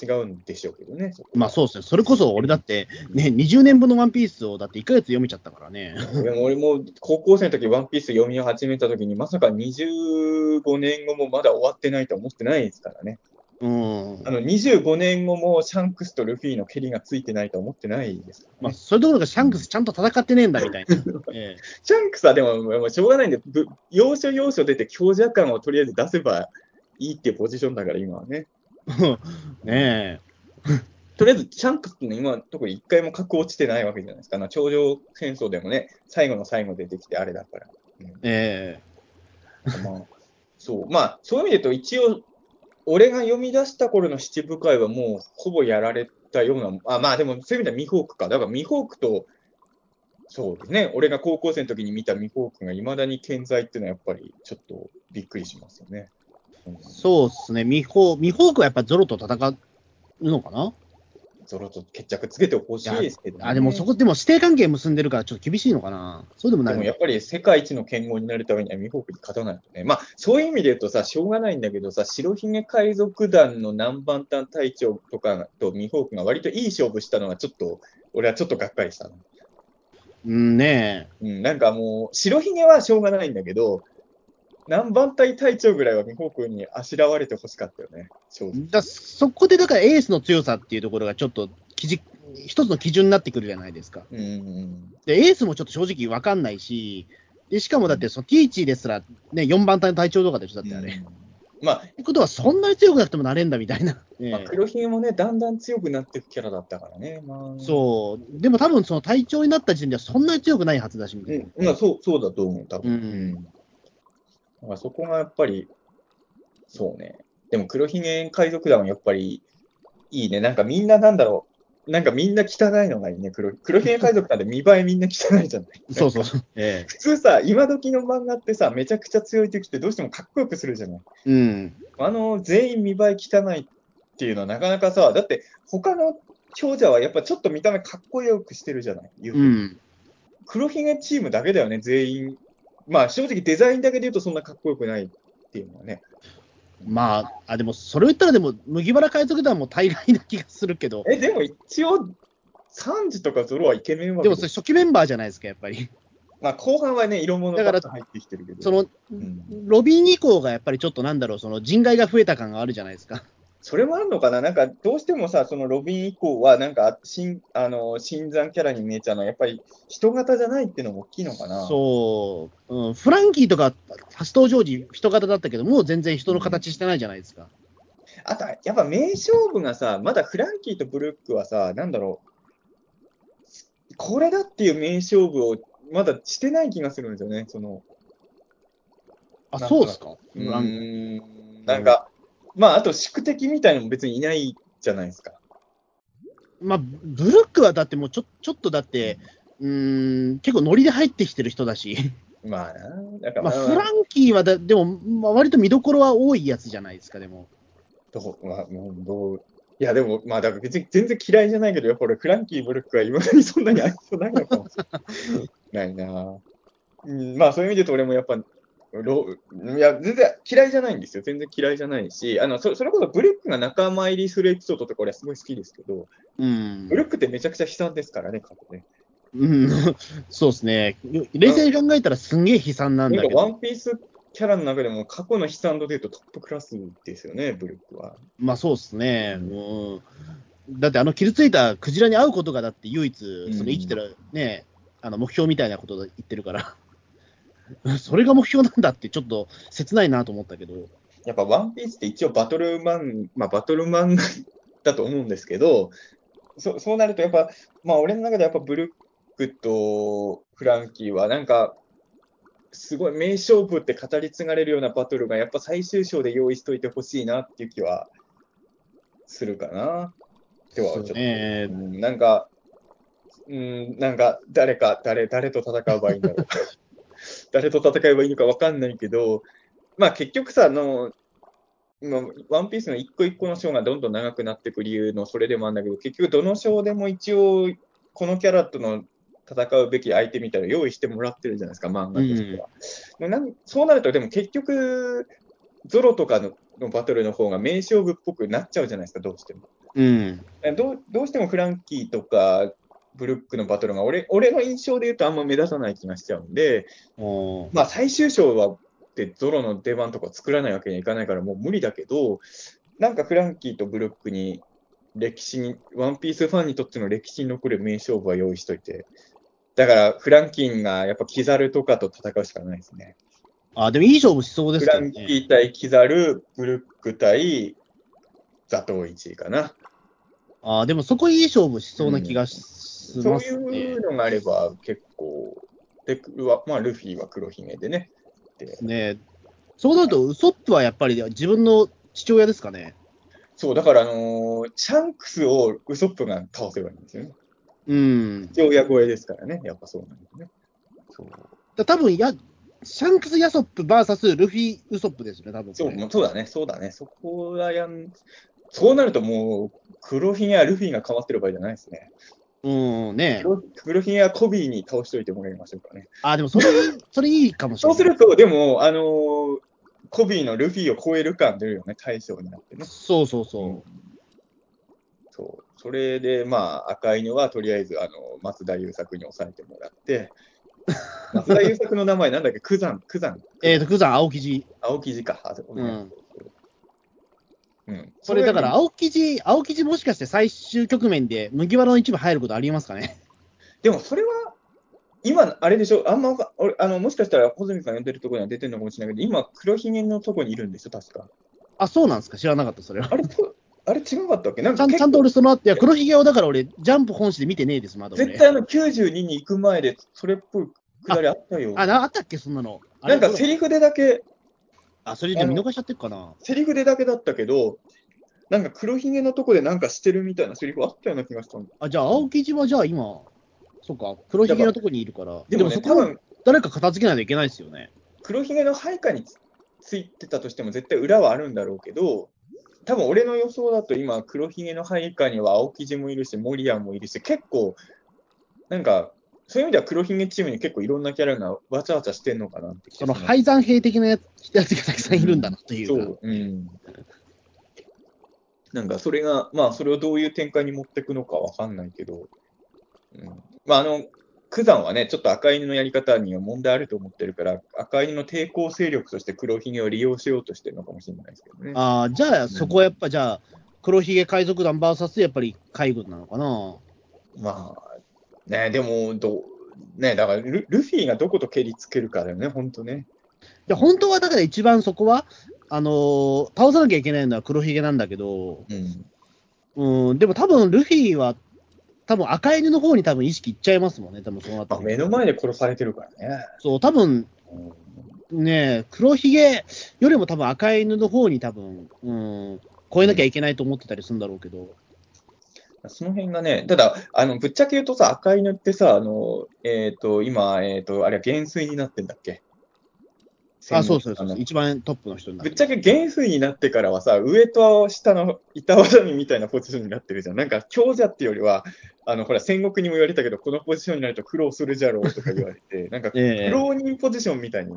違うんでしょうけどね。まあそうですね。それこそ俺だって、ね、20年分のワンピースをだって1ヶ月読めちゃったからね。でも俺も高校生の時ワンピース読み始めた時に、まさか25年後もまだ終わってないとは思ってないですからね。うんあ。の25年後もシャンクスとルフィの蹴りがついてないとは思ってないですね、まあ、それどころかシャンクスちゃんと戦ってねえんだみたいな。ええシャンクスはでももうしょうがないんで、ぶ要所要所出て強弱感をとりあえず出せばいいっていうポジションだから、今はね。ねとりあえず、シャンクスって今、特に一回も格落ちてないわけじゃないですか。な頂上戦争でもね、最後の最後出てきてあれだから。え。えまあ、そう。まあ、そういう意味で言うと、一応、俺が読み出した頃の七部会はもう、ほぼやられたような、あまあでも、そういう意味ではミホークか。だからミホークと、そうですね、俺が高校生の時に見たミホークがいまだに健在っていうのは、やっぱりちょっとびっくりしますよね。そうですね。ミホミホークはやっぱゾロと戦うのかな？ゾロと決着つけてほしいですけど、ね、あ、でもそこ、でも指定関係結んでるからちょっと厳しいのかなそうでもないでもやっぱり世界一の剣豪になるためにはミホークに勝たないとね。まあ、そういう意味で言うとさ、しょうがないんだけどさ、白ひげ海賊団の南蛮艦隊長とかとミホークが割といい勝負したのはちょっと、俺はちょっとがっかりしたの。うんねうん、なんかもう、白ひげはしょうがないんだけど、南蛮隊隊長ぐらいはミホークにあしらわれてほしかったよね。だそこでだからエースの強さっていうところがちょっと基準一つの基準になってくるじゃないですか。うんうんで、エースもちょっと正直わかんないし、でしかもだってそのティーチーですら、ね、4番隊の隊長とかでしょ、だってあれ。うんまあ、ってことは、そんなに強くなくてもなれんだみたいな。ええまあ、黒ひげもね、だんだん強くなっていくキャラだったからね。まあ、そう。でも多分その隊長になった時点ではそんなに強くないはずだし、みたいな。うん、まあ、そう、そうだと思う、多分。うんだからそこがやっぱり、そうね。でも黒ひげ海賊団はやっぱりいいね。なんかみんななんだろう。なんかみんな汚いのがいいね。黒黒ひげ海賊団で見栄えみんな汚いじゃない。そうそうそう。ええ普通さ、今時の漫画ってさ、めちゃくちゃ強い時ってどうしてもかっこよくするじゃない。うん。あの、全員見栄え汚いっていうのはなかなかさ、だって他の強者はやっぱちょっと見た目かっこよくしてるじゃない。うん。黒ひげチームだけだよね、全員。まあ正直デザインだけで言うとそんなかっこよくないっていうのはね。まあ、あ、でも、それを言ったらでも、麦わら海賊団も大概な気がするけど、え、でも一応、サンジとかゾロはイケメンわけでもそれ初期メンバーじゃないですか、やっぱり。まあ後半はね、色物が入ってきてるけど。その、うんロビン以降がやっぱりちょっとなんだろう、その人外が増えた感があるじゃないですか。それもあるのかな？なんか、どうしてもさ、そのロビン以降は、なんか、新、あの、新参キャラに見えちゃうのは、やっぱり人型じゃないっていうのも大きいのかな？そう、うん、フランキーとか初登場時、人型だったけど、もう全然人の形してないじゃないですか。あと、やっぱ名勝負がさ、まだフランキーとブルックはさ、なんだろう、これだっていう名勝負をまだしてない気がするんですよね、その、あ、そうですか？うフランー。ん、なんか、まあ、あと宿敵みたいのも別にいないじゃないですか。まあ、ブルックはだってもうちょちょっとだって、うーん、結構ノリで入ってきてる人だし、まあな、だから、まあ、フランキーはだ、でも、まあ、割と見どころは多いやつじゃないですか、でも。どう、まあ、もうどう、いや、でも、まあ、だから別に全然嫌いじゃないけど、やっぱ俺、フランキー・ブルックは今までにそんなに愛想ないのかもしれないな。うん、まあ、そういう意味で言うと、俺もやっぱ、ロいや、全然嫌いじゃないんですよ。全然嫌いじゃないし、あのそそれこそブルックが仲間入りするエピソードとか俺はすごい好きですけど、うんブ。ルックってめちゃくちゃ悲惨ですからね、過去ね。うん、そうですね。冷静に考えたらすんげえ悲惨なんだけど、ワンピースキャラの中でも過去の悲惨度で言うとトップクラスですよね、ブルックは。まあそうですね。うん。だってあの傷ついたクジラに会うことがだって唯一、その生きてるね、あの目標みたいなことを言ってるから。それが目標なんだってちょっと切ないなと思ったけど。やっぱワンピースって一応バトルマン、まあバトルマンだと思うんですけど、そそうなるとやっぱ、まあ俺の中でやっぱブルックとフランキーはなんか、すごい名勝負って語り継がれるようなバトルがやっぱ最終章で用意しといてほしいなっていう気はするかな。ではちょっと、なんか、うん、なんか誰か、誰、誰と戦えばいいんだろう。誰と戦えばいいのか分かんないけど、まあ結局さ、あの、まあワンピースの一個一個の章がどんどん長くなっていく理由のそれでもあるんだけど、結局どの章でも一応、このキャラとの戦うべき相手みたいなの用意してもらってるじゃないですか、漫画としては。でなんそうなると、でも結局、ゾロとかののバトルの方が名勝負っぽくなっちゃうじゃないですか、どうしても。うん。どうどうしてもフランキーとかブルックのバトルが俺俺の印象で言うとあんま目立たない気がしちゃうんで、まあ、最終章はでゾロの出番とか作らないわけにはいかないからもう無理だけど、なんかフランキーとブルックに歴史に、ワンピースファンにとっての歴史に残る名勝負は用意しといて、だからフランキーがやっぱキザルとかと戦うしかないですね。あ、でもいい勝負しそうですフランキ。ー対キザル、ブルック対ザトウイチかな。あ、でもそこいい勝負しそうな気がしそういますね。うのがあれば結構、ではまあ、ルフィは黒ひげでね。でねそうなると、ウソップはやっぱり自分の父親ですかね。そう、だから、あのーシャンクスをウソップが倒せばいいんですよね。うん。父親超えですからね、やっぱそうなんですね。そう、だ多分や、シャンクス・ヤソップ VS ルフィ・ウソップですよね、多分こそうそうだね、そうだね。そこはやん、そうなるともう、黒ひげやルフィが変わってる場合じゃないですね。うん、ね黒黒ひげやコビーに倒しといてもらいましょうかね。あ、でもそれ、それいいかもしれない。そうすると、でも、あのーコビーのルフィを超える感出るよね、大将になってね。そうそうそう。そう。それで、まあ、赤犬はとりあえず、あの、松田優作に抑えてもらって、松田優作の名前なんだっけ？九山、九山。えっ、と、クザン、青生地。青生地か。あそうねうん。うん。それだから、青生地、青生地もしかして最終局面で麦わらの一部入ることありえますかね？でも、それは、今、あれでしょ、あんま俺、あの、もしかしたら、穂積さん呼んでるところには出てるのかもしれないけど、今、黒ひげのとこにいるんでしょ、確か。あ、そうなんですか？知らなかった、それは。あれ、あれ違かったっけ？なんちゃんちゃんと俺その後、いや、黒ひげをだから俺、ジャンプ本誌で見てねえです、まだ俺。絶対あの、92に行く前で、それっぽいくだりあったよ。あ、なあったっけ、そんなの。なんか、セリフでだけ、あ、それじゃ見逃しちゃってるかな。セリフでだけだったけど、なんか黒ひげのとこでなんかしてるみたいなセリフあったような気がしたんだ。あ、じゃあ、青生地はじゃあ今、そうか、黒ひげのとこにいるから。でもね、そこは多分誰か片付けないといけないですよね。黒ひげの配下につついてたとしても絶対裏はあるんだろうけど、多分俺の予想だと今、黒ひげの配下には青生地もいるし、モリアンもいるし、結構、なんか、そういう意味では黒ひげチームに結構いろんなキャラがわちゃわちゃしてんのかなって気その廃山兵的なやつやつがたくさんいるんだなというか。そう、うん。なんかそれが、まあそれをどういう展開に持っていくのかわかんないけど、うん、まああの、九山はね、ちょっと赤犬のやり方には問題あると思ってるから、赤犬の抵抗勢力として黒ひげを利用しようとしてるのかもしれないですけどね。ああ、じゃあ、そこはやっぱ、じゃあ、黒ひげ海賊団 VS やっぱり海軍なのかな？まあ、ね、でも、どう、ね、だからル、ルフィがどこと蹴りつけるかだよね、本当ね。いや、本当はだから一番そこは、あのー倒さなきゃいけないのは黒ひげなんだけど、うん。うん、でも多分ルフィは、多分赤犬の方に多分意識いっちゃいますもんね、多分その目の前で殺されてるからね。そう、多分うんね、黒ひげよりも多分赤犬の方に多分、うん、超えなきゃいけないと思ってたりするんだろうけど、その辺がね、ただ、あの、ぶっちゃけ言うとさ、赤犬ってさ、あの、えっ、と、今、えっ、と、あれは減衰になってんだっけ？あ、そうそうそう一番トップの人になるぶっちゃけ減衰になってからはさ、上と下の板挟みみたいなポジションになってるじゃん。なんか強者っていうよりは、あの、ほら、戦国にも言われたけど、このポジションになると苦労するじゃろうとか言われて、なんかええ苦労人ポジションみたいに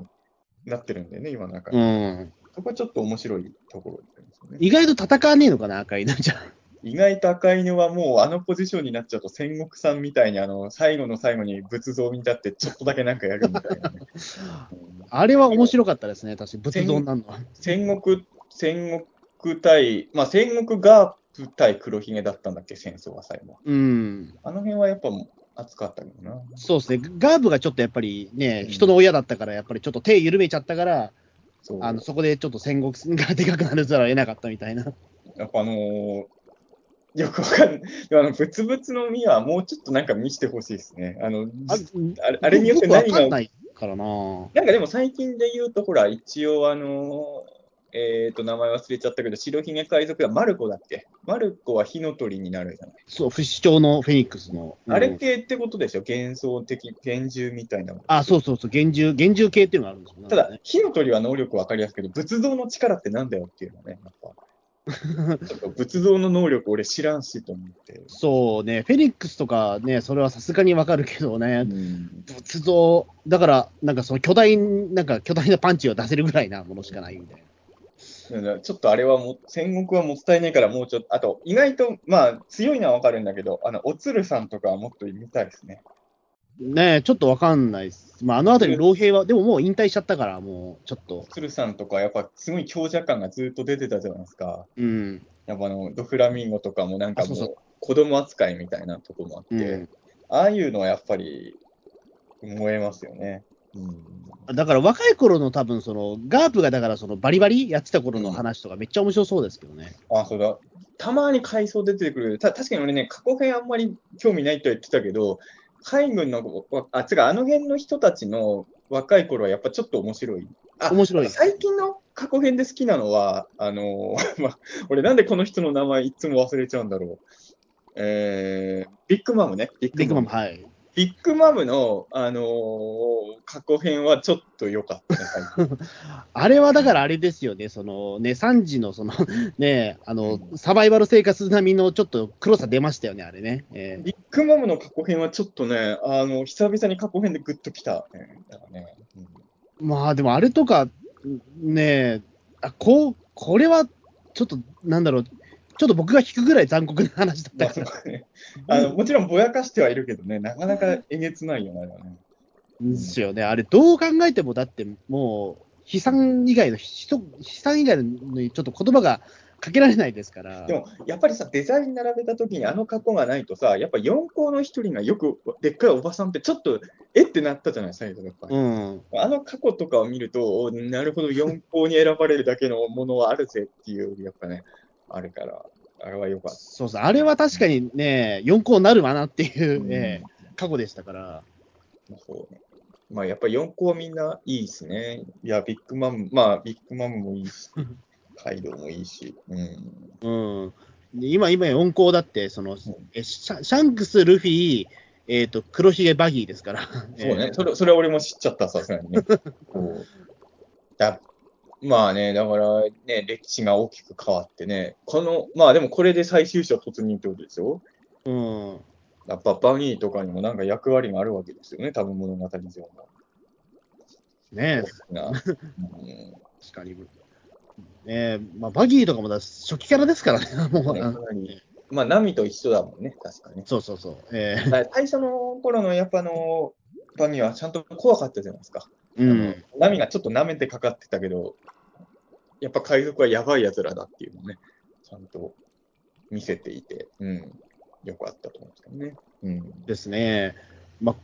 なってるんだよね、今なんか。うん、そこはちょっと面白いところですよね。意外と戦わねえのかな、赤犬じゃあ。意外と赤犬はもうあのポジションになっちゃうと戦国さんみたいにあの最後の最後に仏像に立ってちょっとだけなんかやるみたいなね。う んあれは面白かったですね、確かに仏像になるのは。戦国、戦国対、まあ戦国ガープ対黒ひげだったんだっけ、戦争は最後。うん、あの辺はやっぱ熱かったけどな。そうですね、ガーブがちょっとやっぱりね、うん人の親だったから、やっぱりちょっと手緩めちゃったから、そうあのそこでちょっと戦国がでかくなるざるを得なかったみたいな。やっぱあのーよくわかんない。あの、ブツブツの実はもうちょっとなんか見せてほしいですね。あの、ああれあれによって何が、かんないからな。なんかでも最近で言うと、ほら、一応あのーえっ、と、名前忘れちゃったけど、白ひげ海賊団、マルコだっけ？マルコは火の鳥になるじゃない。そう、不死鳥のフェニックスの。うんあれ系ってことでしょ？幻想的、幻獣みたいなもの。あ、そうそうそう、幻獣、幻獣系っていうのがあるんですよね。ただ、火の鳥は能力わかりやすいけど、仏像の力ってなんだよっていうのはね、やっぱ。ちょっと仏像の能力俺知らんしと思って。そうね、フェニックスとかね、それはさすがにわかるけどね、うん仏像、だから、なんかその巨大、なんか巨大なパンチを出せるぐらいなものしかないみたいな。ちょっとあれはもう、戦国はもったいないから、もうちょっと、あと、意外と、まあ、強いのはわかるんだけど、あの、おつるさんとかはもっと見たいですね。ねえちょっとわかんないです。まあ、あのあたり、老兵は、でももう引退しちゃったから、もうちょっとお、つるさんとか、やっぱ、すごい強者感がずっと出てたじゃないですか。うん、やっぱあの、ドフラミンゴとかもなんかもう子供扱いみたいなとこもあって、うん。ああいうのはやっぱり、燃えますよね。うん。だから若い頃の多分その、ガープがだからそのバリバリやってた頃の話とかめっちゃ面白そうですけどね。あ、そうだ。たまに回想出てくる。た確かに俺ね、過去編あんまり興味ないとは言ってたけど、海軍の、わあ、つうか、あの辺の人たちの若い頃はやっぱちょっと面白い。あ面白い最近の過去編で好きなのは、あのー まあ、俺なんでこの人の名前いつも忘れちゃうんだろう。えー、ビッグマムね。ビッビッグマム、はい。ビッグマムの、あのー過去編はちょっと良かった あれはだからあれですよね、そのね、3時のその ね、あの、サバイバル生活並みのちょっと黒さ出ましたよね、あれね。えービッグマムの過去編はちょっとね、あの、久々に過去編でグッときた、ね。うん。まあでもあれとか、ねあこう、これはちょっとなんだろう、ちょっと僕が引くぐらい残酷な話だったまあからそうねあのもちろんぼやかしてはいるけどね、なかなかえげつないよね、あれはね。ですよね。あれ、どう考えても、だってもう、悲惨以外の、人悲惨以外のにちょっと言葉がかけられないですから。でも、やっぱりさ、デザイン並べたときにあの過去がないとさ、やっぱ4校の一人がよく、でっかいおばさんってちょっと、えってなったじゃない、最初やっぱり。うん。あの過去とかを見ると、おなるほど、4校に選ばれるだけのものはあるぜっていう、やっぱね、あるから、あれはよかった。そうそう。あれは確かにね、4校なるわなっていう、うんね過去でしたから。まあそうね。まあ、やっぱり4校みんないいですね。いや、ビッグマム、まあ、ビッグマムもいいし、カイドウもいいし。うん。うん。で今、今、4校だって、その、えシャシャンクス、ルフィ、えっ、と、黒ひげバギーですから。そうねえ。ーそれ、それは俺も知っちゃった、さすがにね。そうだまあね、だからね、歴史が大きく変わってね、この、まあでもこれで最終章突入ってことですよ。うん。やっぱバギーとかにもなんか役割があるわけですよね、多分物語上の。ねえ。な うん、確かに。ねまあ、バギーとかもだ初期からですからね、もう。ねまあ、ナミと一緒だもんね、確かに。そうそうそう。えー最初の頃のやっぱあの、バギーはちゃんと怖かったじゃないですか。うん。ナミがちょっと舐めてかかってたけど、やっぱ海賊はやばい奴らだっていうのをね、ちゃんと見せていて、うん、よくあったと思うんですけどね。うん。ですね。ま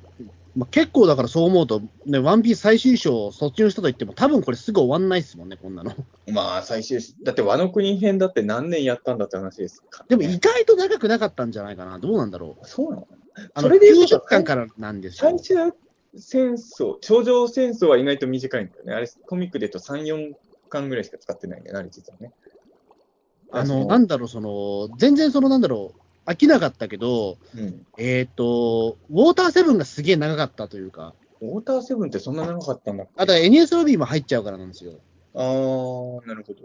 まあ、結構だからそう思うと、ね、ワンピース最終章卒業したと言っても、多分これすぐ終わんないですもんね、こんなの。まあ、最終、だって和の国編だって何年やったんだって話ですから、でも意外と長くなかったんじゃないかな。どうなんだろう。そうなのそれで言うと最。終戦争、頂上戦争は意外と短いんだよね。あれ、コミックで言うと3、4巻ぐらいしか使ってないんだよね、あれ実はね。あの、そなんだろう、その、全然その、なんだろう、飽きなかったけど、うん。えっ、と、ウォーターセブンがすげえ長かったというか、ウォーターセブンってそんな長かったんだっけ？あとは NS ロビーも入っちゃうからなんですよ。あー、なるほど。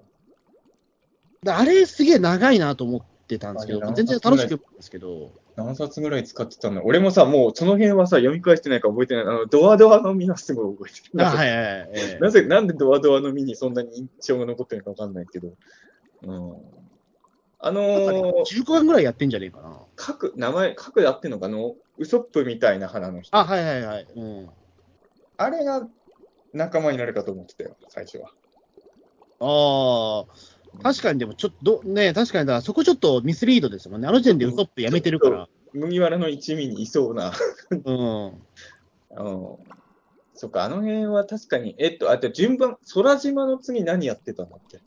だあれすげえ長いなと思ってたんですけど、全然楽しく読んですけど、何冊ぐらい使ってたんだ俺もさ、もうその辺はさ、読み返してないから覚えてない。あの、ドアドアの実はすごい覚えてる。あはいはいはい。ええなぜ、なんでドアドアの実にそんなに印象が残ってるのかわかんないけど。うん。あのー、15巻ぐらいやってんじゃねえかな。書く、名前、書くやってんのかあの、ウソップみたいな花の人。あ、はいはいはい。うん。あれが仲間になるかと思ってたよ、最初は。ああ、確かにでもちょっと、ね、確かにだからそこちょっとミスリードですもんね。あの時点でウソップやめてるから。麦わらの一味にいそうな。うん。うん。そっか、あの辺は確かに、えっと、あと順番、空島の次何やってたんだっけ？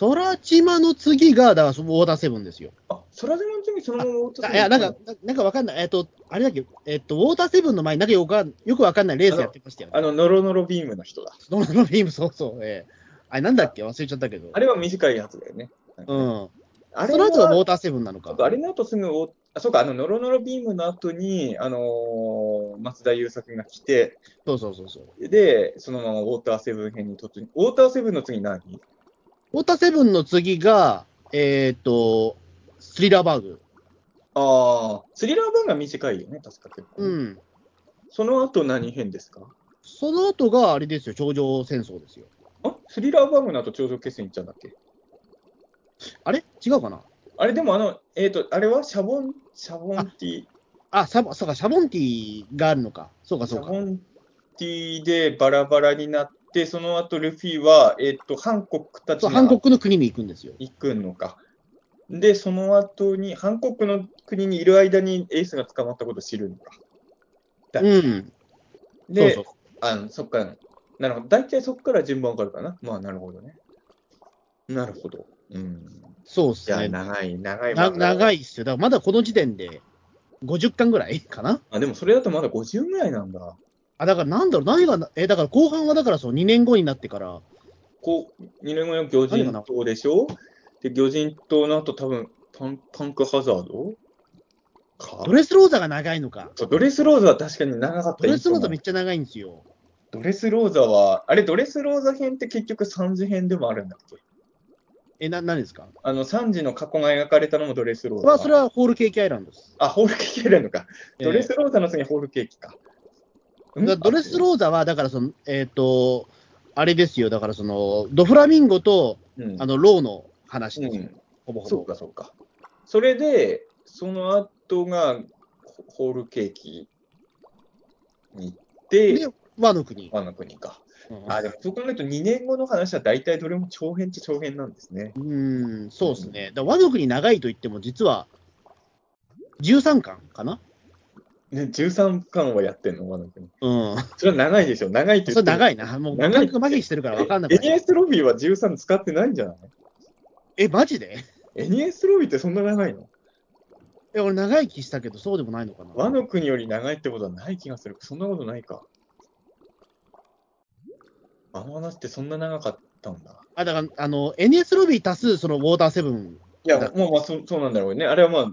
空島の次が、だからそのウォーターセブンですよ。あ、空島の次そのまま落とすあいや、なんか、ななんかわかんない。えっと、あれだっけ、えっと、ウォーターセブンの前になんかよくわかんよくわかんないレースやってましたよね。あの、ノロノロビームの人だ。そののビーム、そうそう。ええあれなんだっけ？忘れちゃったけど。あれは短いやつだよね。うん。あれその後がウォーは、ターセブンなのか。あれの後すぐお、あ、そうか、あの、ノロノロビームの後に、あのー松田優作が来て、そうそうそうそう。で、そのままウォーターセブン編に突入。ウォーターセブンの次何？ウォーターセブンの次が、えっと、スリラーバーグ。ああ、スリラー版が短いよね、確か結構。うん。その後何編ですか？その後があれですよ、頂上戦争ですよ。あスリラーバグの後頂上決戦行っちゃうんだっけ？あれ？違うかな？あれでもあの、えっ、と、あれは？シャボン、シャボンティー、あ、サボそうか、シャボンティがあるのか。そうか、そうか。シャボンティーでバラバラになって、その後ルフィは、えっ、と、ハンコックたちそう、が韓国の国に行くんですよ。行くのか。で、その後に、ハンコックの国にいる間にエースが捕まったことを知るのか。だうん。で、そうそうあのそっから、なるほど。大体そっから順番わかるかな。まあ、なるほどね。なるほど。うん。そうっすじゃあ、ね。長い、長い。な長い。いっすよ。だからまだこの時点で50巻ぐらいかなあ、でもそれだとまだ50ぐらいなんだ。あ、だからなんだろう、何がな、え、だから後半はだからその2年後になってから、こう、2年後の魚人島でしょ？で、魚人島の後多分パン、パンクハザード？かドレスローザが長いのか。そうドレスローザは確かに長かったドレスローザめいいっちゃ長いんですよ。ドレスローザは、あれ、ドレスローザ編って結局サンジ編でもあるんだっけ？え、な、何ですか？あの、サンジの過去が描かれたのもドレスローザ。まあ、それはホールケーキアイランドです。あ、ホールケーキやるのか。ドレえスローザの次ホールケーキか。ーだドレスローザは、だからその、えっ、と、あれですよ、だからその、ドフラミンゴと、うん、あの、ローの話ですよ、うんほぼほぼ。そうか、そうか。それで、その後がホホールケーキに行ってで、、和の国。和の国か。うんあ、でもそう考えると2年後の話は大体どれも長編っちゃ長編なんですね。うーん、そうですね。だ和の国長いと言っても、実は、13巻かな？ね、13巻はやってんの和の国。うん。それは長いでしょ。長いってそれ言っても長いな。もう、長い感覚麻痺してるから分かんなくない。NS ロビーは13使ってないんじゃない？え、マジで ?NS ロビーってそんな長いの？え、俺長い気したけど、そうでもないのかな。和の国より長いってことはない気がする。そんなことないか。あの話ってそんな長かったんだ。あ、だから、あの、NS ロビー足す、その、ウォーターセブン。いや、だもうまあそそうなんだろうね。あれはまあ、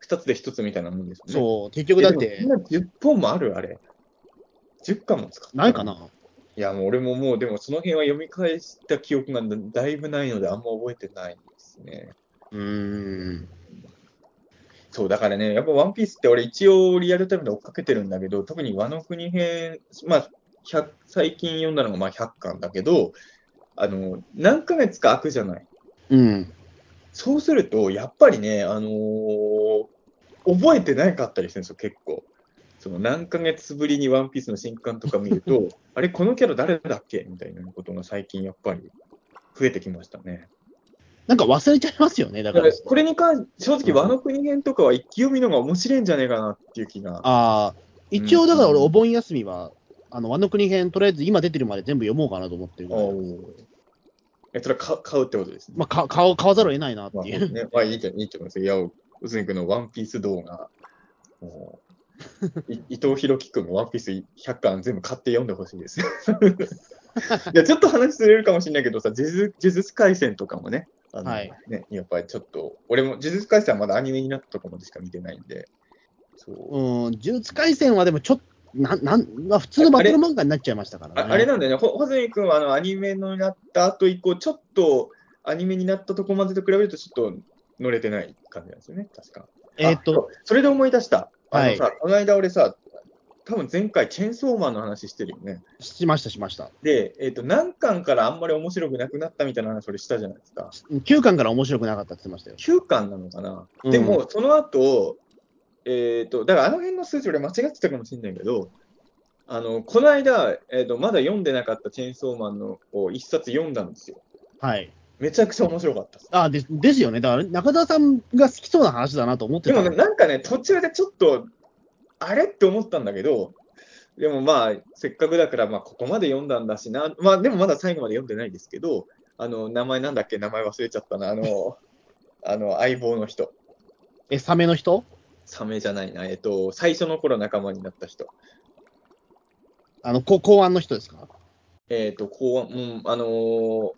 2つで1つみたいなもんですよね。そう、結局だってえで、もそんな10本もある？あれ。10巻も使ってないかな？いや、もう俺ももう、でもその辺は読み返した記憶がだいぶないので、あんま覚えてないですね。うーん。そう、だからね、やっぱワンピースって俺一応リアルタイムで追っかけてるんだけど、特に和の国編、まあ、100最近読んだのがまあ100巻だけど、あの、何ヶ月か空くじゃない。うん。そうすると、やっぱりね、あのー覚えてなかったりするんですよ、結構。その何ヶ月ぶりにワンピースの新刊とか見ると、あれ、このキャラ誰だっけ？みたいなことが最近やっぱり増えてきましたね。なんか忘れちゃいますよね、だからだから。これに関し正直、和の国編とかは一気読みのが面白いんじゃねえかなっていう気が。ああ、一応だから俺、うんお盆休みは、あの、和の国編、とりあえず今出てるまで全部読もうかなと思ってるぐらいおーえ、それは買買うってことですね。まあ、か買買わざるを得ないなってまあ、いう。ね、まあいいといいと思いますよ。いや、うずに君のワンピース動画、もうい伊藤博樹君もワンピース100巻全部買って読んでほしいです。いや、ちょっと話ずれるかもしれないけどさ、呪術廻戦とかもね、あのはいね、やっぱりちょっと、俺も呪術廻戦はまだアニメになったとこまでしか見てないんで、そううん、呪術廻戦はでもちょっと、なん、なん、まあ、普通のバトル漫画になっちゃいましたからね。ああれなんだよね、ほ穂積君はあのアニメになった後以降、ちょっとアニメになったとこまでと比べると、ちょっと乗れてない感じなんですよね、確か。えっ、と、あそれで思い出した。あのさ、はいこの間俺さ、多分前回、チェーンソーマンの話してるよね。しました、しました。で、えっ、と、何巻からあんまり面白くなくなったみたいな話、俺したじゃないですか。9巻から面白くなかったって言ってましたよ。9巻なのかな。うんでも、その後、えっ、と、だからあの辺の数字俺間違ってたかもしれないけど、あの、この間、えっ、と、まだ読んでなかったチェーンソーマンのを一冊読んだんですよ。はい。めちゃくちゃ面白かったです。あでですよね。だから、中田さんが好きそうな話だなと思ってたでもね、なんかね、途中でちょっと、あれって思ったんだけど、でもまあ、せっかくだから、まあ、ここまで読んだんだしな、まあ、でもまだ最後まで読んでないですけど、あの、名前なんだっけ、名前忘れちゃったな、あの、あの、相棒の人、え、サメの人？サメじゃないな、えっと、最初の頃仲間になった人、あの、こ公安の人ですか？えっと、こう、うん、あのー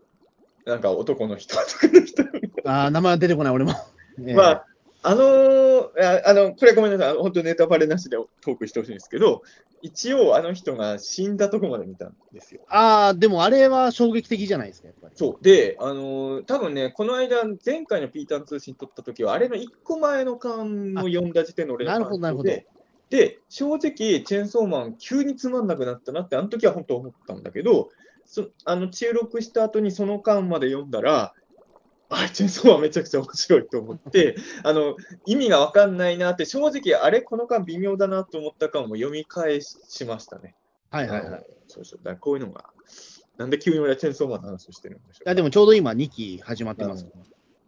なんか男の人、男の人。あー名前出てこない、俺も。えーまあ、あのーああの、これごめんなさい、本当ネタバレなしでトークしてほしいんですけど、一応あの人が死んだとこまで見たんですよ。あーでもあれは衝撃的じゃないですか、やっぱり。そう。で、あのー多分ね、この間、前回のピーターン通信撮った時は、あれの1個前の巻を読んだ時点の俺のなるほどなるほどで、で、正直、チェーンソーマン、急につまんなくなったなって、あの時は本当思ったんだけど、そあの収録した後にその巻まで読んだら、あ、チェーンソーマンめちゃくちゃ面白いと思って、あの意味が分かんないなって、正直、あれ、この巻微妙だなと思った巻も読み返しましたね。はいはいはい。そうそう。だからこういうのが、なんで急に俺はチェーンソーマンの話をしてるんでしょう。や、でもちょうど今、2期始まってます。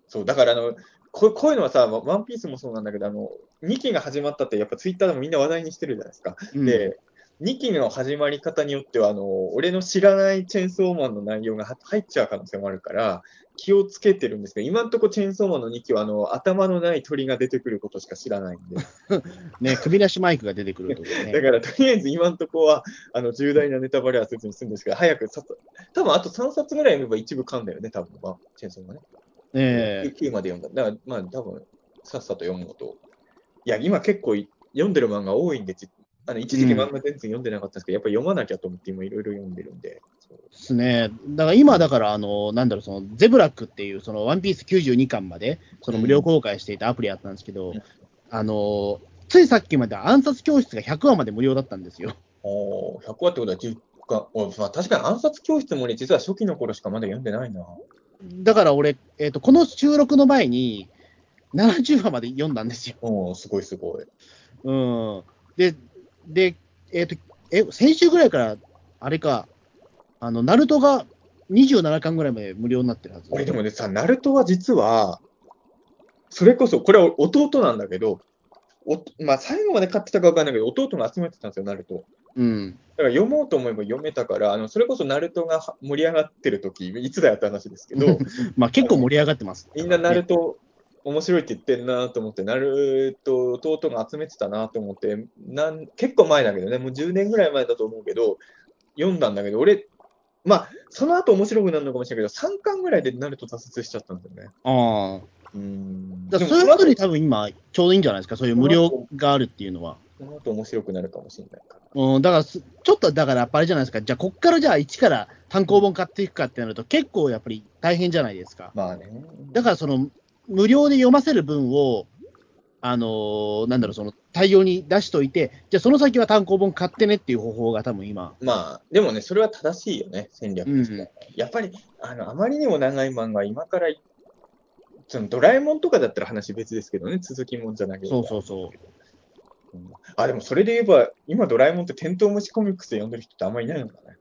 そう、だからあのこ、こういうのはさ、ワンピースもそうなんだけど、あの2期が始まったって、やっぱツイッターでもみんな話題にしてるじゃないですか。うんで、2期の始まり方によってはあの、俺の知らないチェーンソーマンの内容がは入っちゃう可能性もあるから、気をつけてるんですけど、今のところチェーンソーマンの2期はあの頭のない鳥が出てくることしか知らないんで、ね、首なしマイクが出てくるとね。だからとりあえず今のところはあの重大なネタバレはせずに済むんですけど、早くさ多分あと3冊ぐらい読めば一部噛んだよね、多分まあ、チェーンソーマンね。え9まで読んだ。だから、まあ、多分さっさと読むのと。いや、今結構い読んでる漫画多いんで、じあの一時期漫画全然読んでなかったんですけど、やっぱり読まなきゃと思って今いろいろ読んでるんで。ですね。だから今、だから、あの、なんだろう、その、ゼブラックっていう、その、ワンピース92巻まで、その無料公開していたアプリあったんですけど、うんあの、ついさっきまで暗殺教室が100話まで無料だったんですよ。おー100話ってことは10巻。おまあ、確かに暗殺教室も俺、実は初期の頃しかまだ読んでないな。だから俺、えっ、と、この収録の前に、70話まで読んだんですよ。おーすごいすごい。うん。で、で、えっ、と、え、先週ぐらいから、あれか、あの、ナルトが27巻ぐらいまで無料になってるはず。俺でもね、さ、ナルトは実は、それこそ、これは弟なんだけど、おまあ、最後まで買ってたか分かんないけど、弟が集めてたんですよ、ナルト。うん。だから読もうと思えば読めたから、あのそれこそナルトが盛り上がってる時いつだよって話ですけど、まあ結構盛り上がってます。みんなナルト面白いって言ってんなと思って、ナルト弟が集めてたなと思ってなん、結構前だけどね、もう10年ぐらい前だと思うけど、読んだんだけど、俺、まあ、その後面白くなるのかもしれないけど、3巻ぐらいでナルト挫折しちゃったんだよね。ああ。うんだそういう人に多分今、ちょうどいいんじゃないですか、そういう無料があるっていうのは。その後面白くなるかもしれないから。うん、だからす、ちょっとだからあれじゃないですか、じゃあ、こっからじゃあ、一から単行本買っていくかってなると、結構やっぱり大変じゃないですか。まあね。だから、その、無料で読ませる分を、あのーなんだろう、その対応に出しといて、じゃあその先は単行本買ってねっていう方法が多分今、まあ、でもね、それは正しいよね、戦略として。やっぱり、あの、あまりにも長い漫画、今から、そのドラえもんとかだったら話別ですけどね、続きもんじゃなければ。そうそうそう。うんあ、でもそれで言えば、今ドラえもんってテントウムシコミックスで読んでる人ってあんまりいないのかね。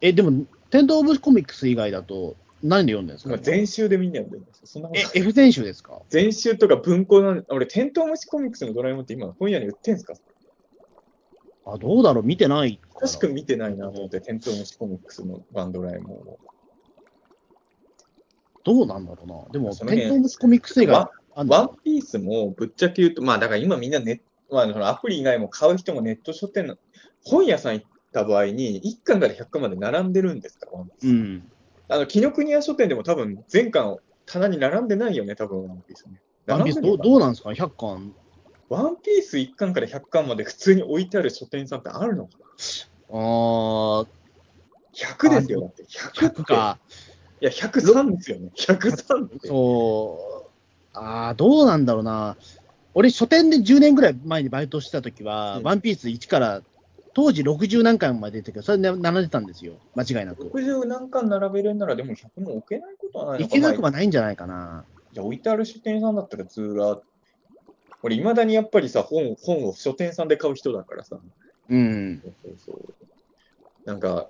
え、でも、テントオブコミックス以外だと、何で読んでるんですか？今全集でみんな読んでるんですよ。そんなことえ、F 選手ですか？全集とか文庫なん俺、テントウムシコミックスのドラえもんって今、本屋に売ってんすか？あ、どうだろう？見てない確か見てないなと思って、テントウムシコミックスのバンドラえもんを。どうなんだろうな。でも、テントオブコミックス以外ワンピースもぶっちゃけ言うと、まあだから今みんなネット、まあ、そのアプリ以外も買う人もネット書店の、本屋さん行った場合に1巻から100巻まで並んでるんですか？ら、ワンピース。うん。あの、紀ノ国屋書店でも多分全巻棚に並んでないよね、多分ワンピースね。ワンピースどどうなんですか？ね ?100 巻。ワンピース1巻から100巻まで普通に置いてある書店さんってあるのかな？あー、?100 ですよ、だって。100って100。か。いや、103ですよね。103って。そう。あー、どうなんだろうな。俺、書店で10年ぐらい前にバイトしてた時は、うんワンピース1から、当時60何巻まで出てたけど、それで並んでたんですよ。間違いなく。60何巻並べるんなら、でも100も置けないことはないのかいけなくまあはないんじゃないかな。じゃあ置いてある書店さんだったらずらー俺、いまだにやっぱりさ、本本を書店さんで買う人だからさ。うん。そうそうなんか、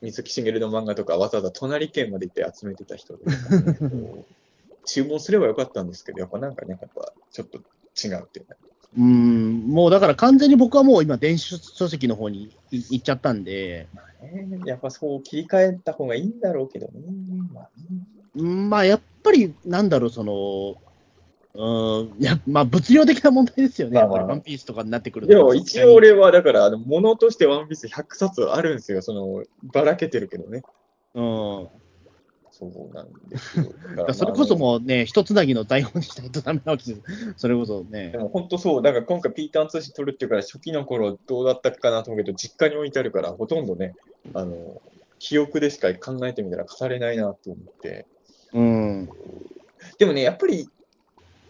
水木しげるの漫画とかわざわざ隣県まで行って集めてた人で、こ う注文すればよかったんですけど、やっぱなんかね、やっぱちょっと違うっていうね。うん、もうだから完全に僕はもう今、電子書籍の方にい行っちゃったんで、ねやっぱそう切り替えた方がいいんだろうけどね。まあねうんまあやっぱり、なんだろう、その、うん、いや、まあ物量的な問題ですよね、まあまあワンピースとかになってくると。でも一応俺は、だから、あの、物としてワンピース100冊あるんですよ。その、ばらけてるけどね。うん。そうなんですよ。それこそう。もうね、一つなぎの台本にしないとダメなわけです。それこそねで。も本当そう、だから今回ピーターン通信撮るっていうから、初期の頃どうだったかなと思うけど、実家に置いてあるから、ほとんどね、あの、記憶でしか考えてみたら語れないなと思って。うん。でもね、やっぱり、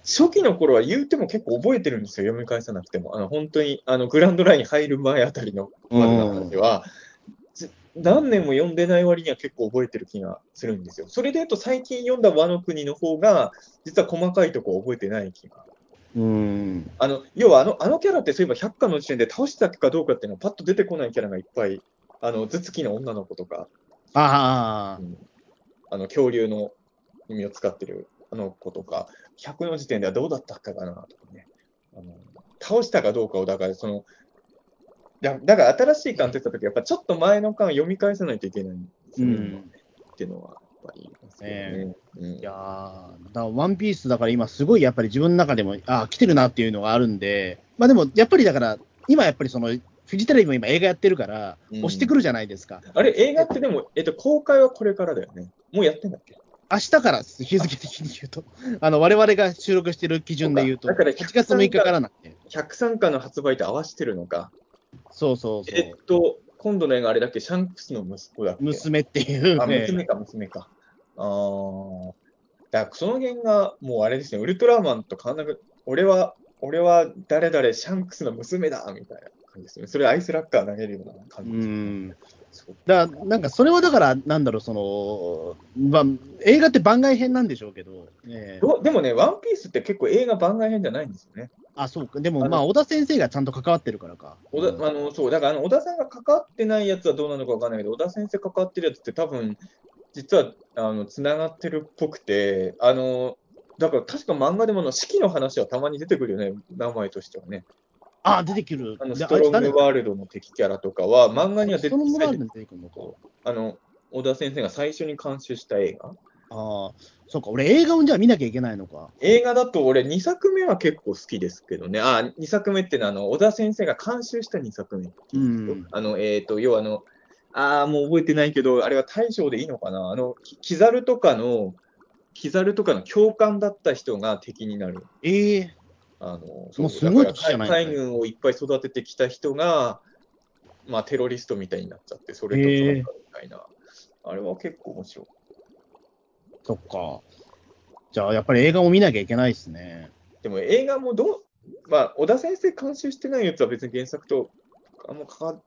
初期の頃は言うても結構覚えてるんですよ、読み返さなくても。あの、本当に、あの、グランドラインに入る前あたりのまでの話は、ず何年も読んでない割には結構覚えてる気がするんですよ。それで言うと最近読んだ和の国の方が、実は細かいとこ覚えてない気が。うん。あの、要はあの、あのキャラってそういえば100巻の時点で倒したかどうかっていうのはパッと出てこないキャラがいっぱい、あの、頭突きの女の子とか、ああ、あの、恐竜の耳を使ってるあの子とか、100の時点ではどうだったかなとかね。あの倒したかどうかを、だからその、だだから新しい巻出たとき、やっぱちょっと前の巻を読み返さないといけないうん。っていうのは、やっぱり言いますよね。うんいやーだワンピースだから今、すごいやっぱり自分の中でも、ああ、来てるなっていうのがあるんで、まあでも、やっぱりだから、今やっぱりその、フジテレビも今映画やってるから、うん押してくるじゃないですか。あれ、映画ってでも、えっと、公開はこれからだよね。もうやってんだっけ明日から日付的に言うと、あの、我々が収録してる基準で言うと、そうかだから8月6日からなんで。103巻の発売と合わせてるのか。そうそうそえっう。と、今度の映画あれだっけ、シャンクスの息子だっけ？娘っていうあ、ね。娘か、娘か。あーだからその辺が、もうあれですね、ウルトラマンと変わんなく、俺は、俺は誰々シャンクスの娘だみたいな感じですね。それアイスラッカー投げるような感うじですね。だなんかそれはだから、なんだろう、その、まあ、映画って番外編なんでしょうけど、ね、どでもね、ワンピースって結構映画番外編じゃないんですよね。あ、そうか、でもまあ、小田先生がちゃんと関わってるからか。小田あのそうだからあの小田さんが関わってないやつはどうなのかわかんないけど、小田先生関わってるやつって多分、実はあのつながってるっぽくて、あのだから確か漫画でもあの四季の話はたまに出てくるよね、名前としてはね。あ、出てくる。あのでストロングワールドの敵キャラとかは、漫画には出てくる。あの小田先生が最初に監修した映画。ああ、そうか、俺映画をじゃあ見なきゃいけないのか。映画だと俺2作目は結構好きですけどね。あ、2作目っていうのはあの小田先生が監修した2作目。うん。あの、えっ、と、要はあの、ああ、もう覚えてないけど、あれは大将でいいのかなあの、きキザルとかの、キザルとかの教官だった人が敵になる。ええあの、もうすごい海海軍をいっぱい育ててきた人が、まあ、テロリストみたいになっちゃって、それと戦うみたいな。あれは結構面白い。そっか。じゃあ、やっぱり映画も見なきゃいけないですね。でも映画もどう、まあ、小田先生監修してないやつは別に原作とあんま関わっ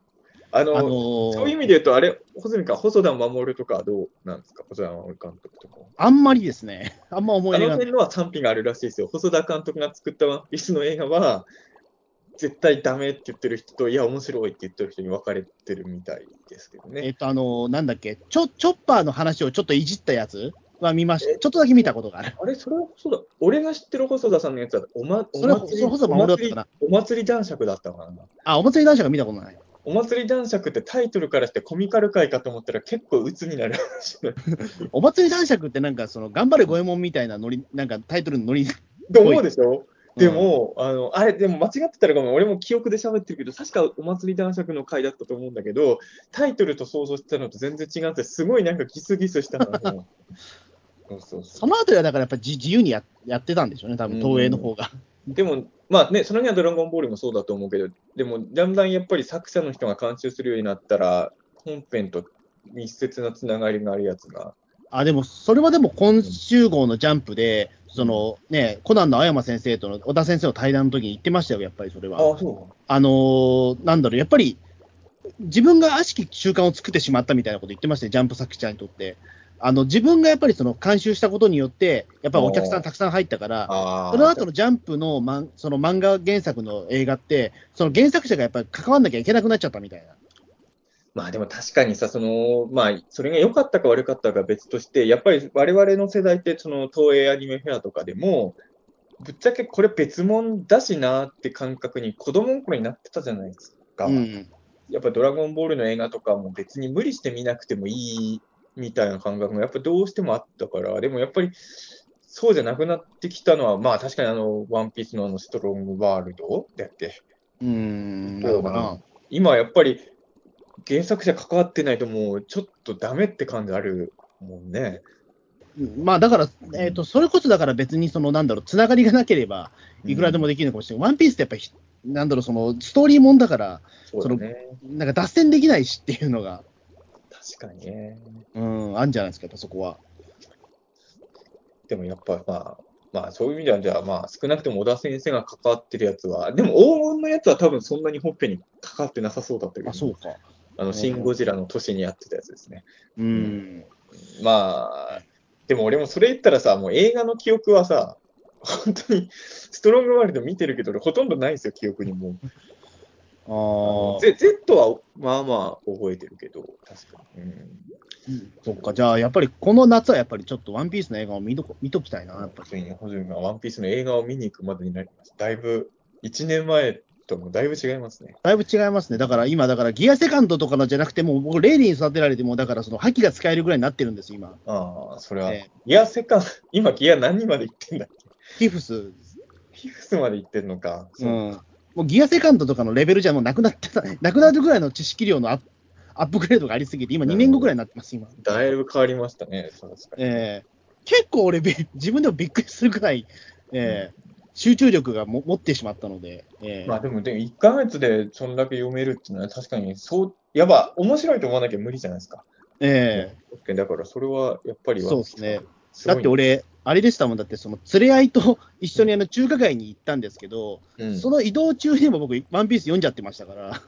あの、あのーそういう意味で言うと、あれ、穂積か、細田守とかはどうなんですか、細田守監督とかは。あんまりですね、あんま思いない。の辺のは賛否があるらしいですよ。細田監督が作ったワンピースの映画は、絶対ダメって言ってる人と、いや、面白いって言ってる人に分かれてるみたいですけどね。えっと、あのーなんだっけ？チョ、チョッパーの話をちょっといじったやつ？は見ました。ちょっとだけ見たことがある。あれ、それは細田、俺が知ってる細田さんのやつは、おま、お祭り、お祭りお祭り男爵だったかな。あ、お祭り男子が見たことない。お祭り男爵ってタイトルからしてコミカル回かと思ったら結構鬱になる お祭り男爵ってなんか、その、頑張れ五右衛門みたいなノリ、なんかタイトルのノリ。と思うでしょ？うんでも、あの、あれ、でも間違ってたらごめん、俺も記憶で喋ってるけど、確かお祭り男爵の回だったと思うんだけど、タイトルと想像してたのと全然違って、すごいなんかギスギスしたの。そうそうそそのあたりはだからやっぱ自自由にややってたんでしょうね、多分東映の方が。う。でも、まあね、その辺はドラゴンボールもそうだと思うけど、でも、だんだんやっぱり作者の人が監修するようになったら、本編と密接なつながりがあるやつが。あ、でも、それはでも今週号のジャンプで、そのね、コナンの青山先生との小田先生の対談の時に言ってましたよ、やっぱりそれは。あ、そあのーなんだろう、やっぱり、自分が悪しき習慣を作ってしまったみたいなこと言ってましたよ、ジャンプ作者にとって。あの、自分がやっぱりその監修したことによって、やっぱりお客さんたくさん入ったから、その後のジャンプの,、まん、その漫画原作の映画って、その原作者がやっぱり関わんなきゃいけなくなっちゃったみたいな。まあでも確かにさ、その、まあ、それが良かったか悪かったかは別として、やっぱり我々の世代って、その東映アニメフェアとかでも、ぶっちゃけこれ別物だしなって感覚に子供の頃になってたじゃないですか。うん。やっぱドラゴンボールの映画とかも別に無理して見なくてもいいみたいな感覚がやっぱどうしてもあったから、でもやっぱりそうじゃなくなってきたのは、まあ確かにあの、ワンピースのあのストロングワールドだっけ？うーん、なのかな。今やっぱり原作者関わってないともうちょっとダメって感じあるもんね。うんまあだから、えっ、と、それこそだから別にその、なんだろう、つながりがなければ、いくらでもできるのかもしれない。ワンピースってやっぱり、なんだろう、その、ストーリーもんだから、そね。なんか脱線できないしっていうのが、確かにね。うん、あるんじゃないですか、やっぱそこは。でもやっぱまあ、まあそういう意味では、じゃあまあ少なくとも小田先生が関わってるやつは、でも黄金のやつは多分そんなに本編に関わってなさそうだったけど、あ、そうか。あの、シン・ゴジラの年にやってたやつですね。うん。まあ、でも俺もそれ言ったらさ、もう映画の記憶はさ、本当にストロングワールド見てるけど、俺ほとんどないんですよ、記憶にもう。ああ、ゼ Z はまあまあ覚えてるけど、確かに。うんうんそっか、じゃあやっぱりこの夏はやっぱりちょっとワンピースの映画を見とこ見ときたいな、やっぱり。ついにホジュンがワンピースの映画を見に行くまでになります。だいぶ、1年前ともだいぶ違いますね。だいぶ違いますね。だから今、だからギアセカンドとかのじゃなくて、もう僕、レイリーに育てられて、もうだからその覇気が使えるぐらいになってるんです、今。ああ、それは、えギアセカン、今ギア何まで行ってんだっけ？フィフス。フィフスまで行ってんのか。うんもうギアセカンドとかのレベルじゃもうなくなってた、なくなるぐらいの知識量のアップグレードがありすぎて、今2年後ぐらいになってます、今。だいぶ変わりましたね、確かに。えー結構俺び、自分でもびっくりするくらい、えー集中力がも持ってしまったので、えーまあでも、でも1ヶ月でそんだけ読めるっていうのは確かに、そう、やば、面白いと思わなきゃ無理じゃないですか。え確かにだからそれはやっぱりそうですね。だって、俺、あれでしたもん、だってその連れ合いと一緒にあの中華街に行ったんですけど、うん、その移動中にも僕、ワンピース読んじゃってましたから、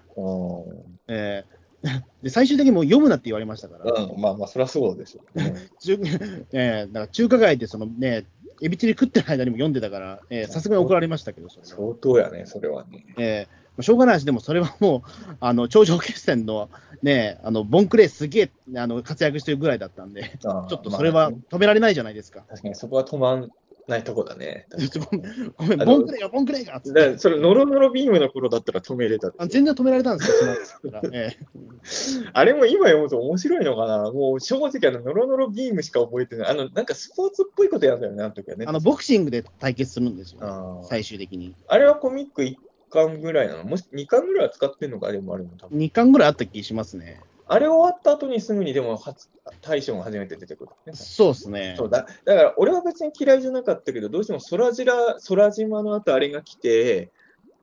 えー で最終的にもう読むなって言われましたから、うん、まあまあ、そりゃそうでしょう、ね。中 えーだから中華街でそのね、エビチリ食ってる間にも読んでたから、えーさすがに怒られましたけど、それは。相当やね、それはね。えーまあしょうがないし、でもそれはもう、あの頂上決戦のね、あのボンクレーすげえあの活躍してるぐらいだったんで、ちょっとそれは止められないじゃないですか。確かにそこは止まんないとこだね。ごめん、ボンクレーが、ボンクレーがそれ、ノロノロビームの頃だったら止めれたあ全然止められたんですよ、え あれも今読むと面白いのかなもう正直あの、ノロノロビームしか覚えてない。あの、なんかスポーツっぽいことやんだよね、あの時はね。ーあのボクシングで対決するんですよ、最終的に。あれはコミック1巻ぐらいなの？もし2巻ぐらいは使ってんのか、でもあれも多分。2巻ぐらいあった気しますね。あれ終わった後にすぐにでも初大将が初めて出てくる、ね。そうですね。そうだだから俺は別に嫌いじゃなかったけど、どうしても空島空島の後あれが来て、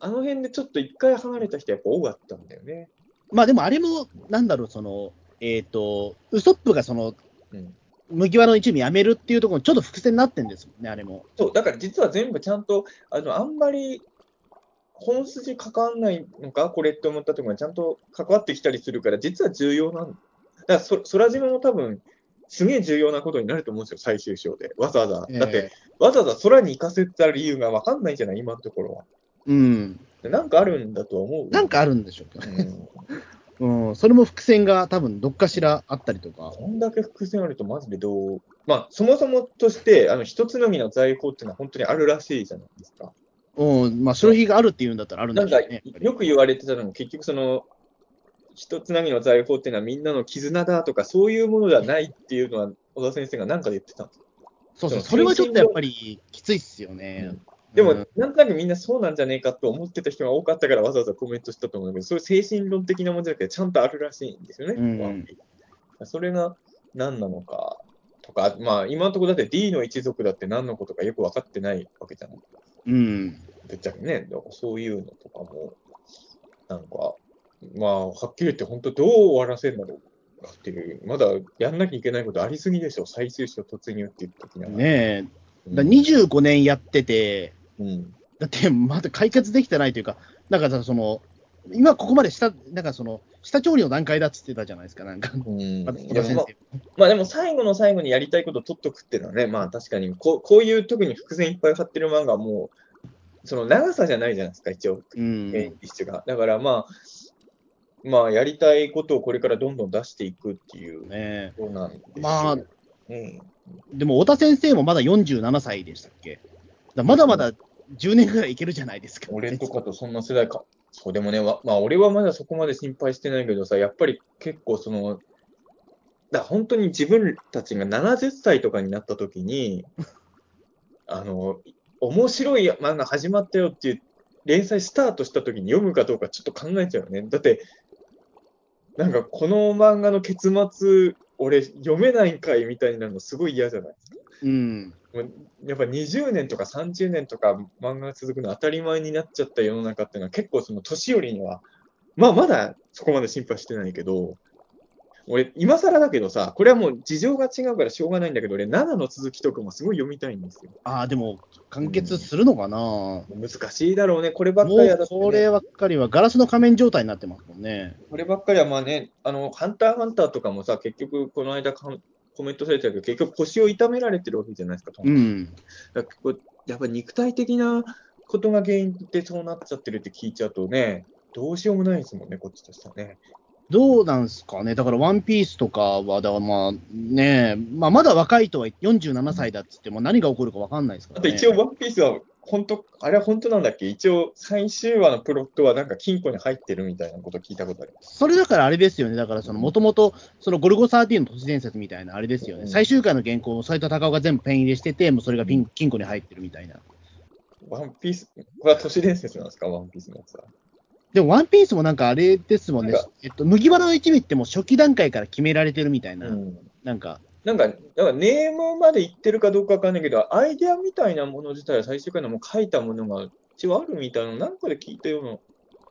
あの辺でちょっと一回離れた人やっぱ多かったんだよね。まあでもあれも、なんだろう、その、えっ、と、ウソップがその、うん麦わらの一味やめるっていうところにちょっと伏線になってんですもんね、あれも。そう、だから実は全部ちゃんと、あの、あんまり本筋関わんないのか、これって思ったところがちゃんと関わってきたりするから、実は重要なんだ。だからそ、空島も多分、すげえ重要なことになると思うんですよ、最終章で。わざわざ。だって、わざわざ空に行かせた理由が分かんないじゃない、今のところは。うん。でなんかあるんだとは思う。なんかあるんでしょうけどね。うん うん。それも伏線が多分どっかしらあったりとか。こんだけ伏線あると、マジでどう、まあ、そもそもとして、あの、一つのみの財宝っていうのは本当にあるらしいじゃないですか。うん。まあ、消費があるっていうんだったらあるんなんかでしょうね。やっぱりよく言われてたのも、結局その、一つなぎの財宝っていうのはみんなの絆だとか、そういうものではないっていうのは、小田先生が何かで言ってたそうそう。それはちょっとやっぱりきついっすよね。でもうん、なんとなくみんなそうなんじゃねえかと思ってた人が多かったから、わざわざコメントしたと思うんだけど、そういう精神論的なものじゃなくて、ちゃんとあるらしいんですよね、うんそれが何なのかとか、まあ、今のところだって D の一族だって何のことかよく分かってないわけじゃない。うん。ぶっちゃけね、そういうのとかも、なんか、まあ、はっきり言って、本当、どう終わらせるんだろうかっていう、まだやんなきゃいけないことありすぎでしょ、最終章突入って言った時には。ねえ。うんだから25年やってて、うん。だってまだ解決できてないというか、なんかさ、その、今ここまで下、なんかその、下調理の段階だっつってたじゃないですか、なんか。うん、まあ。まあでも最後の最後にやりたいことを取っとくっていうのはね、まあ確かにこう、こういう特に伏線いっぱい張ってる漫画はもう、その長さじゃないじゃないですか、一応、うん。演出が。だからまあ、まあやりたいことをこれからどんどん出していくっていうねことなんでしょうまあうん、えでも、太田先生もまだ47歳でしたっけ？だまだまだ10年ぐらいいけるじゃないですか。俺とかとそんな世代か。そうでもね、わまあ俺はまだそこまで心配してないけどさ、やっぱり結構その、だ本当に自分たちが70歳とかになった時に、あの、面白い漫画始まったよっていう連載スタートした時に読むかどうかちょっと考えちゃうよね。だって、なんかこの漫画の結末、俺読めないんかいみたいになるのすごい嫌じゃないうん。もうやっぱ20年とか30年とか漫画が続くの当たり前になっちゃった世の中っていうのは結構その年寄りには、まあまだそこまで心配してないけど、俺今更だけどさ、これはもう事情が違うからしょうがないんだけど、俺7の続きとかもすごい読みたいんですよ。ああ、でも、完結するのかな、も難しいだろうね、こればっかりはね、こればっかりはガラスの仮面状態になってますもんね。こればっかりはまあね、あの、ハンターハンターとかもさ、結局この間かんコメントされてたけど、結局腰を痛められてるわけじゃないですか、うん。だかやっぱり肉体的なことが原因でそうなっちゃってるって聞いちゃうとね、どうしようもないですもんね、こっちとしてはね。どうなんすかね、だから、ワンピースとかは、だからまあね、まあ、まだ若いとは47歳だっつっても、何が起こるか分かんないですからね。あと一応、ワンピースは本当、あれは本当なんだっけ？一応、最終話のプロットはなんか金庫に入ってるみたいなこと聞いたことあります。それだからあれですよね、だからその、もともと、そのゴルゴ13の都市伝説みたいなあれですよね、うん。最終回の原稿を斎藤隆夫が全部ペン入れしてて、もうそれがピン金庫に入ってるみたいな。ワンピース、これは都市伝説なんですか？ワンピースのやつは。でも、ワンピースもなんかあれですもんね。なんか、えっと、麦わらの一味ってもう初期段階から決められてるみたいな、うん。なんか、なんか、だからネームまで言ってるかどうかわかんないけど、アイデアみたいなもの自体は最終回のもう書いたものが一応あるみたいなのなんかで聞いたような、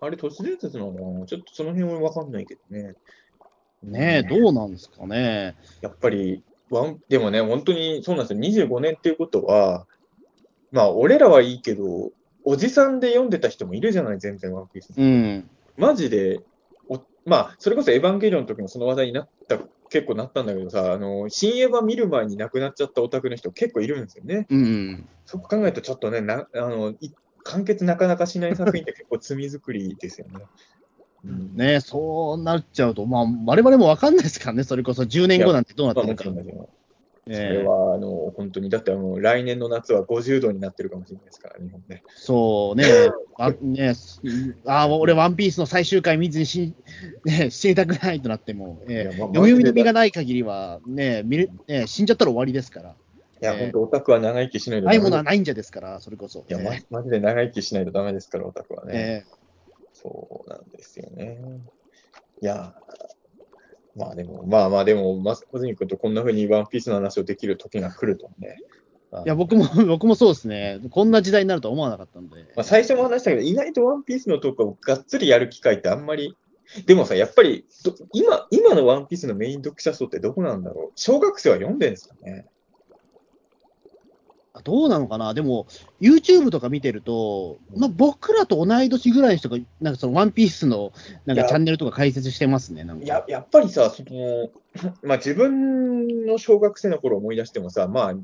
あれ都市伝説なのかな？ちょっとその辺はわかんないけどね。ねえ、どうなんですかね。やっぱり、ワン、でもね、本当にそうなんですよ。25年っていうことは、まあ、俺らはいいけど、おじさんで読んでた人もいるじゃない、全然ワンピース。うん。マジで、おまあ、それこそエヴァンゲリオンの時もその話題になった、結構なったんだけどさ、あの、新エヴァ見る前に亡くなっちゃったオタクの人結構いるんですよね。うん。そこ考えるとちょっとね、なあの、い完結なかなかしない作品って結構罪作りですよね。うんねえ、そうなっちゃうと、まあ、我々も分かんないですからね、それこそ10年後なんてどうなってるかそれは、あの、本当に、だってあの、来年の夏は50度になってるかもしれないですから、日本ね。そうね、あねあ俺、ワンピースの最終回見ずに死, ね、死にたくないとなっても、ええいやまあ読み読みがない限りは、ね見るね、死んじゃったら終わりですから、いや、ええ本当、オタクは長生きしないとないものはないんじゃですから、それこそ。いや、まえマジで長生きしないとダメですから、オタクはえね。えそうなんですよね。いや、まあでも、まあまあでも、ま小泉君とこんな風にワンピースの話をできる時が来るとね。いや僕も 僕もそうですね、こんな時代になるとは思わなかったんで。まあ、最初も話したけど、意外とワンピースのトークをがっつりやる機会ってあんまり。でもさ、やっぱりど今、今のワンピースのメイン読者層ってどこなんだろう小学生は読んでるんですかねどうなのかな？でも、YouTube とか見てると、まあ、僕らと同い年ぐらいの人が、なんかそのワンピースのなんかチャンネルとか解説してますね。なんかややっぱりさ、その まあ、自分の小学生の頃思い出してもさ、まあ、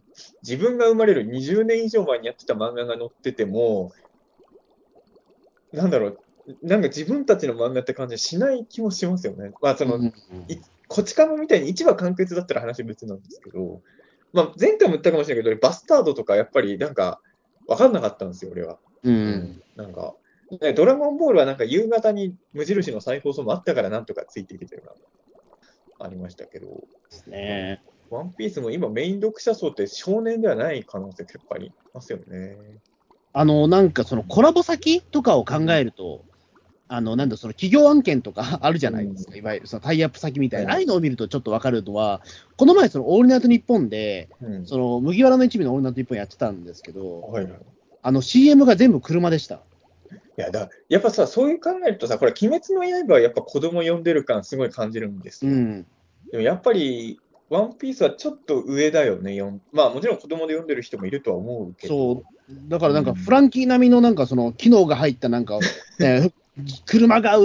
自分が生まれる20年以上前にやってた漫画が載ってても、なんだろう、なんか自分たちの漫画って感じしない気もしますよね。まあ、その、うんいこち亀みたいに1話完結だったら話別なんですけど、まあ、前回も言ったかもしれないけど、バスタードとかやっぱりなんか分かんなかったんですよ、俺は。うん。なんか、ねドラゴンボールはなんか夕方に無印の再放送もあったからなんとかついていけてるな、ありましたけど、ですね。ワンピースも今メイン読者層って少年ではない可能性結構ありますよね。あの、なんかそのコラボ先とかを考えると、あの、なんだ、その企業案件とか あるじゃないですか、いわゆるそのタイアップ先みたいな、はいああいうのを見るとちょっとわかるのは、この前、そのオールナイトニッポンで、うん。その麦わらの一味のオールナイトニッポンやってたんですけど、はいはい。あの CM が全部車でした。いやだ、やっぱさ、そういう考えるとさ、これ、鬼滅の刃はやっぱ子供呼んでる感すごい感じるんですよ。うん。でもやっぱり、ワンピースはちょっと上だよね、まあもちろん子供で読んでる人もいるとは思うけど。そう、だからなんか、うんフランキー並みのなんかその機能が入ったなんか、ね、車が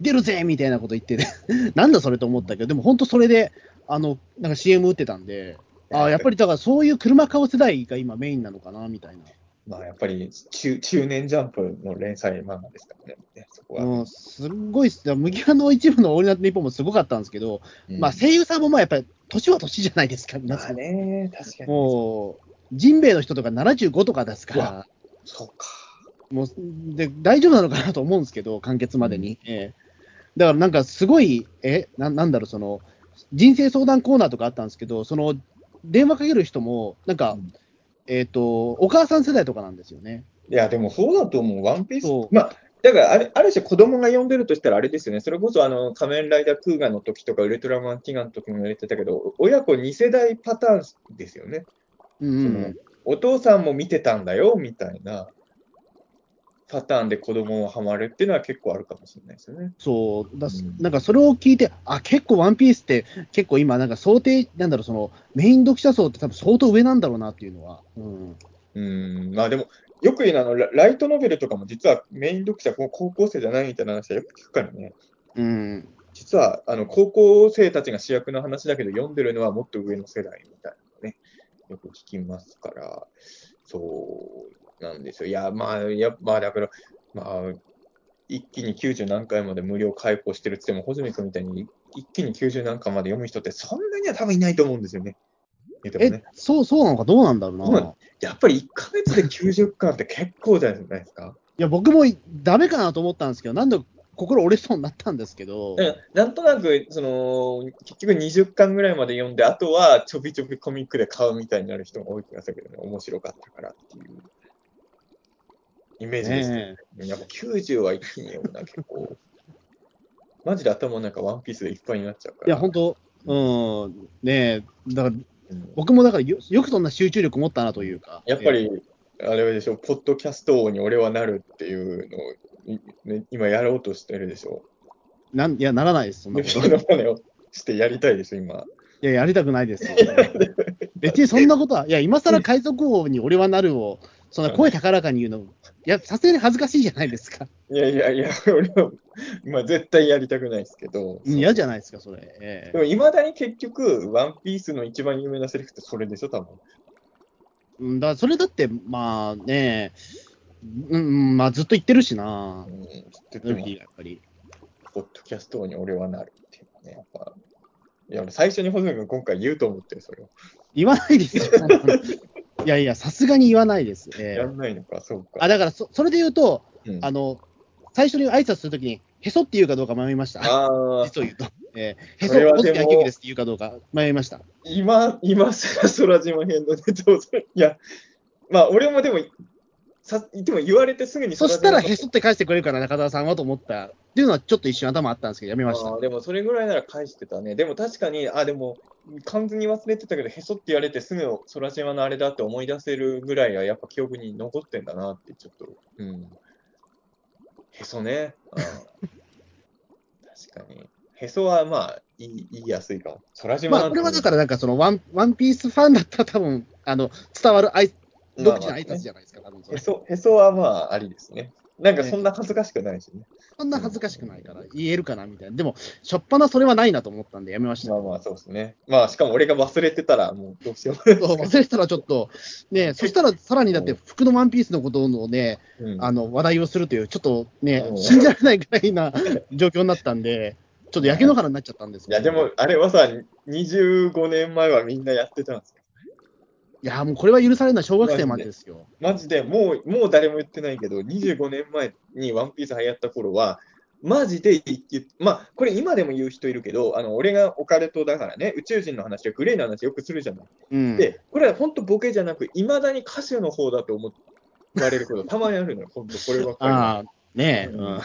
出るぜみたいなこと言ってて、なんだそれと思ったけど、でも本当それで、あの、なんか CM 打ってたんで、ああ、やっぱりだからそういう車買う世代が今メインなのかな、みたいな。まあやっぱり中中年ジャンプの連載漫画ですからね、そこは。うん、すごいっす。麦わの一部のオールナイトニッポンもすごかったんですけど、うんまあ声優さんもまあやっぱり年は年じゃないですか、皆まあさん。ね、確かに。もう、ジンベエの人とか75とかですかうら、そうか。もうで大丈夫なのかなと思うんですけど、完結までに。ええだからなんかすごい、えな、なんだろう、その、人生相談コーナーとかあったんですけど、その、電話かける人も、なんか、うんえっ、と、お母さん世代とかなんですよね。いや、でもそうだと思う、ワンピースまあ、だからある、ある種子供が読んでるとしたらあれですよね。それこそ、あの、仮面ライダークーガの時とか、ウルトラマンティガの時も言われてたけど、親子2世代パターンですよね。うんうんお父さんも見てたんだよ、みたいなパターンで子供がハマるっていうのは結構あるかもしれないですよね。そう。だなんかそれを聞いて、あ結構、ワンピースって、結構今、なんか想定、なんだろう、そのメイン読者層って多分相当上なんだろうなっていうのは、うん、うん、まあでも、よく言うのはあのラ、ライトノベルとかも実はメイン読者、こう高校生じゃないみたいな話はよく聞くからね。うん、実はあの高校生たちが主役の話だけど、読んでるのはもっと上の世代みたいなね、よく聞きますから、そうなんですよ。いや、まあ、やまあ、だから、まあ、一気に90何回まで無料開放してるって言っても、穂積君みたいに一気に90何回まで読む人ってそんなには多分いないと思うんですよね。えね、そうそうなのか、どうなんだろうな。やっぱり1ヶ月で90巻って結構じゃないですか？いや、僕もダメかなと思ったんですけど、なんで心折れそうになったんですけど、うんなんとなく、その、結局20巻ぐらいまで読んで、あとはちょびちょびコミックで買うみたいになる人が多い気がするけどね、面白かったからっていうイメージですね。ねやっぱ90は一気に読むな、結構。マジで頭の中ワンピースでいっぱいになっちゃうから。いや、本当、うん、ねえ、だからうん僕もだからよよくそんな集中力持ったなというか、やっぱり、あれでしょ、ポッドキャスト王に俺はなるっていうのを、いね、今やろうとしてるでしょ。なんいや、ならないです、そんなこと。をしてやりたいでしょ、今。いや、やりたくないですよ。別にそんなことは、いや、今更海賊王に俺はなるを、そんな声高らかに言うの、いや、さすがに恥ずかしいじゃないですか。いやいやいや、俺は、まあ絶対やりたくないですけど。うん嫌じゃないですか、それ。ええでも、いまだに結局、ワンピースの一番有名なセリフってそれでしょ、多分。うん、だそれだって、まあね、うん、まあずっと言ってるしなう、ん、って言ってやっぱり。ポッドキャスト王に俺はなるっていうね、やっぱ。いや、俺最初にホズミ君今回言うと思ってる、それを。言わないですよ。いやいや、さすがに言わないです。ええやんないのか、そうか。あ、だからそ、それで言うと、うんあの、最初に挨拶するときに、へそって言うかどうか迷いました。あー実を言うと。えー、へそ、小月ですって言うかどうか迷いました。今、今空島編のネタを、いや、まあ、俺もでも、さでも言われてすぐにそしたら、へへそって返してくれるかな、中澤さんはと思ったっていうのは、ちょっと一瞬頭あったんですけど、やめました。でもそれぐらいなら返してたね。でも確かに、あ、でも完全に忘れてたけど、へそって言われてすぐ空島のあれだって思い出せるぐらいはやっぱ記憶に残ってんだなってちょっと、うん。へそね。うん確かに。へそはまあ言い言いやすいかも。空島まあ、これはだから、なんかそのワン、ワンピースファンだったら多分、あの、伝わるあい独自の挨拶じゃないですか、多分それ。へそ、へそはまあ、ありですね。なんかそんな恥ずかしくないしね。そんな恥ずかしくないから、言えるかなみたいな。でも、しょっぱなそれはないなと思ったんで、やめました。まあまあ、そうですね。まあ、しかも俺が忘れてたら、もうどうしよう忘れてたらちょっと、ね、そしたらさらにだって、服のワンピースのことのね、うんあの話題をするという、ちょっとねう、ん信じられないぐらいな状況になったんで、ちょっと焼け野原になっちゃったんですいや、でも、あれはさ、25年前はみんなやってたんですよ。いや、もうこれは許されない小学生までですよ。マジで、もう、もう誰も言ってないけど、25年前にワンピース流行った頃は、マジで言って、まあ、これ今でも言う人いるけど、あの、俺がオカルトだからね、宇宙人の話やグレーの話よくするじゃない。うん。で、これは本当ボケじゃなく、いまだに歌手の方だと思われること、たまにあるのよ、本当こればっかりは。ああ、ねえ、ううんん。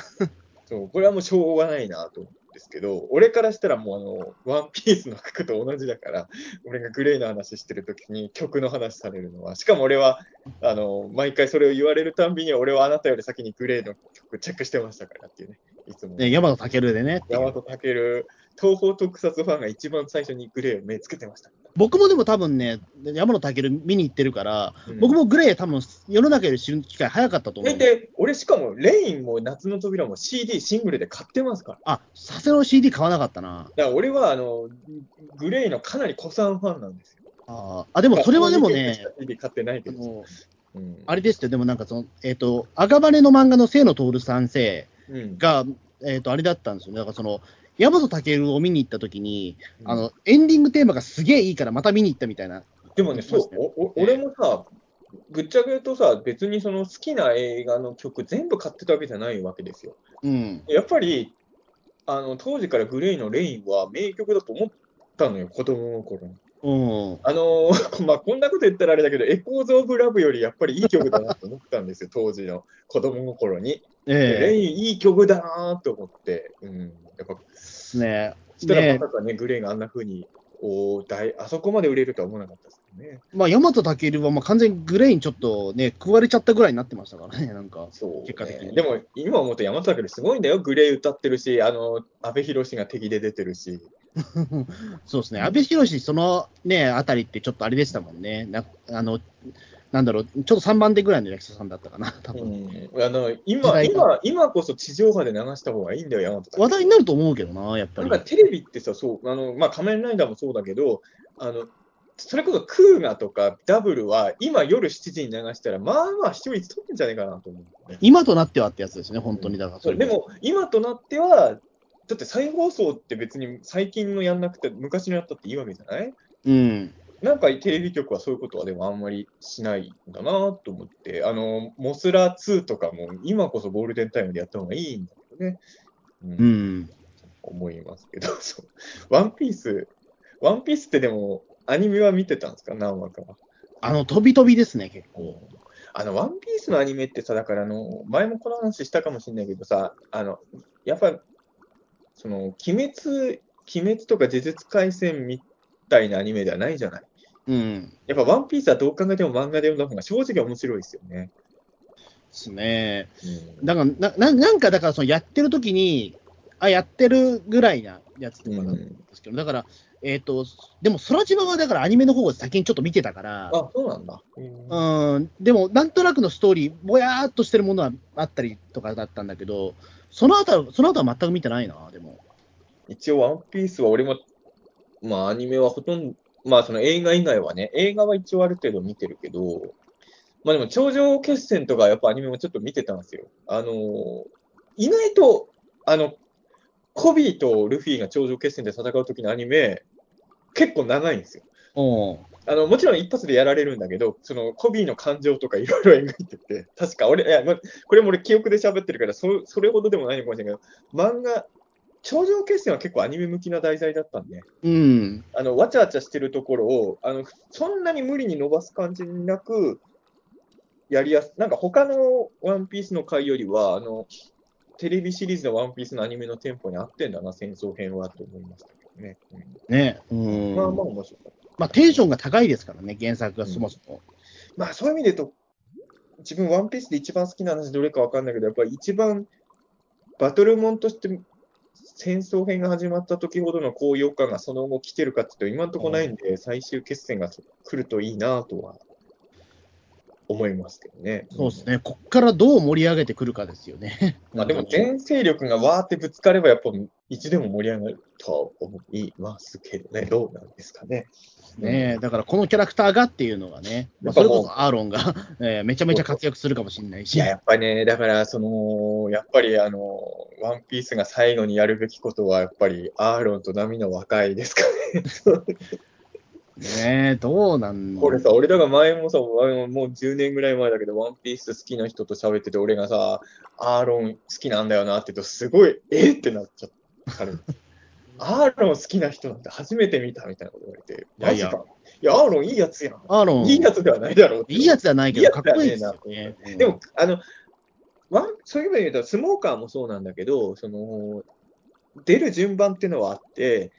そう、これはもうしょうがないなと思うんですけど、俺からしたらもうあの、ワンピースの服と同じだから、俺がグレーの話してるときに曲の話されるのは、しかも俺は、あの、毎回それを言われるたんびに、俺はあなたより先にグレーの曲チェックしてましたからっていうね、いつも。ね、山田健でね。大和健、東方特撮ファンが一番最初にグレーを目つけてました。僕もでも多分ね、山田健見に行ってるから、うん僕もグレー多分世の中より知る機会早かったと思う。えで、俺しかも、レインも夏の扉も CD、シングルで買ってますから。あ、さすがの CD 買わなかったな。だから俺はあのグレーのかなり古参ファンなんですよ。あーあ、でもそれはでもね、買ってないけど。うんあれですよ、でもなんかその、えっ、と、赤羽の漫画の清野徹先生うんが、えっ、と、あれだったんですよね。だからその、山本健を見に行った時に、うんあの、エンディングテーマがすげえいいからまた見に行ったみたいな。でもね、そう、おお俺もさ、ぶっちゃけ言うとさ、別にその好きな映画の曲全部買ってたわけじゃないわけですよ。うん。やっぱり、あの当時からグレイの Rain は名曲だと思ったのよ、子供の頃に。うん。あのー まあ、こんなこと言ったらあれだけど、 Echoes of Love よりやっぱりいい曲だなと思ったんですよ、当時の子供の頃に。 Rain いい曲だなと思って、うん、やっぱ、えねしたらねまさかね、グレイがあんな風に、おー大あそこまで売れるとは思わなかったですよね。まあ、山本健はまあ完全にグレーにちょっとね、食われちゃったぐらいになってましたからね、なんか。そう、結果的にでも、今思うと山崎すごいんだよ。グレー歌ってるし、あの、阿部寛が敵で出てるし。そうですね、阿部寛、そのね、あたりってちょっとあれでしたもんね。なあのなんだろう、ちょっと3番手ぐらいの役者さんだったかな、多分、うん、あの時今、今、今こそ地上波で流した方がいいんだよ、山崎。話題になると思うけどな、やっぱり。なんかテレビってさ、そう、あの、まあ、仮面ライダーもそうだけど、あの、それこそクーガとかダブルは、今夜7時に流したら、まあまあ視聴率取ってんじゃないかなと思う、ね。今となってはってやつですね、本当に。だからそれでも、今となっては、だって再放送って別に最近のやんなくて、昔のやったっていいわけじゃない？うん。なんかテレビ局はそういうことはでもあんまりしないんだなと思って、あの、モスラ2とかも今こそゴールデンタイムでやった方がいいんだけどね。うんうん。思いますけど、そう。ワンピース、ワンピースってでも、アニメは見てたんですか？何話かは。あの、飛び飛びですね、結構。あの、ワンピースのアニメってさ、だからあの、前もこの話したかもしれないけどさ、あの、やっぱ、その、鬼滅、鬼滅とか呪術廻戦みたいなアニメではないじゃない？うん。やっぱワンピースはどう考えても漫画で読んだ方が正直面白いですよね。ですね。うんだからな、ななんかだから、そのやってる時に、あ、やってるぐらいなやつとかなんですけど、だから、えっ、と、でも、空島はだからアニメの方を先にちょっと見てたから、あ、そうなんだ。うんうん、でも、なんとなくのストーリー、ぼやーっとしてるものはあったりとかだったんだけど、その後は、その後は全く見てないな、でも。一応、ワンピースは俺も、まあ、アニメはほとんど、まあ、その映画以外はね、映画は一応ある程度見てるけど、まあでも、頂上決戦とかやっぱアニメもちょっと見てたんですよ。あのー意外と、あの、コビーとルフィが頂上決戦で戦う時のアニメ、結構長いんですよ。おあの、もちろん一発でやられるんだけど、そのコビーの感情とかいろいろ描いてて、確か俺、いや、ま、これも俺記憶で喋ってるから、そそれほどでもないのかもしれないけど、漫画、頂上決戦は結構アニメ向きな題材だったんで、うん。あの、わちゃわちゃしてるところを、あの、そんなに無理に伸ばす感じなく、やりやす、なんか他のワンピースの回よりは、あの、テレビシリーズのワンピースのアニメのテンポに合ってんだな、戦争編はと思いましたけどね。ね。ううんん。まあまあ面白かった。まあ、テンションが高いですからね、原作がそもそも。まあそういう意味で言うと、自分、ワンピースで一番好きな話どれかわかんないけど、やっぱり一番バトルモンとして戦争編が始まった時ほどの高揚感がその後来てるかっていうと、今のところないんで、最終決戦が来るといいなとは。思いますけどね。そうですね。こっからどう盛り上げてくるかですよね。まあでも全勢力がわーってぶつかれば、やっぱいつでも盛り上がると思いますけどね。どうなんですかね。ねだからこのキャラクターがっていうのがね、まあ、それこそアーロンが、えー、めちゃめちゃ活躍するかもしれないし。いや、やっぱりね、だからその、やっぱりあの、ワンピースが最後にやるべきことは、やっぱりアーロンと波の和解ですかね。ねえ、どうなんこれさ、俺らが前もさ、もう10年ぐらい前だけど、ワンピース好きな人と喋ってて、俺がさ、アーロン好きなんだよなって言うと、すごい、えってなっちゃった。アーロン好きな人なんて初めて見たみたいなこと言われて、マジか。いや、アーロンいいやつやん。アーロン。いいやつではないだろう。いいやつではないけど、かっこいいですよね。でも、あの、ワンそういう意味で言うと、スモーカーもそうなんだけど、その、出る順番っていうのはあって、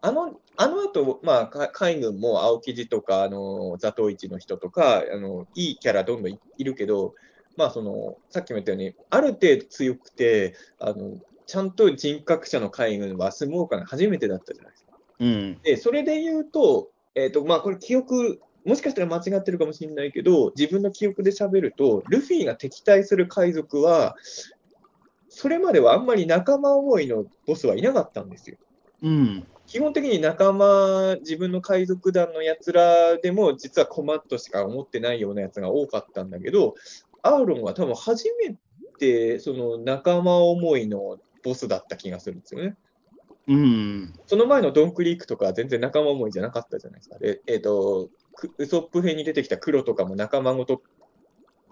あの、あの後、まあ、海軍も青生地とか、あの、座頭市の人とか、あの、いいキャラどんどんいるけど、まあ、その、さっきも言ったように、ある程度強くて、あの、ちゃんと人格者の海軍はスモーカーが初めてだったじゃないですか。うん。で、それで言うと、えっ、ー、と、まあ、これ記憶、もしかしたら間違ってるかもしれないけど、自分の記憶で喋ると、ルフィが敵対する海賊は、それまではあんまり仲間思いのボスはいなかったんですよ。うん。基本的に仲間、自分の海賊団のやつらでも、実はコマットしか思ってないようなやつが多かったんだけど、アーロンは多分初めて、その仲間思いのボスだった気がするんですよね。うん。その前のドンクリークとか全然仲間思いじゃなかったじゃないですか。で、えっ、ー、と、ウソップ編に出てきた黒とかも仲間ごと、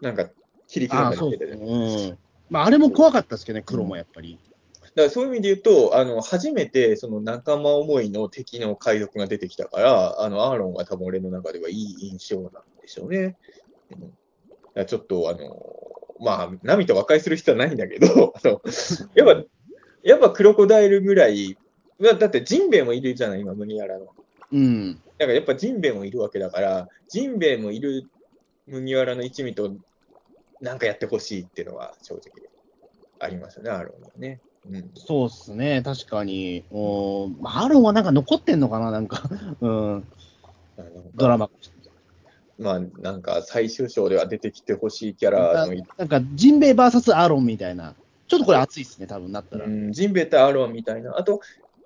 なんか、切り刻んだりしてて、ね。うん。まあ、あれも怖かったですけどね、黒もやっぱり。だからそういう意味で言うと、あの、初めてその仲間思いの敵の海賊が出てきたから、あの、アーロンは多分俺の中ではいい印象なんでしょうね。うん、ちょっと、あの、まあ、ナミと和解する必要はないんだけど、あの、やっぱ、やっぱクロコダイルぐらい、だってジンベエもいるじゃない、今、麦わらの。うん。だからやっぱジンベエもいるわけだから、ジンベエもいる麦わらの一味と、なんかやってほしいっていうのは正直ありますよね、アーロンはね。うん、そうっすね、確かに。おアーロンはなんか残ってんのかな、なんか。うん。ドラマ。まあ、なんか最終章では出てきてほしいキャラのなんか、ジンベエ VS アーロンみたいな。ちょっとこれ熱いっすね、多分なったら。うん、ジンベエとアーロンみたいな。あと、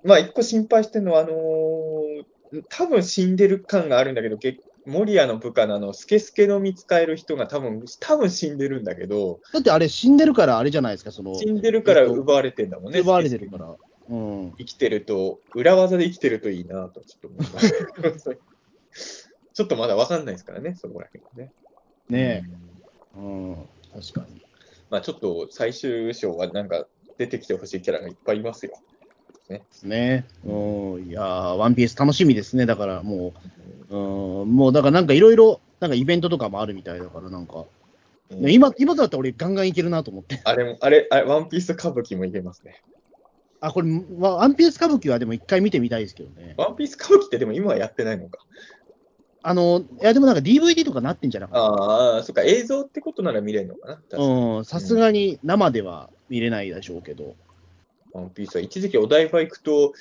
まあ、一個心配してるのは、あのー、多分死んでる感があるんだけど、モリアの部下のあの、スケスケの見つかえる人が多分、多分死んでるんだけど。だってあれ死んでるからあれじゃないですか、その。死んでるから奪われてんだもんね。奪われてるから。うん。生きてると、裏技で生きてるといいなと、ちょっと思います。ちょっとまだわかんないですからね、そこら辺はね。ねえ。うん、確かに。まあちょっと最終章はなんか出てきてほしいキャラがいっぱいいますよ。ね。ね。うん、いやワンピース楽しみですね。だからもう、うん、もうだからなんかいろいろ、なんかイベントとかもあるみたいだから、なんか、うん、今、今だったら俺ガンガンいけるなと思って。あれも、あれ、あれ、ワンピース歌舞伎もいけますね。あ、これ、ワンピース歌舞伎はでも一回見てみたいですけどね。ワンピース歌舞伎ってでも今はやってないのか。あの、いやでもなんか DVD とかなってんじゃなかった？ああ、そっか、映像ってことなら見れるのかな？うん、さすがに生では見れないでしょうけど。ワンピースは一時期お台場行くと、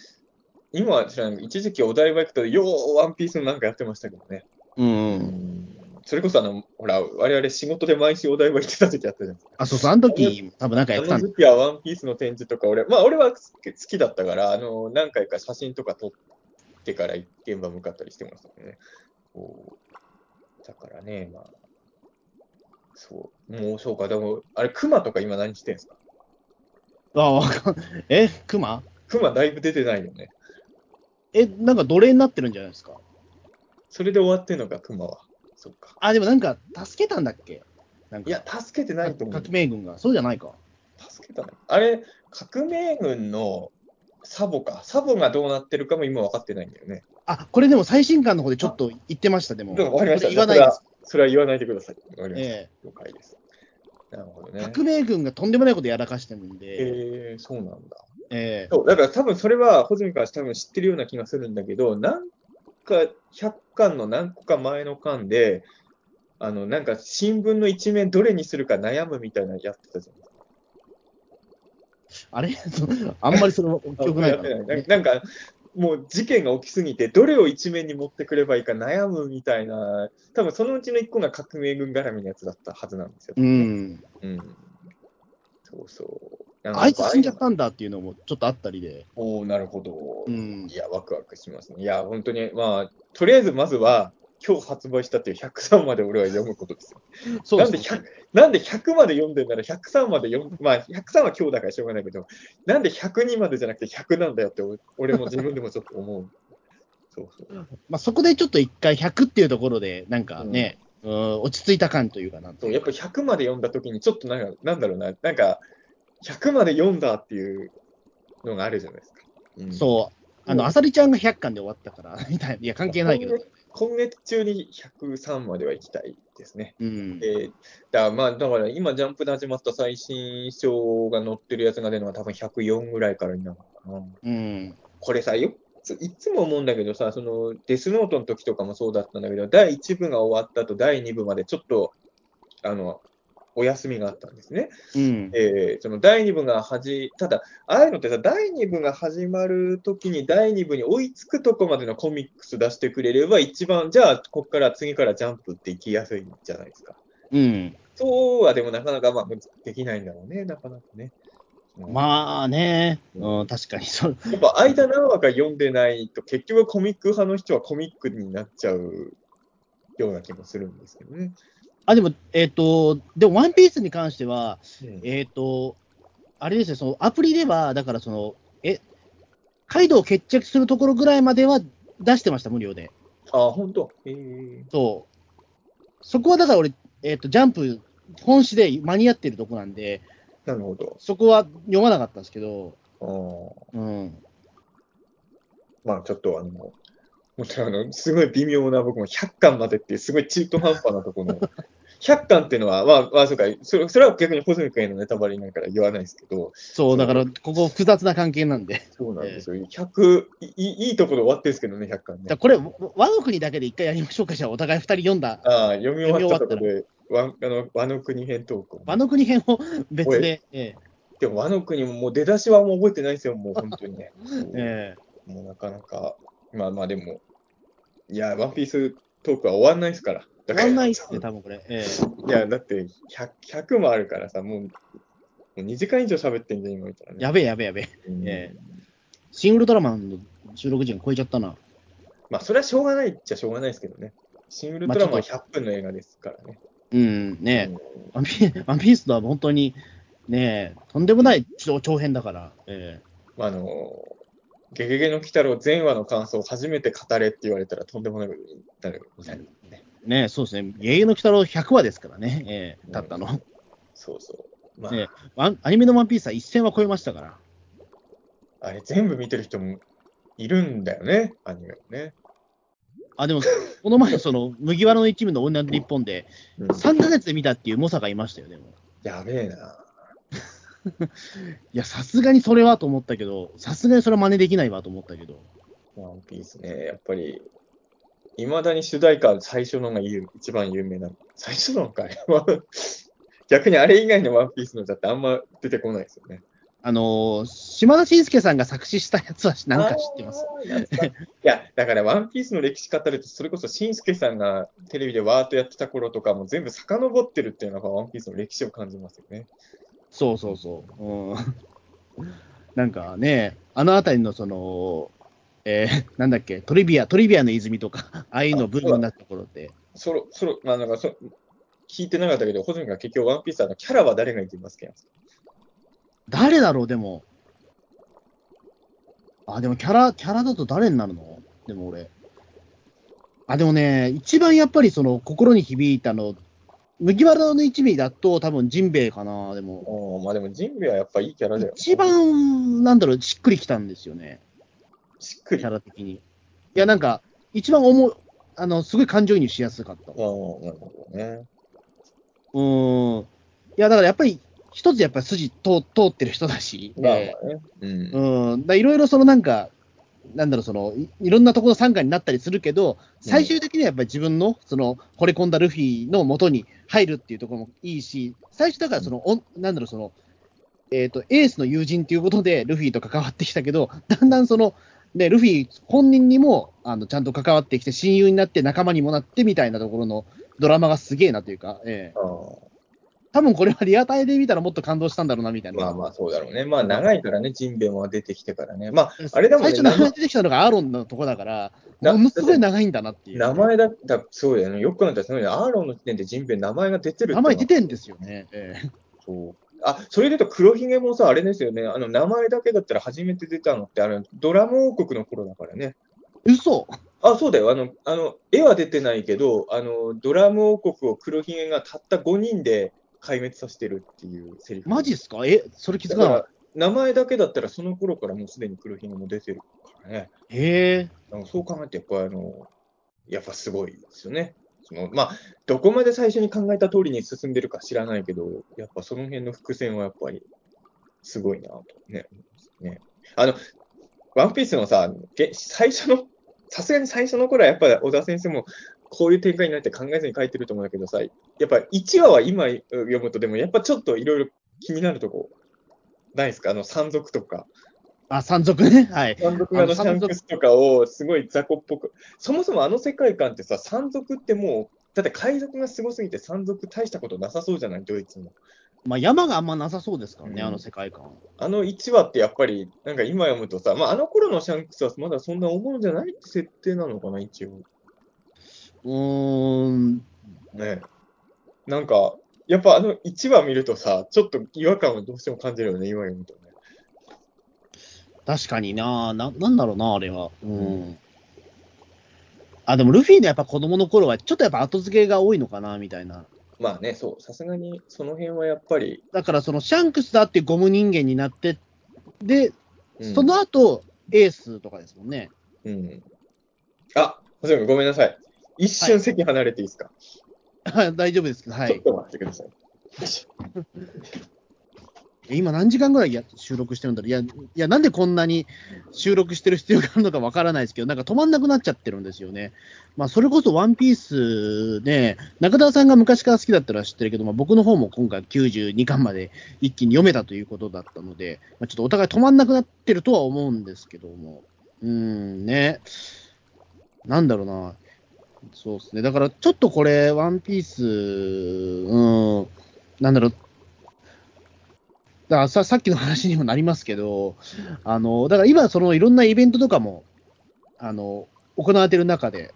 今は知らない一時期お台場行くと、ようワンピースなんかやってましたけどね。うん。それこそあの、ほら、我々仕事で毎週お台場行ってた時あったじゃないですか。あ、そうそう、あの時、多分なんかやってたんあの時はワンピースの展示とか、俺、まあ俺は好きだったから、あの、何回か写真とか撮ってから現場向かったりしてましたね。だからね、まあ、そう、もうそうか、でも、あれ、熊とか今何してんすか？あわかんえ、熊？熊だいぶ出てないよね。え、なんか奴隷になってるんじゃないですか？それで終わってんのか、熊は。そっか。あ、でもなんか、助けたんだっけ？なんかいや、助けてないと思う。革命軍が。そうじゃないか。助けたね。あれ、革命軍のサボか。サボがどうなってるかも今分かってないんだよね。あ、これでも最新刊の方でちょっと言ってました、でも。でも分かりました。言わないです。それは言わないでください。分かりました。えー、了解です。なるほどね。革命軍がとんでもないことやらかしてるんで。えー、そうなんだ。えー、そうだから多分それは、穂積から多分知ってるような気がするんだけど、なんか100巻の何個か前の巻で、あの、なんか新聞の一面どれにするか悩むみたいなやってたじゃん。あれ？あんまりその記憶ないかな。なんか、もう事件が起きすぎて、どれを一面に持ってくればいいか悩むみたいな、多分そのうちの一個が革命軍絡みのやつだったはずなんですよ。うん。うん。そうそう。あいつ死んじゃっんたんだっていうのもちょっとあったりで。おおなるほど。うんい。や、ワクワクしますね。いや、本当に、まあ、とりあえずまずは、今日発売したっていう103まで俺は読むことですよ。なんでそうです 100, なんで100まで読んでんなら103まで読む、まあ103は今日だからしょうがないけど、なんで102までじゃなくて100なんだよって俺俺も自分でもちょっと思う。そうそう。まあ、そこでちょっと一回100っていうところで、なんかね、うん、落ち着いた感というかなそうやっぱ100まで読んだときに、ちょっとなんか、なんだろうな、なんか、100まで読んだっていうのがあるじゃないですか。うんそう。あの、うんあさりちゃんが100巻で終わったから、みたいな。いや、関係ないけど。今月中に103までは行きたいですね。うん。えーだからまあ、だから今、ジャンプで始まった最新章が載ってるやつが出るのは多分104ぐらいからになるのかな。うん。これさ、よついつも思うんだけどさ、そのデスノートの時とかもそうだったんだけど、第1部が終わった後、第2部までちょっと、あの、お休みがあったんですね。うん。えーその第2部がはじ、ただ、ああいうのってさ、第2部が始まるときに第2部に追いつくとこまでのコミックス出してくれれば、一番、じゃあ、ここから次からジャンプって行きやすいんじゃないですか。うん。そうはでもなかなか、まあ、できないんだろうね、なかなかね。うんまあね、うん、確かにそう。やっぱ間何話か読んでないと、結局コミック派の人はコミックになっちゃうような気もするんですけどね。あ、でも、えっ、と、でも、ワンピースに関しては、うんえっ、と、あれですよ、そのアプリでは、だからその、え、カイドウを決着するところぐらいまでは出してました、無料で。あ、本当？えー、そう。そこはだから俺、えっ、と、ジャンプ、本誌で間に合ってるとこなんで、なるほど。そこは読まなかったんですけど、あーうん。まあちょっとあの、もちろんあの、すごい微妙な僕も100巻までっていうすごい中途半端なところの、100巻っていうのは、まあ、まあ、そうか、それそれは逆に穂積君へのネタバレになるから言わないですけど、そう、だから、ここ複雑な関係なんで。そうなんですよ。100、いいいいところで終わってるんですけどね、100巻ね。これ、和の国だけで一回やりましょうか、じゃあ、お互い二人読んだ、ああ、読み終わったところで、わあの和の国編トークを和の国編を別で、えでも和の国ももう出だしはもう覚えてないですよ、もう本当にね。ええもうなかなか、まあまあでも、いや、ワンピーストークは終わんないですから。え終わんないっすね、多分これ。えいや、だって100、100もあるからさ、もう、もう2時間以上喋ってんじゃん、今見たらね。えやべえ、やべえ、やべえ。うんえシン・ウルトラマンの収録時間超えちゃったな。まあ、それはしょうがないっちゃしょうがないですけどね。シン・ウルトラマンは100分の映画ですからね。うん、ねえ、うんワンピースとは本当に、ねえ、とんでもない長長編だから。えまあ、あの、ゲゲゲの鬼太郎全話の感想を初めて語れって言われたらとんでもないことになるね。えねえ、そうですね。ゲゲゲの鬼太郎100話ですからね。ええたったの。そうそう。まあ、ねアニメのワンピースは1000話超えましたから。あれ全部見てる人もいるんだよね、アニメもね。あ、でも、この前、その、麦わらの一味の女の日本で、うん3ヶ月で見たっていう猛者がいましたよ、でも。やべえな。いや、さすがにそれはと思ったけど、さすがにそれは真似できないわと思ったけど。ワンピースね、やっぱり、いまだに主題歌、最初のが有一番有名なの。最初のか、あれは。逆にあれ以外のワンピースの歌ってあんま出てこないですよね。あのー島田紳介さんが作詞したやつはなんか知ってます？いいや、だからワンピースの歴史語ると、それこそしんすけさんがテレビでワーッとやってた頃とかも全部遡ってるっていうのがワンピースの歴史を感じますよね。そうそうそう。うん、なんかね、あのあたりのその、えーなんだっけ、トリビア、トリビアの泉とか、ああいうのブームになった頃って、そろ、そろ、まあなんかそ、聞いてなかったけど、ホズミが結局ワンピースのキャラは誰がいてますか誰だろう、でも。あ、でもキャラ、キャラだと誰になるの？でも俺。あ、でもね、一番やっぱりその心に響いたの、麦わらの一味だと多分ジンベエかな、でも。まあでもジンベエはやっぱいいキャラだよ。一番、なんだろう、しっくりきたんですよね、しっくり。キャラ的に。いや、なんか、一番思う、あの、すごい感情移入しやすかった。ああ、なるほどね。うーん。いや、だからやっぱり、一つやっぱり筋通通ってる人だし、まあね。うん。ーうん、だいろいろそのなんか、なんだろう、そのいいろんなところ参加になったりするけど、最終的にはやっぱり自分の、その、惚れ込んだルフィの元に入るっていうところもいいし、最初だからその、おんなんだろう、その、えっ、と、エースの友人っていうことでルフィと関わってきたけど、だんだんその、で、ルフィ本人にも、あの、ちゃんと関わってきて、親友になって仲間にもなってみたいなところのドラマがすげえなというか、ええ。あー多分これはリアタイで見たらもっと感動したんだろうな、みたいな。まあまあ、そうだろうね。まあ、長いからね、ジンベエも出てきてからね。まあ、あれだもんね最初名前出てきたのがアーロンのとこだから、なものすごい長いんだなっていう。名前だった、そうだよね。よく考えたら、そのようにアーロンの時点でジンベエ名前が出てる名前出てんですよね。ええそう。あ、それで言うと黒ひげもさ、あれですよね。あの、名前だけだったら初めて出たのって、あの、ドラム王国の頃だからね。嘘あ、そうだよ。あの、あの、絵は出てないけど、あの、ドラム王国を黒ひげがたった5人で壊滅させてるっていうセリフ。マジっすか？え、それ気づだかかなかっら、名前だけだったらその頃からもうすでに黒ひげも出てるからね。た。へえ。なんかそう考えて、やっぱりあの、やっぱすごいですよね。そのまあ、どこまで最初に考えた通りに進んでるか知らないけど、やっぱその辺の伏線はやっぱりすごいなとね。思いますねあの、ワンピースのさ、げ最初の、さすがに最初の頃はやっぱり小田先生もこういう展開になって考えずに書いてると思うんだけどさ、やっぱ1話は今読むとでもやっぱちょっといろいろ気になるとこないですか？あの山賊とか。あ、山賊ね？はい。山賊があのシャンクスとかをすごい雑魚っぽく、そもそもあの世界観ってさ、山賊ってもう、だって海賊がすごすぎて山賊大したことなさそうじゃない、ドイツも。まあ山があんまなさそうですからね、うんあの世界観。あの1話ってやっぱり、なんか今読むとさ、まあ、あの頃のシャンクスはまだそんな思うんじゃない？って設定なのかな、一応。うーん。ね。なんか、やっぱあの1話見るとさ、ちょっと違和感をどうしても感じるよね、今読むとね。確かになな、なんだろうな、あれは。うん。うんあ、でもルフィのやっぱ子供の頃は、ちょっとやっぱ後付けが多いのかな、みたいな。まあね、そう、さすがにその辺はやっぱり、だからそのシャンクスだってゴム人間になって、で、うんその後、エースとかですもんね。うん。あ、ごめんなさい。一瞬席離れていいですか、はい 大丈夫ですはい。ちょっと待ってください。え今何時間ぐらいや収録してるんだろう？いや、いや、なんでこんなに収録してる必要があるのかわからないですけど、なんか止まんなくなっちゃってるんですよね。まあ、それこそワンピースね、中田さんが昔から好きだったら知ってるけど、まあ、僕の方も今回92巻まで一気に読めたということだったので、まあ、ちょっとお互い止まんなくなってるとは思うんですけども、うーんね、なんだろうな。そうですね。だから、ちょっとこれ、ワンピース、うん、なんだろう、だからささっきの話にもなりますけど、あのだから今、そのいろんなイベントとかもあの行われてる中で、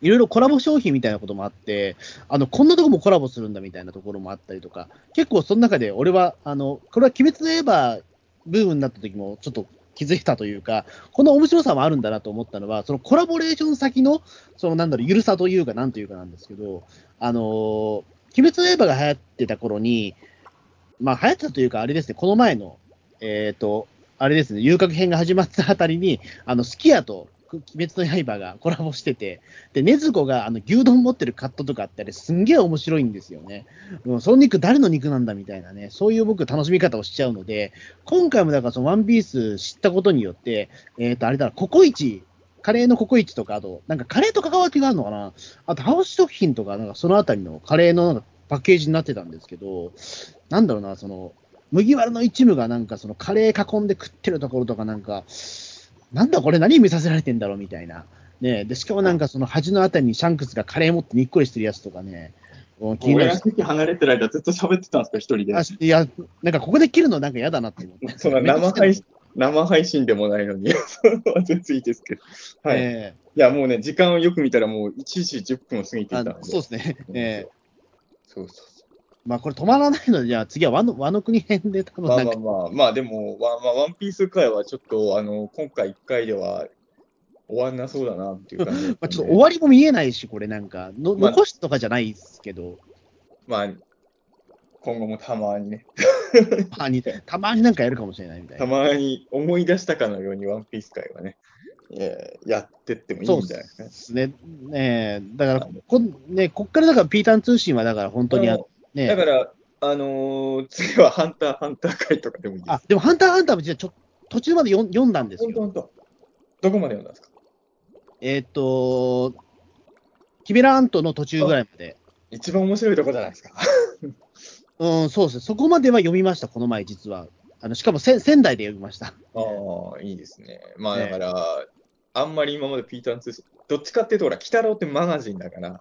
いろいろコラボ商品みたいなこともあって、あのこんなとこもコラボするんだみたいなところもあったりとか、結構その中で俺は、あのこれは鬼滅の刃ブームになった時もちょっと気づいたというか、この面白さもあるんだなと思ったのは、そのコラボレーション先の、そのなんだろう、ゆるさというか、なんというかなんですけど、あの鬼滅の刃が流行ってた頃に、まあ、流行ってたというか、あれですね、この前の、えっ、と、あれですね、遊郭編が始まったあたりに、あの、すき家と鬼滅の刃がコラボしてて、で、ねずこがあの牛丼持ってるカットとかあったり、すんげえ面白いんですよね。う、その肉誰の肉なんだみたいなね、そういう僕楽しみ方をしちゃうので、今回もだからそのワンピース知ったことによって、えっ、と、あれだな、ココイチ、カレーのココイチとか、あと、なんかカレーと関わりがあるのかな？あと、ハウス食品とか、なんかそのあたりのカレーのなんかパッケージになってたんですけど、なんだろうな、その、麦わらの一部がなんかそのカレー囲んで食ってるところとかなんか、なんだこれ何見させられてんだろうみたいな。ねで、しかもなんかその端のあたりにシャンクスがカレー持ってにっこりしてるやつとかね、うん気になる。席離れてる間ずっと喋ってたんですか、一人であ。いや、なんかここで切るのなんか嫌だなって思って。そ生配信、生配信でもないのに、それは全然いいですけど。はい。えいや、もうね、時間をよく見たらもう1時10分を過ぎてえいたので。あそうですね。ええそうそうそまあこれ止まらないので、じゃあ次は和の和の国編で多う。まあまあまあ、まあでも、ワンまあ、ワンピース会はちょっと、あの、今回1回では終わんなそうだなっていう感じね、まあ、ちょっと終わりも見えないし、これなんか、のまあ残しとかじゃないですけど、まあ、今後もたまにね、た まに、たまになんかやるかもしれないみたいたな。まに思い出したかのようにワンピース会はね、えーやってってもいいんじゃないですかね。ね。ねえだからこ、ね、こっからだから、ピータン通信はだから本当にああのね、だから、あのー次はハンター、ハンター会とかでもいいです。あ、でも、ハンターハンターも実はちょ途中まで読ん読んだんですよ。本当本当。どこまで読んだんですか？えーっと、キベラアントの途中ぐらいまで。一番面白いとこじゃないですか。うん、そうですね。そこまでは読みました、この前、実は。あのしかもせ仙台で読みました。ああ、いいですね。まあねだから、あんまり今までピーターン通信、どっちかっていうと、ほら、鬼太郎ってマガジンだから、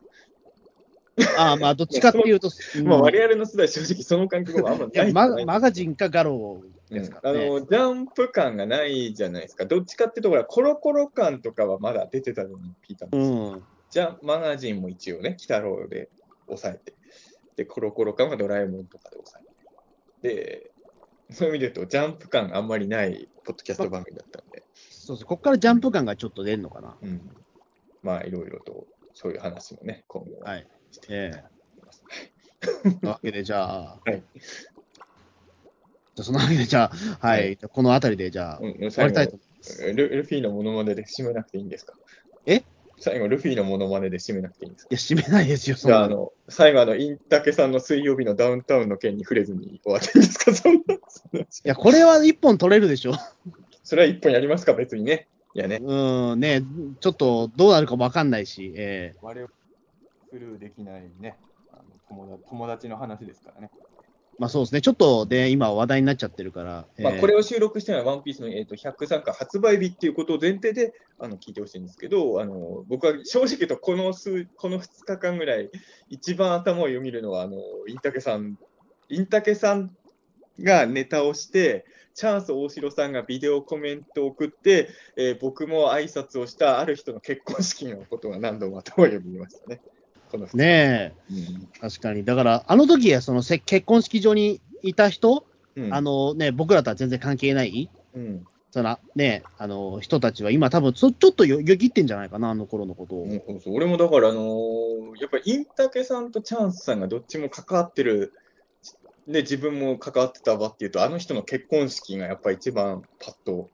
ああ、まあ、どっちかっていうと、うんまあ我々の世代、正直その感覚もあんまないママガジンかガローですからね。あのジャンプ感がないじゃないですか。どっちかっていうと、コロコロ感とかはまだ出てたのに、ピーターン通う信。ん。じゃマガジンも一応ね、鬼太郎で抑えて、で、コロコロ感はドラえもんとかで抑えて。で、そういう意味で言うと、ジャンプ感あんまりないポッドキャスト番組だったんで、そうそう、ここからジャンプ感がちょっと出るのかな。うん。まあ、いろいろと、そういう話もね、今後ははい。して。わけで、じゃあ、はい。じゃあそのわけで、じゃあ、はい、はい。この辺りで、じゃあ、うん、終わ最りたいと後思います。ル、ルフィのモノマネで締めなくていいんですか？え最後、ルフィのモノマネで締めなくていいんですか？いや、締めないですよ、そじゃあ、あの、最後、あの、インタケさんの水曜日のダウンタウンの件に触れずに終わっていいんですか？そんな、そんな。いや、これは一本取れるでしょ。それは一本やりますか？別にね。いやね。うん、ね、ちょっとどうなるかもわかんないし、え我々スルーできないね、あの友達友達の話ですからね。えまあそうですね、ちょっとで、今話題になっちゃってるから、ええまあ、これを収録してるのは、ワンピースの、えー、と103巻発売日っていうことを前提であの聞いてほしいんですけど、あの僕は正直言うとこの数、この2日間ぐらい、一番頭をよぎるのは、あのインタケさん、インタケさんがネタをして、チャンス大城さんがビデオコメントを送って、えー僕も挨拶をしたある人の結婚式のことが何度も頭をよぎりましたね。この2日ねえ、確かに。だから、あの時あのせ結婚式場にいた人、うんうんあのね、僕らとは全然関係ない、うんそのね、あの人たちは今、多分そちょっとよよぎってんじゃないかな、あの頃のことを。うんそうそう俺もだから、あのーやっぱりインタケさんとチャンスさんがどっちも関わってる、で、自分も関わってた場っていうと、あの人の結婚式がやっぱ一番パッと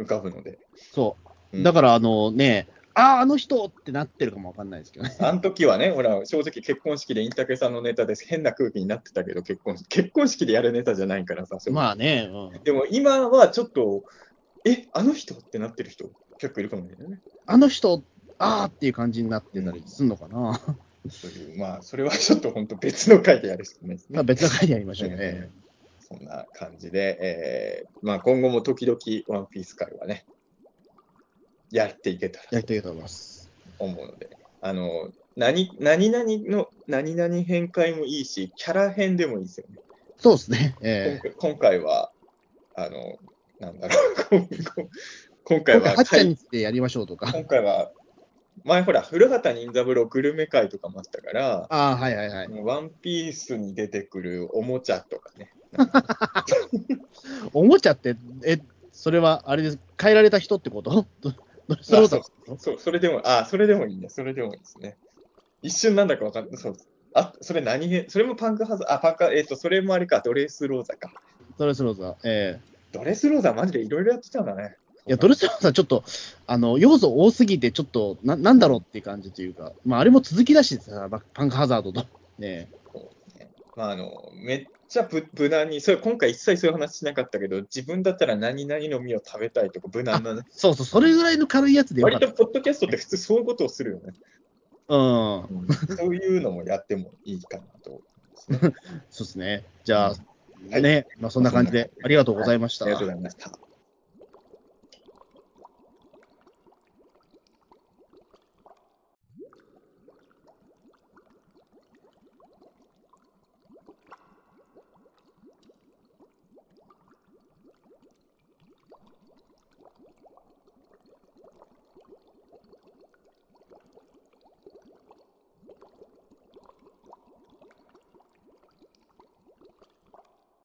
浮かぶので。そうう。んだから、あのね、ああ、あの人ってなってるかもわかんないですけどね。あの時はね、ほら、正直結婚式でインタケさんのネタで変な空気になってたけど、結婚式結婚式でやるネタじゃないからさ、まあね、うんでも今はちょっと、え、あの人ってなってる人結構いるかもしれないね。あの人、ああっていう感じになってたりするのかな。そういう、まあ、それはちょっと本当別の回でやるしかないですねまあ。別の回でやりましょうね。そんな感じで、えーまあ、今後も時々ワンピース会はね、やっていけたらやりたいと思います。と思うので、あの、何、何々の何々編会もいいし、キャラ編でもいいですよね。そうですね。今え回今回は、あの、なんだろう、今回は今回、はっちゃんについてやりましょうとか。今回は、前ほら、古畑任三郎グルメ会とかもあったから、ああ、はいはいはい。ワンピースに出てくるおもちゃとかね。おもちゃって、え、それはあれです、変えられた人ってこと？どドレスローザーってことそう、それでも、あ、それでもいいね。それでもいいですね。一瞬なんだかわかんない。そうです。あ、それ何編それもパンクハザード、あ、パンク、えっ、と、それもあれか、ドレスローザか。ドレスローザー。えドレスローザマジでいろいろやってたんだね。えいや、ドレスローザーちょっと、あの、要素多すぎて、ちょっと、な、なんだろうっていう感じというか、まあ、あれも続きだしさ、パンクハザードと。ねまあ、あの、めっちゃぶ無難に、それ今回一切そういう話しなかったけど、自分だったら何々の実を食べたいとか、無難なね。そうそう、それぐらいの軽いやつでよかった。割とポッドキャストって普通そういうことをするよね。うん。そういうのもやってもいいかなと思いますね。そうですね。じゃあ、はいね、まあ、そんな感じで、ありがとうございました。ありがとうございました。